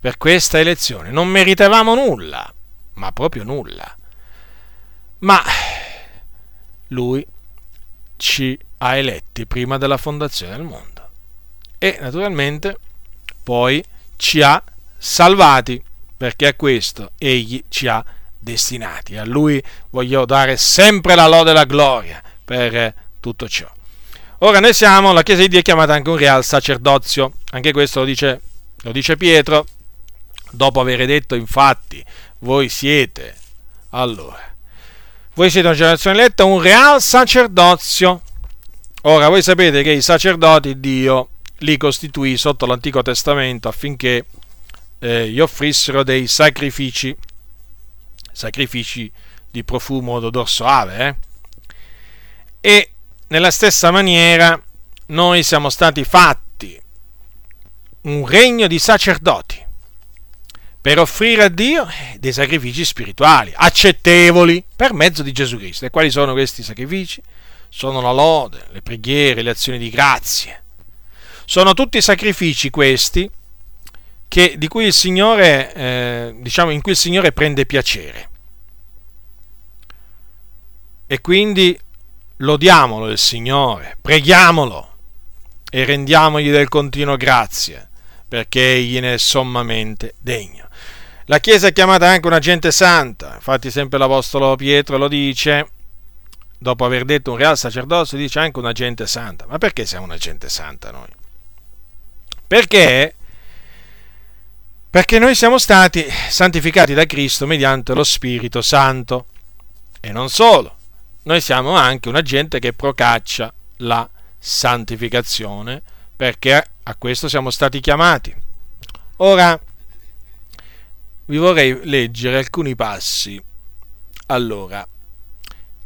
per questa elezione. Non meritavamo nulla, ma proprio nulla. Ma lui ci ha eletti prima della fondazione del mondo. E naturalmente poi ci ha salvati, perché a questo egli ci ha destinati. A lui voglio dare sempre la lode e la gloria per tutto ciò. Ora noi siamo, la Chiesa di Dio è chiamata anche un real sacerdozio, anche questo lo dice, lo dice Pietro, dopo aver detto infatti, voi siete, allora, voi siete una generazione eletta, un real sacerdozio. Ora voi sapete che i sacerdoti Dio li costituì sotto l'Antico Testamento affinché eh, gli offrissero dei sacrifici, sacrifici di profumo d'odor soave, eh? e nella stessa maniera noi siamo stati fatti un regno di sacerdoti per offrire a Dio dei sacrifici spirituali accettevoli per mezzo di Gesù Cristo. E quali sono questi sacrifici? Sono la lode, le preghiere, le azioni di grazie. Sono tutti sacrifici questi che, di cui il Signore, eh, diciamo, in cui il Signore prende piacere. E quindi lodiamolo il Signore, preghiamolo e rendiamogli del continuo grazie, perché egli ne è sommamente degno. La Chiesa è chiamata anche una gente santa, infatti sempre l'Apostolo Pietro lo dice, dopo aver detto un real sacerdozio, dice anche una gente santa. Ma perché siamo una gente santa noi? Perché? Perché noi siamo stati santificati da Cristo mediante lo Spirito Santo. E non solo, noi siamo anche una gente che procaccia la santificazione perché a questo siamo stati chiamati. Ora vi vorrei leggere alcuni passi. Allora,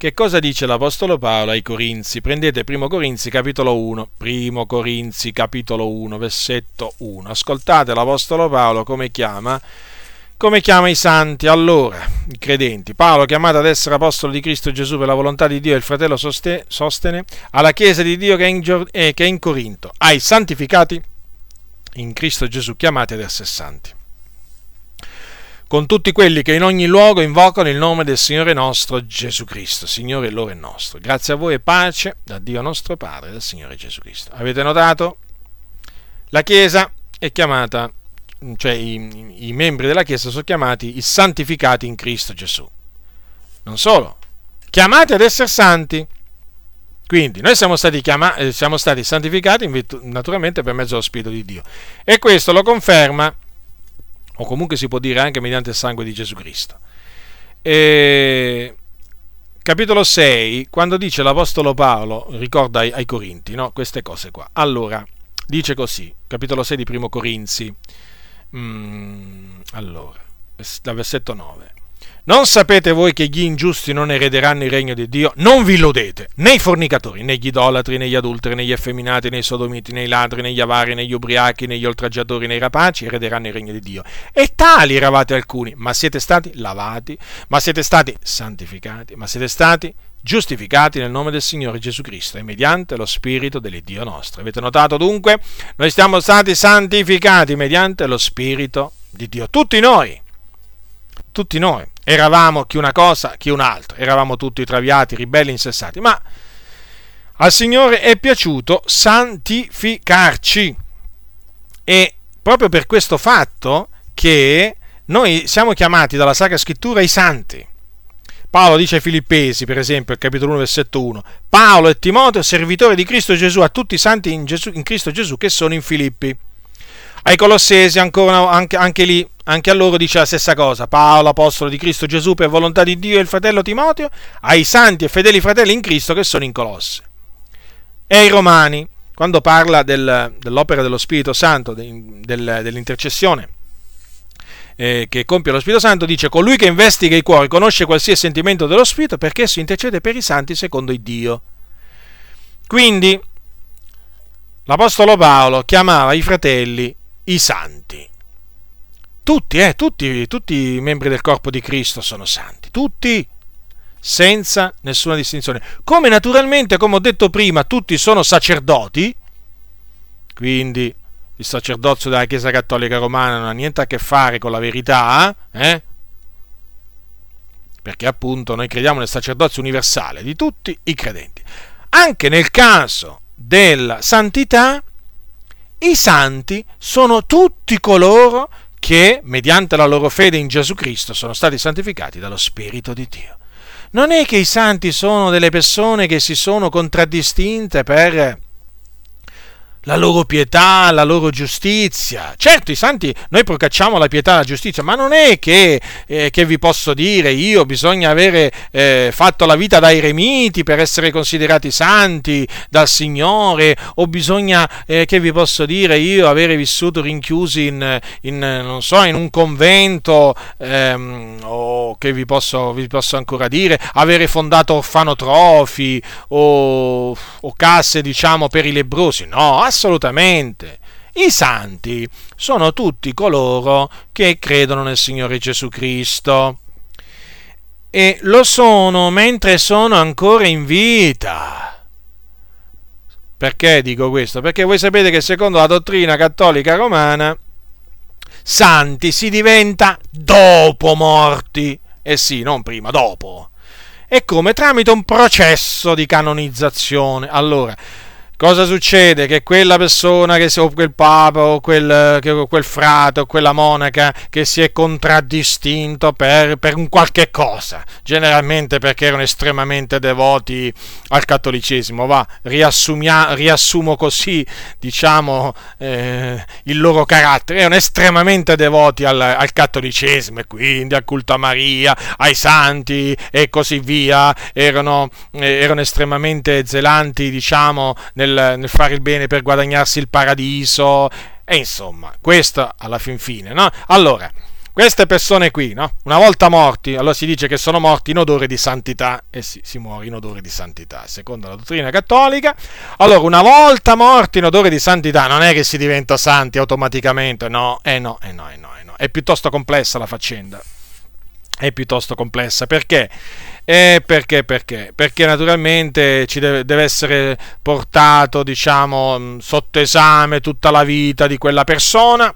che cosa dice l'Apostolo Paolo ai Corinzi? Prendete 1 Corinzi capitolo 1, 1 Corinzi capitolo 1, versetto 1. Ascoltate l'Apostolo Paolo come chiama come chiama i santi allora, i credenti? Paolo, chiamato ad essere apostolo di Cristo Gesù per la volontà di Dio, il fratello sostene, alla Chiesa di Dio che è in, eh, che è in Corinto, ai santificati in Cristo Gesù, chiamati ad essere santi. Con tutti quelli che in ogni luogo invocano il nome del Signore nostro Gesù Cristo, Signore loro e nostro. Grazie a voi e pace da Dio nostro Padre e dal Signore Gesù Cristo. Avete notato? La Chiesa è chiamata, cioè i, i membri della Chiesa sono chiamati i santificati in Cristo Gesù. Non solo, chiamati ad essere santi. Quindi noi siamo stati, chiamati, eh, siamo stati santificati naturalmente per mezzo dello Spirito di Dio. E questo lo conferma, o comunque si può dire anche mediante il sangue di Gesù Cristo. E, capitolo 6, quando dice l'Apostolo Paolo, ricorda ai, ai Corinti, no? queste cose qua. Allora, dice così, capitolo 6 di Primo Corinzi, mm, allora, dal versetto 9. Non sapete voi che gli ingiusti non erederanno il regno di Dio? Non vi illudete, né i fornicatori, né gli idolatri, né gli adulteri, né gli effeminati, né i sodomiti, né i ladri, né gli avari, né gli ubriachi, né gli oltraggiatori, né i rapaci erederanno il regno di Dio. E tali eravate alcuni, ma siete stati lavati, ma siete stati santificati, ma siete stati giustificati nel nome del Signore Gesù Cristo e mediante lo Spirito dell'Iddio nostro. Avete notato dunque? Noi siamo stati santificati mediante lo Spirito di Dio, tutti noi tutti noi. Eravamo chi una cosa, chi un'altra. Eravamo tutti traviati, ribelli, insensati. Ma al Signore è piaciuto santificarci. E proprio per questo fatto che noi siamo chiamati dalla Sacra Scrittura i santi. Paolo dice ai Filippesi, per esempio, capitolo 1, versetto 1, Paolo e Timoteo, servitori di Cristo Gesù, a tutti i santi in, Gesù, in Cristo Gesù che sono in Filippi. Ai Colossesi, ancora, anche, anche lì, anche a loro dice la stessa cosa. Paolo, apostolo di Cristo Gesù, per volontà di Dio e il fratello Timoteo, ai santi e fedeli fratelli in Cristo che sono in Colosse. E ai Romani, quando parla del, dell'opera dello Spirito Santo, del, dell'intercessione eh, che compie lo Spirito Santo, dice colui che investiga i cuori conosce qualsiasi sentimento dello Spirito perché esso intercede per i santi secondo il Dio. Quindi l'Apostolo Paolo chiamava i fratelli i santi. Tutti, eh, tutti, tutti i membri del corpo di Cristo sono santi, tutti, senza nessuna distinzione. Come naturalmente, come ho detto prima, tutti sono sacerdoti, quindi il sacerdozio della Chiesa Cattolica Romana non ha niente a che fare con la verità, eh? perché appunto noi crediamo nel sacerdozio universale di tutti i credenti. Anche nel caso della santità, i santi sono tutti coloro che, mediante la loro fede in Gesù Cristo, sono stati santificati dallo Spirito di Dio. Non è che i santi sono delle persone che si sono contraddistinte per la loro pietà, la loro giustizia. Certo, i santi, noi procacciamo la pietà e la giustizia, ma non è che, eh, che vi posso dire io bisogna avere eh, fatto la vita da eremiti per essere considerati santi dal Signore, o bisogna, eh, che vi posso dire io, avere vissuto rinchiusi in, in, so, in un convento, ehm, o che vi posso, vi posso, ancora dire, avere fondato orfanotrofi o, o casse, diciamo, per i lebrosi. No, Assolutamente. I santi sono tutti coloro che credono nel Signore Gesù Cristo e lo sono mentre sono ancora in vita. Perché dico questo? Perché voi sapete che secondo la dottrina cattolica romana, santi si diventa dopo morti. Eh sì, non prima, dopo. E come? Tramite un processo di canonizzazione. Allora, cosa succede? Che quella persona, che, o quel papa, o quel, che, quel frate, o quella monaca che si è contraddistinto per, per un qualche cosa, generalmente perché erano estremamente devoti al cattolicesimo, va, riassumo così, diciamo, eh, il loro carattere, erano estremamente devoti al, al cattolicesimo e quindi al culto a Maria, ai santi e così via, erano, eh, erano estremamente zelanti, diciamo, nel nel, nel fare il bene per guadagnarsi il paradiso, e insomma, questo alla fin fine, no? Allora, queste persone qui, no? Una volta morti, allora si dice che sono morti in odore di santità, e sì, si muore in odore di santità, secondo la dottrina cattolica. Allora, una volta morti in odore di santità, non è che si diventa santi automaticamente, no, eh no, eh no, eh no, eh no. È piuttosto complessa la faccenda. È piuttosto complessa perché? Eh, perché? Perché? Perché naturalmente ci deve, deve, essere portato, diciamo, sotto esame tutta la vita di quella persona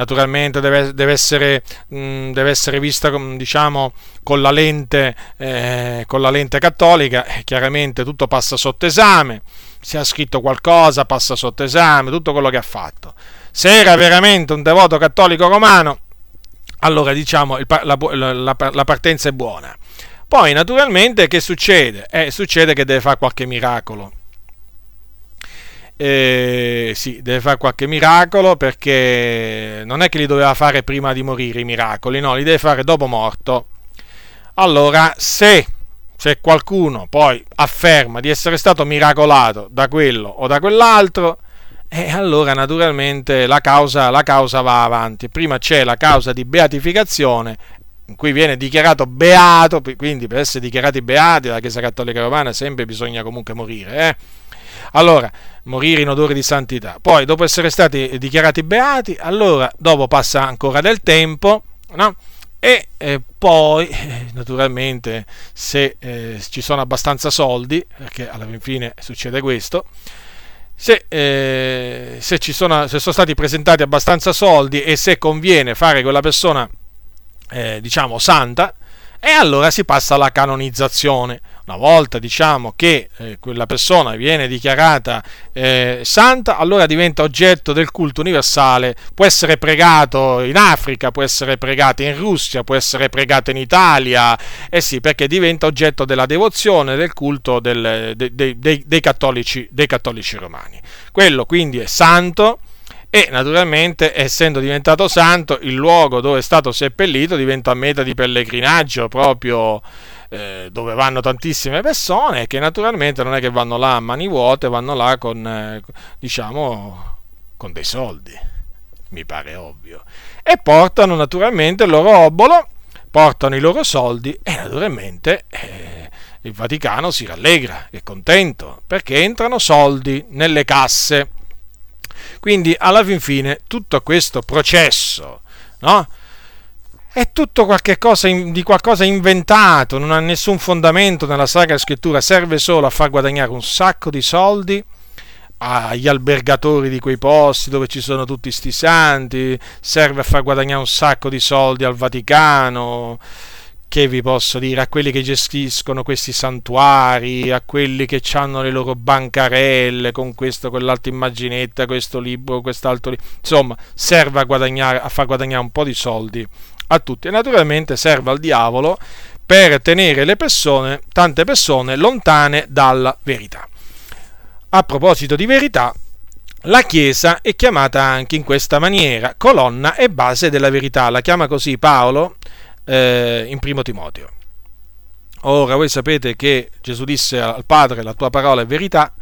naturalmente deve, deve, essere, mh, deve essere, vista diciamo, con, la lente, eh, con la lente cattolica, chiaramente tutto passa sotto esame, se ha scritto qualcosa passa sotto esame, tutto quello che ha fatto. Se era veramente un devoto cattolico romano, allora diciamo la, la, la, partenza è buona. Poi naturalmente che succede? Eh, succede che deve fare qualche miracolo eh, sì, deve fare qualche miracolo perché non è che li doveva fare prima di morire i miracoli, no, li deve fare dopo morto. Allora, se, se qualcuno poi afferma di essere stato miracolato da quello o da quell'altro, e eh, allora naturalmente la causa, la causa va avanti. Prima c'è la causa di beatificazione in cui viene dichiarato beato, quindi per essere dichiarati beati dalla Chiesa Cattolica Romana sempre bisogna comunque morire. Eh? Allora, morire in odore di santità. Poi, dopo essere stati dichiarati beati, allora, dopo passa ancora del tempo, no? E eh, poi, eh, naturalmente, se eh, ci sono abbastanza soldi, perché alla fine succede questo, se, eh, se, sono, se, sono, stati presentati abbastanza soldi e se conviene fare quella persona, eh, diciamo, santa, e allora si passa alla canonizzazione. Una volta diciamo che eh, quella persona viene dichiarata eh, santa, allora diventa oggetto del culto universale, può essere pregato in Africa, può essere pregato in Russia, può essere pregato in Italia, eh sì, perché diventa oggetto della devozione, del culto del, de, de, de, dei, cattolici, dei cattolici romani. Quello quindi è santo e naturalmente essendo diventato santo il luogo dove è stato seppellito diventa meta di pellegrinaggio proprio eh, dove vanno tantissime persone che naturalmente non è che vanno là a mani vuote vanno là con eh, diciamo con dei soldi mi pare ovvio. E portano naturalmente il loro obolo portano i loro soldi e naturalmente eh, il Vaticano si rallegra è contento perché entrano soldi nelle casse quindi alla fin fine tutto questo processo no? è tutto qualcosa di qualcosa inventato, non ha nessun fondamento nella Sacra Scrittura, serve solo a far guadagnare un sacco di soldi agli albergatori di quei posti dove ci sono tutti sti santi, serve a far guadagnare un sacco di soldi al Vaticano che vi posso dire, a quelli che gestiscono questi santuari, a quelli che hanno le loro bancarelle con questo, quell'altra immaginetta, questo libro, quest'altro libro, insomma, serve a, guadagnare, a far guadagnare un po' di soldi a tutti. E naturalmente serve al diavolo per tenere le persone, tante persone, lontane dalla verità. A proposito di verità, la Chiesa è chiamata anche in questa maniera, colonna e base della verità, la chiama così Paolo eh, in primo Timoteo. Ora voi sapete che Gesù disse al Padre la tua parola è verità,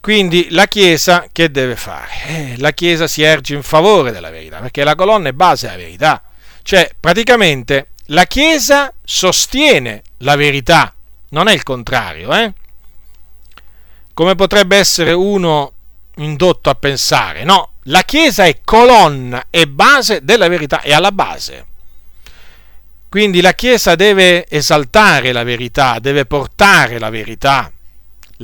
quindi la Chiesa che deve fare? Eh, la Chiesa si erge in favore della verità, perché la colonna è base della verità. Cioè, praticamente, la Chiesa sostiene la verità, non è il contrario. Eh? Come potrebbe essere uno indotto a pensare? No, la Chiesa è colonna e base della verità, è alla base. Quindi la Chiesa deve esaltare la verità, deve portare la verità.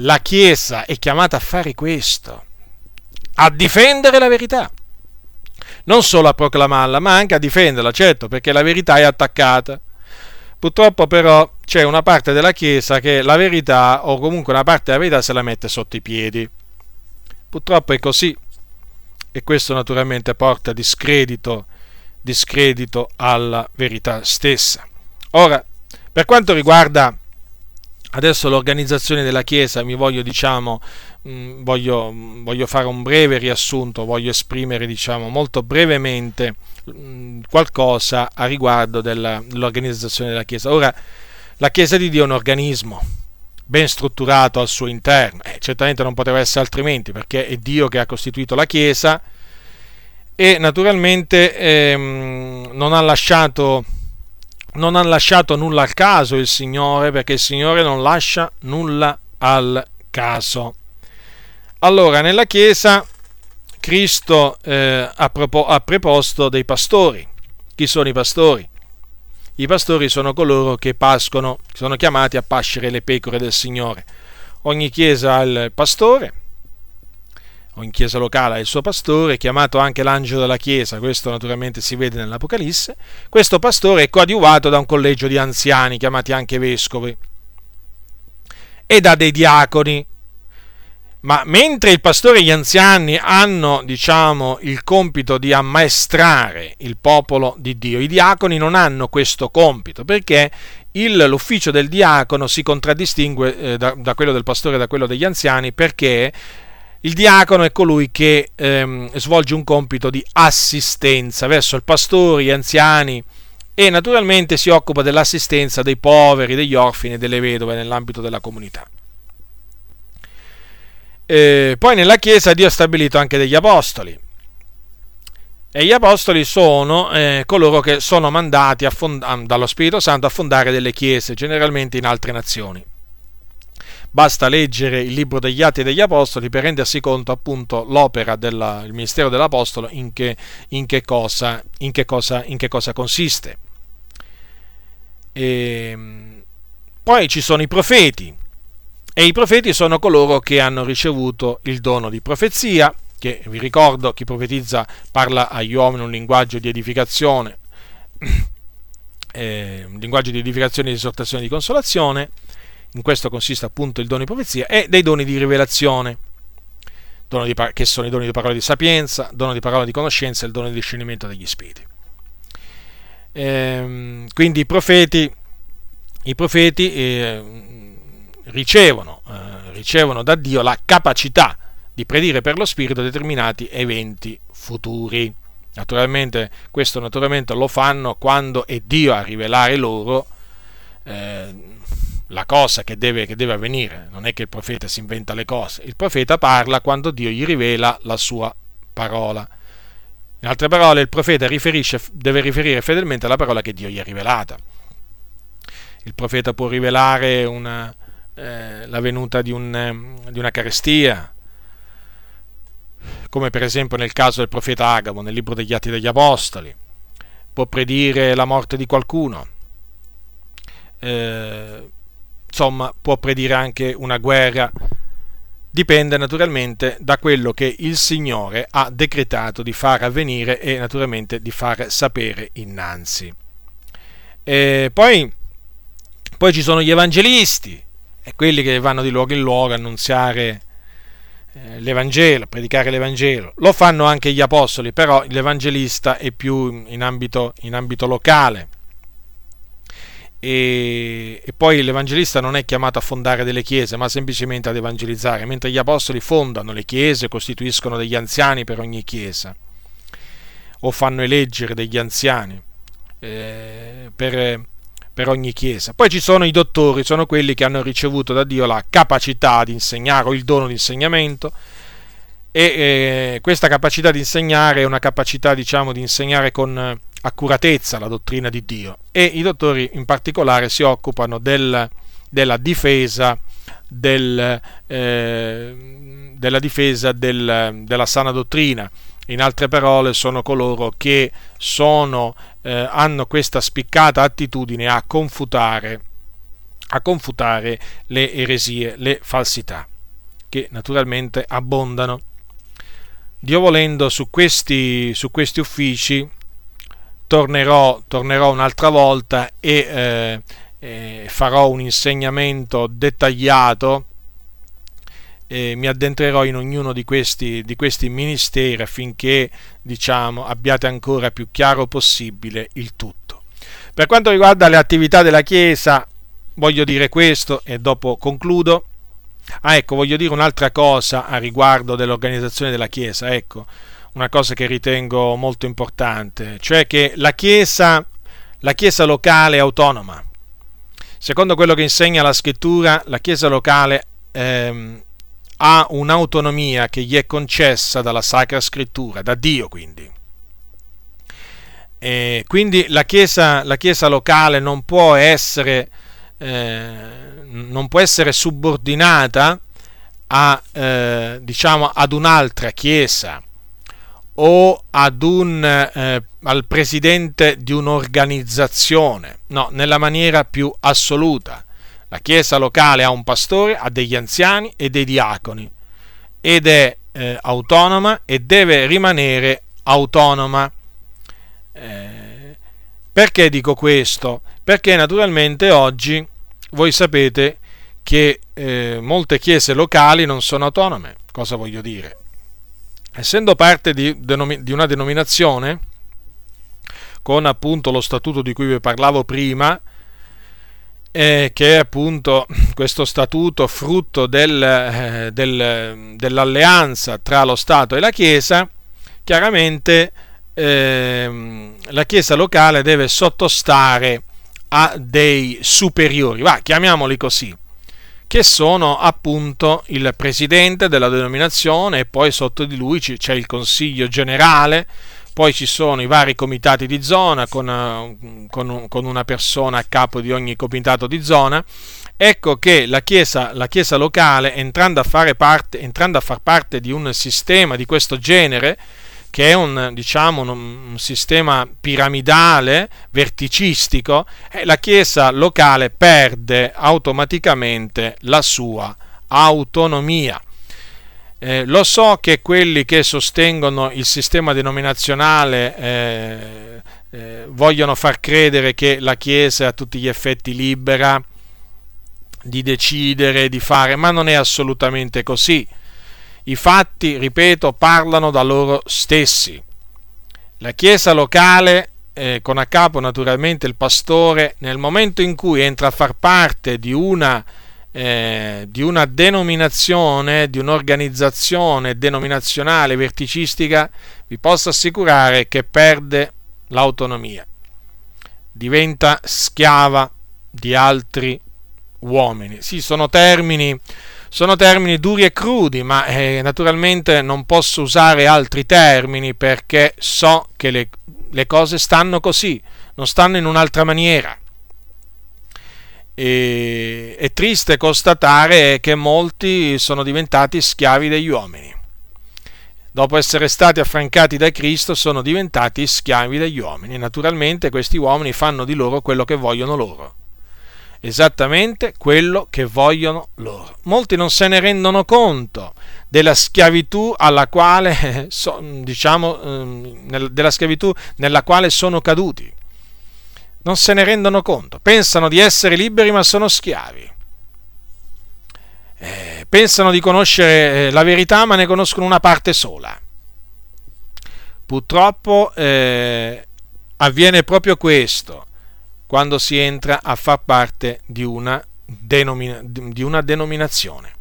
La Chiesa è chiamata a fare questo, a difendere la verità. Non solo a proclamarla, ma anche a difenderla, certo, perché la verità è attaccata. Purtroppo però c'è una parte della Chiesa che la verità, o comunque una parte della verità, se la mette sotto i piedi. Purtroppo è così. E questo naturalmente porta discredito discredito alla verità stessa. Ora, per quanto riguarda adesso l'organizzazione della Chiesa, mi voglio, diciamo, mm, voglio, voglio fare un breve riassunto, voglio esprimere, diciamo, molto brevemente mm, qualcosa a riguardo della, dell'organizzazione della Chiesa. Ora, la Chiesa di Dio è un organismo ben strutturato al suo interno, eh, certamente non poteva essere altrimenti, perché è Dio che ha costituito la Chiesa, e naturalmente ehm, non, ha lasciato, non ha lasciato nulla al caso il Signore perché il Signore non lascia nulla al caso. Allora, nella Chiesa Cristo eh, ha, propo- ha preposto dei pastori. Chi sono i pastori? I pastori sono coloro che pascono, sono chiamati a pascere le pecore del Signore. Ogni chiesa ha il pastore, o in chiesa locale il suo pastore, chiamato anche l'angelo della chiesa, questo naturalmente si vede nell'Apocalisse, questo pastore è coadiuvato da un collegio di anziani, chiamati anche vescovi, e da dei diaconi, ma mentre il pastore e gli anziani hanno, diciamo, il compito di ammaestrare il popolo di Dio, i diaconi non hanno questo compito perché il, l'ufficio del diacono si contraddistingue eh, da, da, quello del pastore e da quello degli anziani perché il diacono è colui che ehm, svolge un compito di assistenza verso il pastore, gli anziani e naturalmente si occupa dell'assistenza dei poveri, degli orfini e delle vedove nell'ambito della comunità. Eh, poi nella Chiesa Dio ha stabilito anche degli apostoli. E gli apostoli sono eh, coloro che sono mandati fond- dallo Spirito Santo a fondare delle chiese, generalmente in altre nazioni. Basta leggere il libro degli Atti degli Apostoli per rendersi conto appunto l'opera del ministero dell'Apostolo in che, in che, cosa, in che, cosa, in che cosa, consiste. E, ehm, poi ci sono i profeti, e i profeti sono coloro che hanno ricevuto il dono di profezia, che vi ricordo, chi profetizza parla agli uomini un linguaggio di edificazione, eh, un linguaggio di edificazione, di esortazione e di consolazione, in questo consiste appunto il dono di profezia, e dei doni di rivelazione, di, che sono i doni di parola di sapienza, dono di parola di conoscenza e il dono di discernimento degli spiriti. Eh, quindi i profeti, i profeti eh, ricevono, eh, ricevono da Dio la capacità di predire per lo Spirito determinati eventi futuri. Naturalmente questo naturalmente lo fanno quando è Dio a rivelare loro eh, la cosa che deve, che deve, avvenire. Non è che il profeta si inventa le cose, il profeta parla quando Dio gli rivela la sua parola. In altre parole, il profeta deve riferire fedelmente la parola che Dio gli ha rivelata. Il profeta può rivelare una, eh, la venuta di, un, ehm, di una carestia, come per esempio nel caso del profeta Agamo nel libro degli Atti degli Apostoli, può predire la morte di qualcuno, eh, insomma può predire anche una guerra, dipende naturalmente da quello che il Signore ha decretato di far avvenire e naturalmente di far sapere innanzi. E poi, poi ci sono gli evangelisti, e quelli che vanno di luogo in luogo a annunziare eh, l'Evangelo, a predicare l'Evangelo. Lo fanno anche gli apostoli, però l'Evangelista è più in ambito, in ambito locale. E, e, poi l'Evangelista non è chiamato a fondare delle chiese, ma semplicemente ad evangelizzare, mentre gli apostoli fondano le chiese, costituiscono degli anziani per ogni chiesa, o fanno eleggere degli anziani eh, per per ogni chiesa. Poi ci sono i dottori, sono quelli che hanno ricevuto da Dio la capacità di insegnare o il dono di insegnamento e eh, questa capacità di insegnare è una capacità, diciamo, di insegnare con accuratezza la dottrina di Dio e i dottori in particolare si occupano del, della difesa del, eh, della difesa del, della sana dottrina in altre parole, sono coloro che sono, eh, hanno questa spiccata attitudine a confutare, a confutare le eresie, le falsità, che naturalmente abbondano. Dio volendo, su questi, su questi uffici tornerò, tornerò un'altra volta e eh, eh, farò un insegnamento dettagliato eh, mi addentrerò in ognuno di questi, di questi ministeri affinché diciamo, abbiate ancora più chiaro possibile il tutto. Per quanto riguarda le attività della Chiesa, voglio dire questo e dopo concludo. Ah, ecco, voglio dire un'altra cosa a riguardo dell'organizzazione della Chiesa, ecco, una cosa che ritengo molto importante, cioè che la Chiesa, la chiesa locale è autonoma. Secondo quello che insegna la scrittura, la Chiesa locale ehm, ha un'autonomia che gli è concessa dalla Sacra Scrittura, da Dio quindi. E quindi la chiesa, la chiesa, locale non può essere, eh, non può essere subordinata a, eh, diciamo, ad un'altra chiesa o ad un, eh, al presidente di un'organizzazione, no, nella maniera più assoluta. La chiesa locale ha un pastore, ha degli anziani e dei diaconi ed è eh, autonoma e deve rimanere autonoma. Eh, perché dico questo? Perché naturalmente oggi voi sapete che eh, molte chiese locali non sono autonome. Cosa voglio dire? Essendo parte di, di una denominazione, con appunto lo statuto di cui vi parlavo prima, eh, che è appunto questo statuto frutto del, eh, del, dell'alleanza tra lo Stato e la Chiesa, chiaramente eh, la Chiesa locale deve sottostare a dei superiori, va, chiamiamoli così, che sono appunto il presidente della denominazione e poi sotto di lui c'è il consiglio generale, poi ci sono i vari comitati di zona con, eh, con, con una persona a capo di ogni comitato di zona. Ecco che la chiesa, la chiesa locale, entrando a, parte, entrando a far parte di un sistema di questo genere, che è un, diciamo, un, un sistema piramidale, verticistico, eh, la Chiesa locale perde automaticamente la sua autonomia. Eh, lo so che quelli che sostengono il sistema denominazionale eh, eh, vogliono far credere che la Chiesa è a tutti gli effetti libera di decidere, di fare, ma non è assolutamente così. I fatti, ripeto, parlano da loro stessi. La Chiesa locale, eh, con a capo naturalmente il pastore, nel momento in cui entra a far parte di una eh, di una denominazione, di un'organizzazione denominazionale verticistica, vi posso assicurare che perde l'autonomia, diventa schiava di altri uomini. Sì, sono termini, sono termini duri e crudi, ma eh, naturalmente non posso usare altri termini perché so che le, le cose stanno così, non stanno in un'altra maniera. E, è triste constatare che molti sono diventati schiavi degli uomini. Dopo essere stati affrancati da Cristo sono diventati schiavi degli uomini. Naturalmente questi uomini fanno di loro quello che vogliono loro. Esattamente quello che vogliono loro. Molti non se ne rendono conto della schiavitù alla quale, diciamo, ehm, della schiavitù nella quale sono caduti non se ne rendono conto, pensano di essere liberi ma sono schiavi. Eh, pensano di conoscere eh, la verità ma ne conoscono una parte sola. Purtroppo eh, avviene proprio questo quando si entra a far parte di una, denomina- di una denominazione.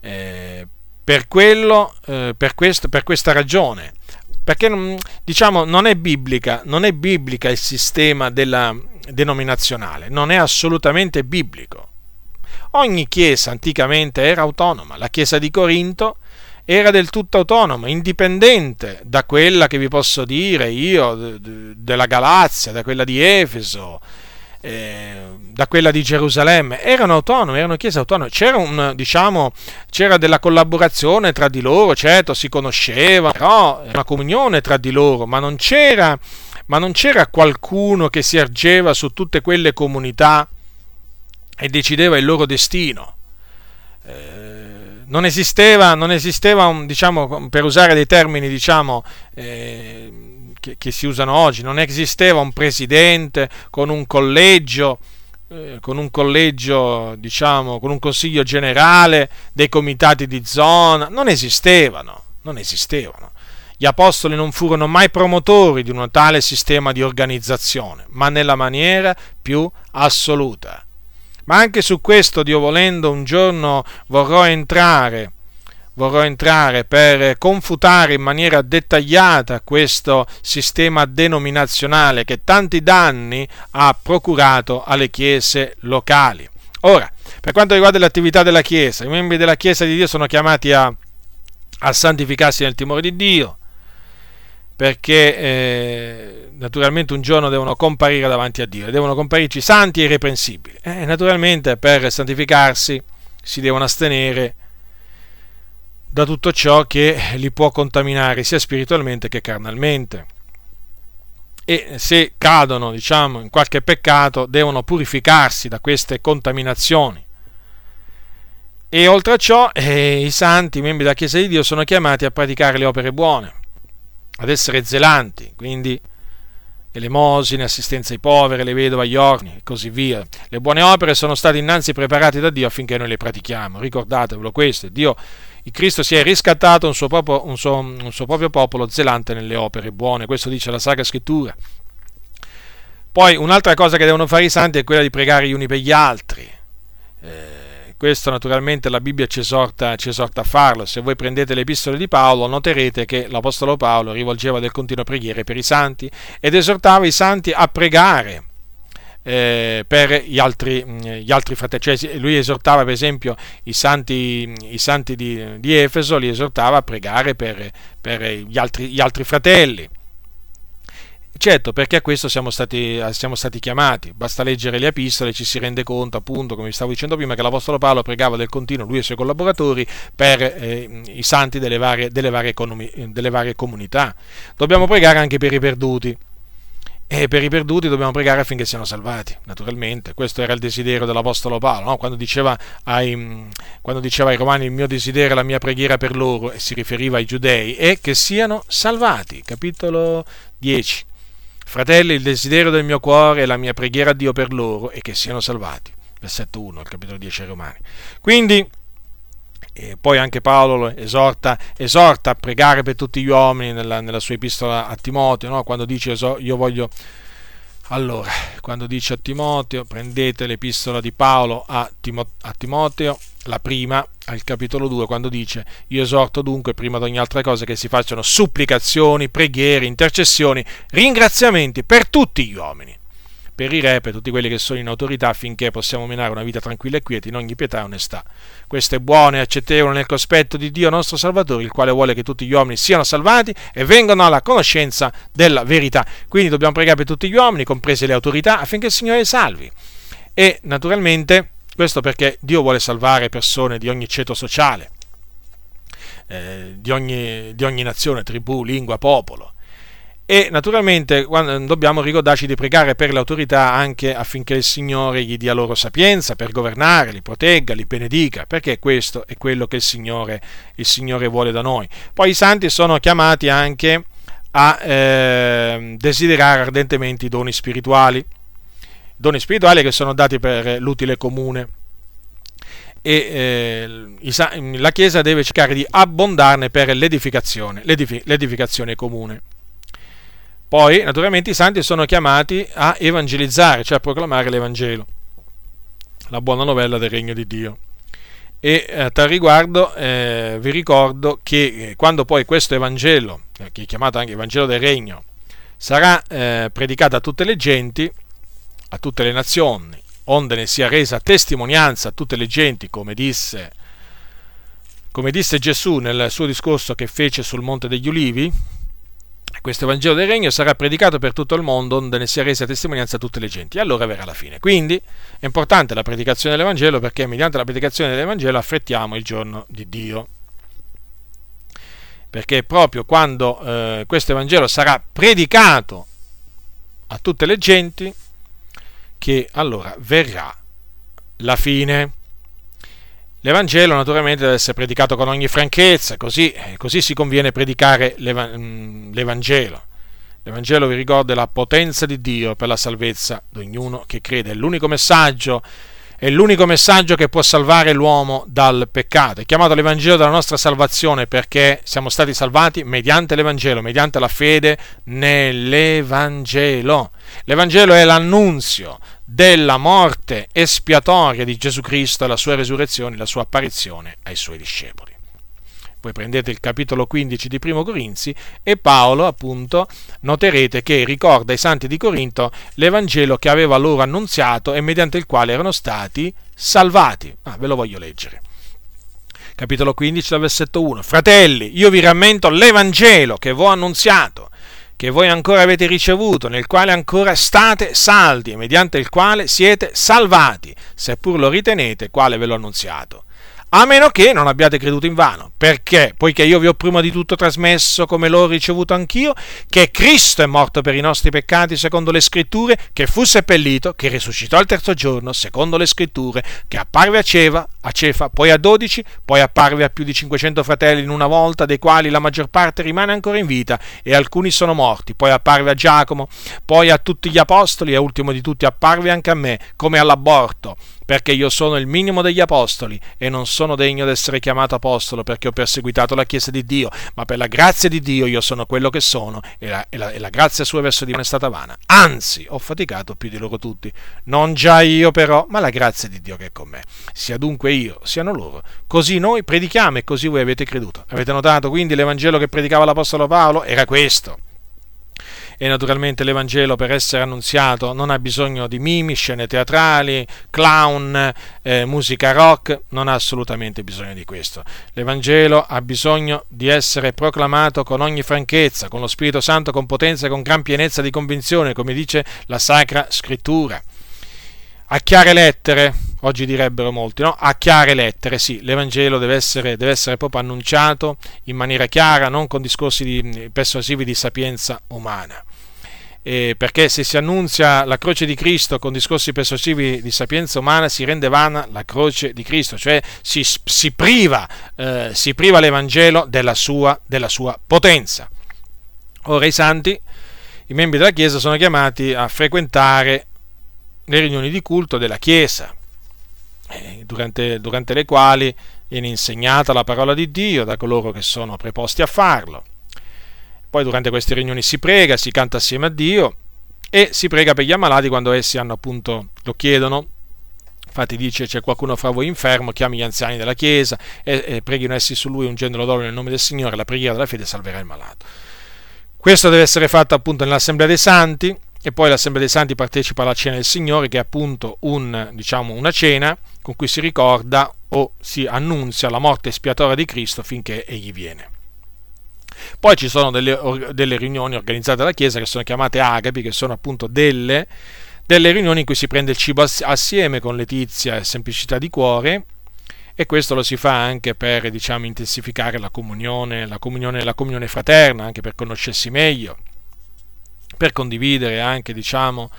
Eh, per, quello, eh, per, questo, per questa ragione perché diciamo non è biblica, non è biblica il sistema della denominazionale, non è assolutamente biblico. Ogni chiesa anticamente era autonoma, la chiesa di Corinto era del tutto autonoma, indipendente da quella che vi posso dire io della Galazia, da quella di Efeso, eh, da quella di Gerusalemme, erano autonome, erano chiese autonome, c'era, un, diciamo, c'era della collaborazione tra di loro, certo si conosceva, però una comunione tra di loro, ma non c'era, ma non c'era qualcuno che si ergeva su tutte quelle comunità e decideva il loro destino. Eh, non esisteva, non esisteva un, diciamo, per usare dei termini diciamo, eh, che, che, si usano oggi, non esisteva un presidente con un collegio, eh, con un collegio, diciamo, con un consiglio generale dei comitati di zona, non esistevano, non esistevano. Gli apostoli non furono mai promotori di un tale sistema di organizzazione, ma nella maniera più assoluta. Ma anche su questo, Dio volendo, un giorno vorrò entrare vorrò entrare per confutare in maniera dettagliata questo sistema denominazionale che tanti danni ha procurato alle chiese locali. Ora, per quanto riguarda l'attività della Chiesa, i membri della Chiesa di Dio sono chiamati a, a santificarsi nel timore di Dio, perché eh, naturalmente un giorno devono comparire davanti a Dio, devono comparirci santi e irreprensibili. E naturalmente per santificarsi si devono astenere da tutto ciò che li può contaminare sia spiritualmente che carnalmente. E se cadono, diciamo, in qualche peccato, devono purificarsi da queste contaminazioni. E oltre a ciò, eh, i santi, i membri della Chiesa di Dio, sono chiamati a praticare le opere buone, ad essere zelanti, quindi elemosine, assistenza ai poveri, alle vedove, agli orni e così via. Le buone opere sono state innanzi preparate da Dio affinché noi le pratichiamo. Ricordatevelo questo, Dio, il Cristo si è riscattato un suo, proprio, un, suo, un suo proprio popolo zelante nelle opere buone, questo dice la Sacra Scrittura. Poi un'altra cosa che devono fare i santi è quella di pregare gli uni per gli altri. Eh, questo naturalmente la Bibbia ci esorta, ci esorta, a farlo. Se voi prendete le epistole di Paolo, noterete che l'Apostolo Paolo rivolgeva del continuo preghiere per i santi ed esortava i santi a pregare. Eh, per gli altri, gli altri, fratelli, cioè lui esortava per esempio i santi, i santi di, di, Efeso, li esortava a pregare per, per gli, altri, gli altri fratelli Certo, perché a questo siamo stati, siamo stati, chiamati. Basta leggere le epistole e ci si rende conto, appunto, come vi stavo dicendo prima, che l'Apostolo Paolo pregava del continuo, lui e i suoi collaboratori, per eh, i santi delle varie, delle, varie economi, delle varie comunità. Dobbiamo pregare anche per i perduti. E per i perduti dobbiamo pregare affinché siano salvati, naturalmente. Questo era il desiderio dell'Apostolo Paolo, no? quando, diceva ai, quando, diceva ai, Romani il mio desiderio, la mia preghiera per loro, e si riferiva ai giudei, è che siano salvati. Capitolo 10. Fratelli, il desiderio del mio cuore e la mia preghiera a Dio per loro è che siano salvati. Versetto 1, il capitolo 10 ai Romani. Quindi, e poi anche Paolo esorta, esorta, a pregare per tutti gli uomini nella, nella sua epistola a Timoteo, no? quando dice io voglio allora, quando dice a Timoteo, prendete l'epistola di Paolo a, Timoteo, la prima, al capitolo 2, quando dice, io esorto dunque, prima di ogni altra cosa, che si facciano supplicazioni, preghiere, intercessioni, ringraziamenti per tutti gli uomini per i re, per tutti quelli che sono in autorità, affinché possiamo menare una vita tranquilla e quieta in ogni pietà e onestà. Questo è buono e accettevole nel cospetto di Dio nostro Salvatore, il quale vuole che tutti gli uomini siano salvati e vengano alla conoscenza della verità. Quindi dobbiamo pregare per tutti gli uomini, comprese le autorità, affinché il Signore salvi. E naturalmente questo perché Dio vuole salvare persone di ogni ceto sociale, eh, di, ogni, di ogni nazione, tribù, lingua, popolo e naturalmente dobbiamo ricordarci di pregare per le autorità anche affinché il Signore gli dia loro sapienza per governare, li protegga, li benedica, perché questo è quello che il Signore, il Signore vuole da noi. Poi i santi sono chiamati anche a eh, desiderare ardentemente i doni spirituali, doni spirituali che sono dati per l'utile comune e eh, la Chiesa deve cercare di abbondarne per l'edificazione, l'edificazione comune. Poi, naturalmente, i santi sono chiamati a evangelizzare, cioè a proclamare l'Evangelo, la buona novella del regno di Dio. E eh, a tal riguardo eh, vi ricordo che eh, quando poi questo Evangelo, eh, che è chiamato anche Evangelo del Regno, sarà eh, predicato a tutte le genti, a tutte le nazioni, onde ne sia resa testimonianza a tutte le genti, come disse, come disse Gesù nel suo discorso che fece sul Monte degli Ulivi, questo Vangelo del Regno sarà predicato per tutto il mondo, onde ne sia resa testimonianza a tutte le genti, e allora verrà la fine. Quindi è importante la predicazione dell'Evangelo perché mediante la predicazione dell'Evangelo affrettiamo il giorno di Dio. Perché proprio quando eh, questo Evangelo sarà predicato a tutte le genti, che allora verrà la fine. L'Evangelo naturalmente deve essere predicato con ogni franchezza, così, così si conviene predicare mm, l'Evangelo. L'Evangelo vi ricorda la potenza di Dio per la salvezza di ognuno che crede. È l'unico messaggio, è l'unico messaggio che può salvare l'uomo dal peccato. È chiamato l'Evangelo della nostra salvazione perché siamo stati salvati mediante l'Evangelo, mediante la fede nell'Evangelo. L'Evangelo è l'annunzio della morte espiatoria di Gesù Cristo, la sua resurrezione, la sua apparizione ai suoi discepoli. Voi prendete il capitolo 15 di Primo Corinzi e Paolo, appunto, noterete che ricorda ai santi di Corinto l'Evangelo che aveva loro annunziato e mediante il quale erano stati salvati. Ah, ve lo voglio leggere. Capitolo 15, versetto 1. Fratelli, io vi rammento l'Evangelo che vi ho annunziato che voi ancora avete ricevuto, nel quale ancora state saldi, mediante il quale siete salvati, seppur lo ritenete, quale ve l'ho annunziato. A meno che non abbiate creduto in vano. Perché? Poiché io vi ho prima di tutto trasmesso, come l'ho ricevuto anch'io, che Cristo è morto per i nostri peccati secondo le scritture, che fu seppellito, che risuscitò il terzo giorno secondo le scritture, che apparve a Ceva, a Cefa, poi a dodici, poi apparve a più di 500 fratelli in una volta, dei quali la maggior parte rimane ancora in vita e alcuni sono morti, poi apparve a Giacomo, poi a tutti gli apostoli e ultimo di tutti apparve anche a me, come all'aborto perché io sono il minimo degli apostoli e non sono degno di essere chiamato apostolo perché ho perseguitato la Chiesa di Dio, ma per la grazia di Dio io sono quello che sono e la, e la, e la grazia sua verso di me è stata vana. Anzi, ho faticato più di loro tutti, non già io però, ma la grazia di Dio che è con me. Sia dunque io, siano loro. Così noi predichiamo e così voi avete creduto. Avete notato quindi l'Evangelo che predicava l'Apostolo Paolo? Era questo e naturalmente l'Evangelo per essere annunziato non ha bisogno di mimi, scene teatrali, clown, eh, musica rock, non ha assolutamente bisogno di questo. L'Evangelo ha bisogno di essere proclamato con ogni franchezza, con lo Spirito Santo, con potenza e con gran pienezza di convinzione, come dice la Sacra Scrittura. A chiare lettere, oggi direbbero molti, no? A chiare lettere, sì, l'Evangelo deve essere, deve essere proprio annunciato in maniera chiara, non con discorsi di, persuasivi di sapienza umana eh, perché se si annunzia la croce di Cristo con discorsi persuasivi di sapienza umana si rende vana la croce di Cristo, cioè si, si, priva, eh, si priva, l'Evangelo della sua, della sua potenza. Ora i santi, i membri della Chiesa, sono chiamati a frequentare le riunioni di culto della Chiesa, eh, durante, durante le quali viene insegnata la parola di Dio da coloro che sono preposti a farlo poi durante queste riunioni si prega, si canta assieme a Dio e si prega per gli ammalati quando essi hanno appunto, lo chiedono. Infatti dice c'è qualcuno fra voi infermo, chiami gli anziani della chiesa e, e preghino essi su lui ungendolo d'oro nel nome del Signore, la preghiera della fede salverà il malato. Questo deve essere fatto appunto nell'Assemblea dei Santi e poi l'Assemblea dei Santi partecipa alla cena del Signore che è appunto un, diciamo, una cena con cui si ricorda o si annunzia la morte espiatoria di Cristo finché egli viene. Poi ci sono delle, delle riunioni organizzate dalla Chiesa che sono chiamate agapi, che sono appunto delle, delle riunioni in cui si prende il cibo assieme con letizia e semplicità di cuore e questo lo si fa anche per diciamo, intensificare la comunione, la comunione, la comunione fraterna, anche per conoscersi meglio, per condividere anche, diciamo,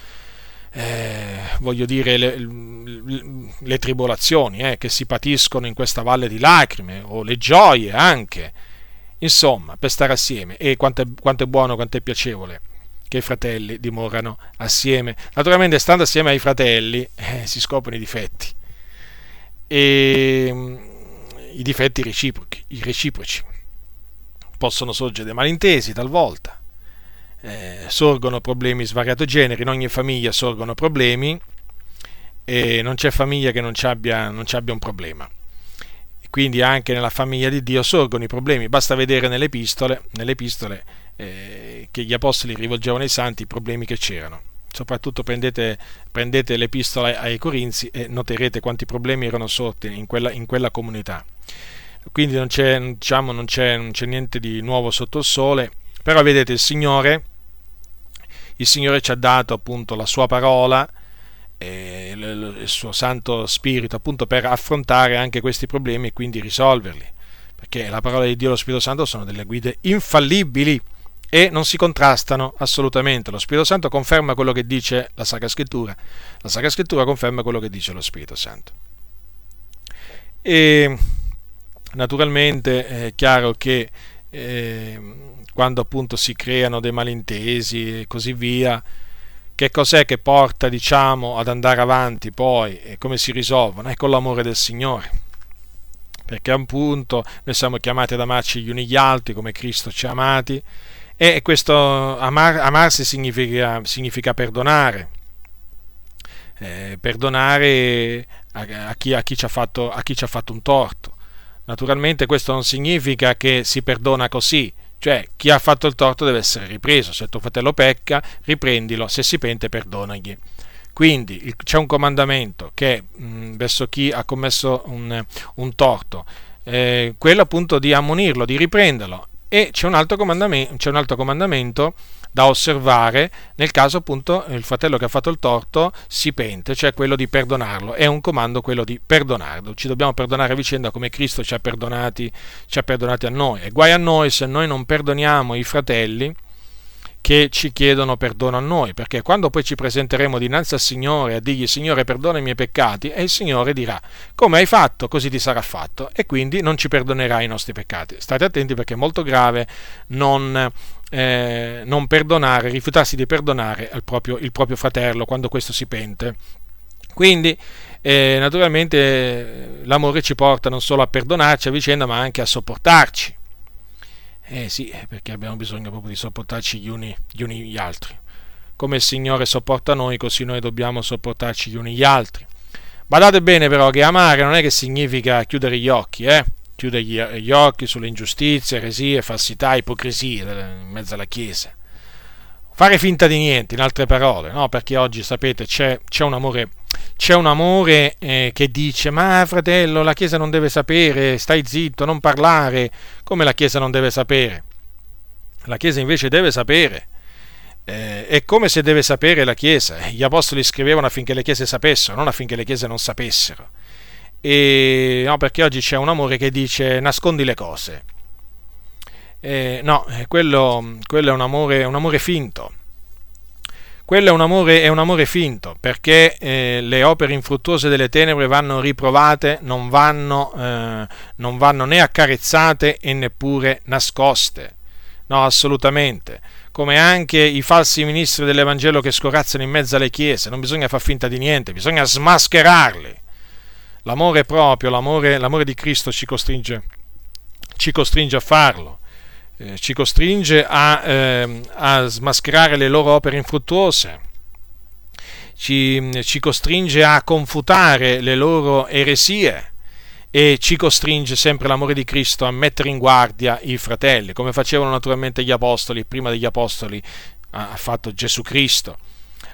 eh, voglio dire, le, le, le tribolazioni eh, che si patiscono in questa valle di lacrime o le gioie anche Insomma, per stare assieme. E quanto è, quanto è buono, quanto è piacevole che i fratelli dimorano assieme. Naturalmente, stando assieme ai fratelli, eh, si scoprono i difetti. E mm, i difetti reciproci, i reciproci. Possono sorgere malintesi talvolta. Eh, sorgono problemi svariato genere, in ogni famiglia sorgono problemi e non c'è famiglia che non ci abbia, non ci abbia un problema quindi anche nella famiglia di Dio sorgono i problemi. Basta vedere nelle epistole, nelle epistole eh, che gli apostoli rivolgevano ai santi i problemi che c'erano. Soprattutto prendete, prendete l'epistola ai Corinzi e noterete quanti problemi erano sorti in quella, in quella comunità. Quindi non c'è, diciamo, non, c'è, non c'è niente di nuovo sotto il sole, però vedete il Signore, il Signore ci ha dato appunto la sua parola, il suo Santo Spirito appunto per affrontare anche questi problemi e quindi risolverli. Perché la parola di Dio e lo Spirito Santo sono delle guide infallibili e non si contrastano assolutamente. Lo Spirito Santo conferma quello che dice la Sacra Scrittura, la Sacra Scrittura conferma quello che dice lo Spirito Santo. E naturalmente è chiaro che eh, quando appunto si creano dei malintesi e così via, che cos'è che porta, diciamo, ad andare avanti poi e come si risolvono? È con l'amore del Signore. Perché appunto noi siamo chiamati ad amarci gli uni gli altri come Cristo ci ha amati e questo amar, amarsi significa, significa perdonare. Eh, perdonare a, a, chi, a, chi fatto, a chi ci ha fatto un torto. Naturalmente questo non significa che si perdona così, cioè, chi ha fatto il torto deve essere ripreso. Se tuo fratello pecca, riprendilo. Se si pente, perdonagli. Quindi c'è un comandamento che mh, verso chi ha commesso un, un torto, eh, quello appunto di ammonirlo, di riprenderlo e c'è un altro comandamento, c'è un altro comandamento da osservare nel caso appunto il fratello che ha fatto il torto si pente, cioè quello di perdonarlo. È un comando quello di perdonarlo. Ci dobbiamo perdonare a vicenda come Cristo ci ha perdonati, ci ha perdonati a noi. E guai a noi se noi non perdoniamo i fratelli che ci chiedono perdono a noi, perché quando poi ci presenteremo dinanzi al Signore a dirgli Signore perdona i miei peccati, e il Signore dirà come hai fatto, così ti sarà fatto, e quindi non ci perdonerà i nostri peccati. State attenti perché è molto grave non, eh, non perdonare, rifiutarsi di perdonare proprio, il proprio fratello quando questo si pente. Quindi, eh, naturalmente, l'amore ci porta non solo a perdonarci a vicenda, ma anche a sopportarci eh sì, perché abbiamo bisogno proprio di sopportarci gli uni gli, uni gli altri. Come il Signore sopporta noi, così noi dobbiamo sopportarci gli uni gli altri. Badate bene però che amare non è che significa chiudere gli occhi, eh? Chiudere gli occhi sulle ingiustizie, eresie, falsità, ipocrisie in mezzo alla Chiesa. Fare finta di niente, in altre parole, no? Perché oggi, sapete, c'è, c'è un amore c'è un amore eh, che dice ma fratello la Chiesa non deve sapere, stai zitto, non parlare, come la Chiesa non deve sapere? La Chiesa invece deve sapere. Eh, è come se deve sapere la Chiesa. Gli apostoli scrivevano affinché le Chiese sapessero, non affinché le Chiese non sapessero. E, no, perché oggi c'è un amore che dice nascondi le cose. Eh, no, quello, quello è un amore, un amore finto quello è un amore, è un amore finto, perché eh, le opere infruttuose delle tenebre vanno riprovate, non vanno, eh, non vanno né accarezzate e neppure nascoste. No, assolutamente. Come anche i falsi ministri dell'Evangelo che scorazzano in mezzo alle chiese, non bisogna far finta di niente, bisogna smascherarli. L'amore proprio, l'amore, l'amore di Cristo ci costringe, ci costringe a farlo. Eh, ci costringe a, eh, a, smascherare le loro opere infruttuose, ci, ci costringe a confutare le loro eresie e ci costringe sempre l'amore di Cristo a mettere in guardia i fratelli, come facevano naturalmente gli apostoli, prima degli apostoli ha fatto Gesù Cristo.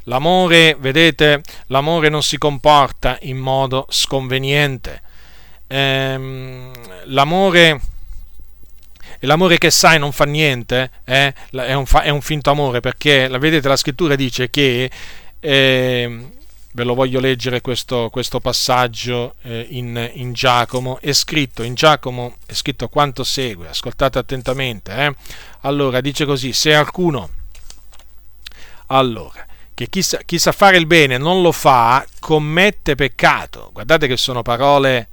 L'amore, vedete, l'amore non si comporta in modo sconveniente. Ehm, l'amore l'amore che sai non fa niente, eh? è, un fa- è, un finto amore, perché vedete la scrittura dice che, eh, ve lo voglio leggere questo, questo passaggio eh, in, in, Giacomo, è scritto in Giacomo, è scritto quanto segue, ascoltate attentamente, eh? allora dice così, se alcuno, allora, che chi sa, chi sa fare il bene non lo fa, commette peccato, guardate che sono parole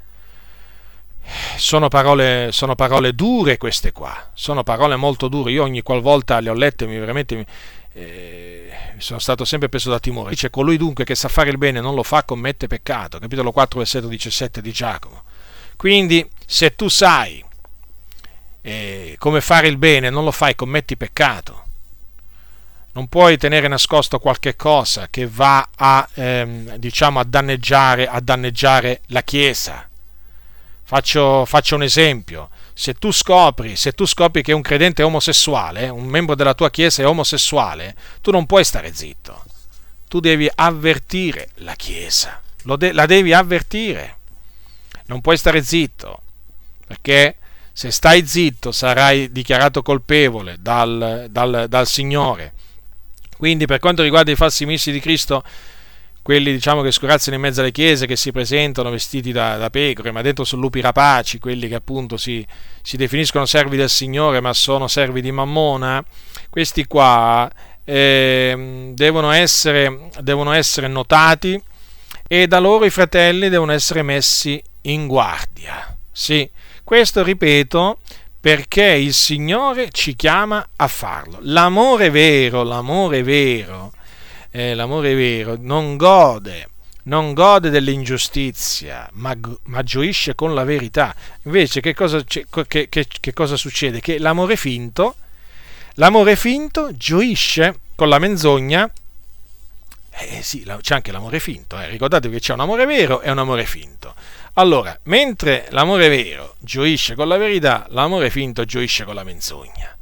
sono parole, sono parole, dure queste qua, sono parole molto dure. Io ogni qualvolta le ho lette mi veramente eh, sono stato sempre preso da timore. Dice colui dunque che sa fare il bene non lo fa commette peccato. Capitolo 4, versetto 17 di Giacomo. Quindi se tu sai eh, come fare il bene non lo fai commetti peccato. Non puoi tenere nascosto qualche cosa che va a, ehm, diciamo, a, danneggiare, a danneggiare la Chiesa Faccio, faccio, un esempio. Se tu, scopri, se tu scopri che un credente è omosessuale, un membro della tua chiesa è omosessuale, tu non puoi stare zitto. Tu devi avvertire la chiesa. De- la devi avvertire. Non puoi stare zitto. Perché se stai zitto sarai dichiarato colpevole dal, dal, dal Signore. Quindi per quanto riguarda i falsi missi di Cristo, quelli diciamo che scorazzano in mezzo alle chiese, che si presentano vestiti da, da pecore, ma dentro sono lupi rapaci, quelli che appunto si, si, definiscono servi del Signore, ma sono servi di Mammona, questi qua eh, devono, essere, devono essere notati e da loro i fratelli devono essere messi in guardia. Sì, questo ripeto perché il Signore ci chiama a farlo. L'amore vero, l'amore vero eh, l'amore vero non gode, non gode dell'ingiustizia, ma, ma, gioisce con la verità. Invece che cosa, che, che, che cosa succede? Che l'amore finto, l'amore finto gioisce con la menzogna eh sì, c'è anche l'amore finto, eh. ricordatevi che c'è un amore vero e un amore finto. Allora, mentre l'amore vero gioisce con la verità, l'amore finto gioisce con la menzogna.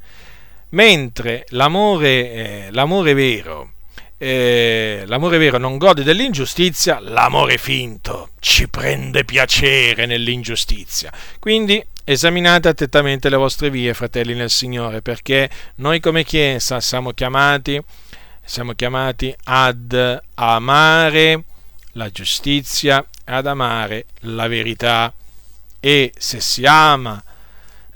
Mentre l'amore, eh, l'amore vero eh, l'amore vero non gode dell'ingiustizia, l'amore finto ci prende piacere nell'ingiustizia. Quindi esaminate attentamente le vostre vie, fratelli nel Signore, perché noi come Chiesa siamo chiamati, siamo chiamati ad amare la giustizia, ad amare la verità. E se si ama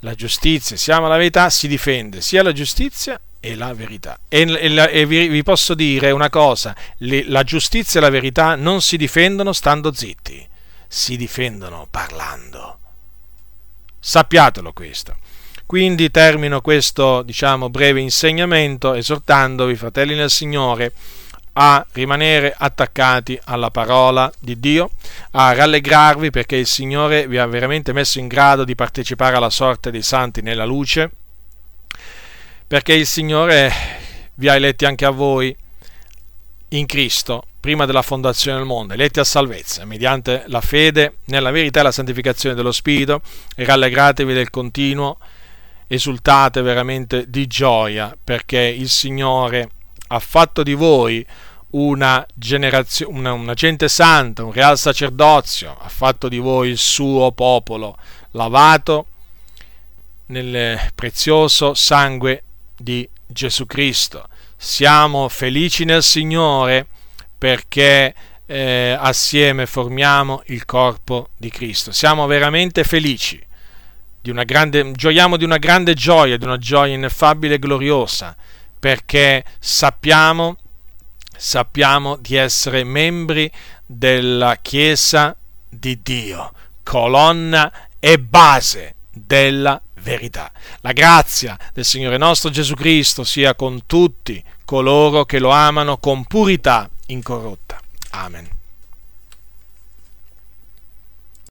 la giustizia, si ama la verità, si difende sia la giustizia e la verità. E, e, e vi, vi, posso dire una cosa, le, la giustizia e la verità non si difendono stando zitti, si difendono parlando. Sappiatelo questo. Quindi termino questo, diciamo, breve insegnamento esortandovi, fratelli nel Signore, a rimanere attaccati alla parola di Dio, a rallegrarvi perché il Signore vi ha veramente messo in grado di partecipare alla sorte dei santi nella luce, perché il Signore vi ha eletti anche a voi in Cristo prima della fondazione del mondo, eletti a salvezza, mediante la fede nella verità e la santificazione dello Spirito, e rallegratevi del continuo, esultate veramente di gioia, perché il Signore ha fatto di voi una, una, una gente santa, un real sacerdozio, ha fatto di voi il suo popolo, lavato nel prezioso sangue di Gesù Cristo. Siamo felici nel Signore perché eh, assieme formiamo il corpo di Cristo. Siamo veramente felici, di grande, gioiamo di una grande gioia, di una gioia ineffabile e gloriosa, perché sappiamo, sappiamo di essere membri della Chiesa di Dio, colonna e base della verità. La grazia del Signore nostro Gesù Cristo sia con tutti coloro che lo amano con purità incorrotta. Amen.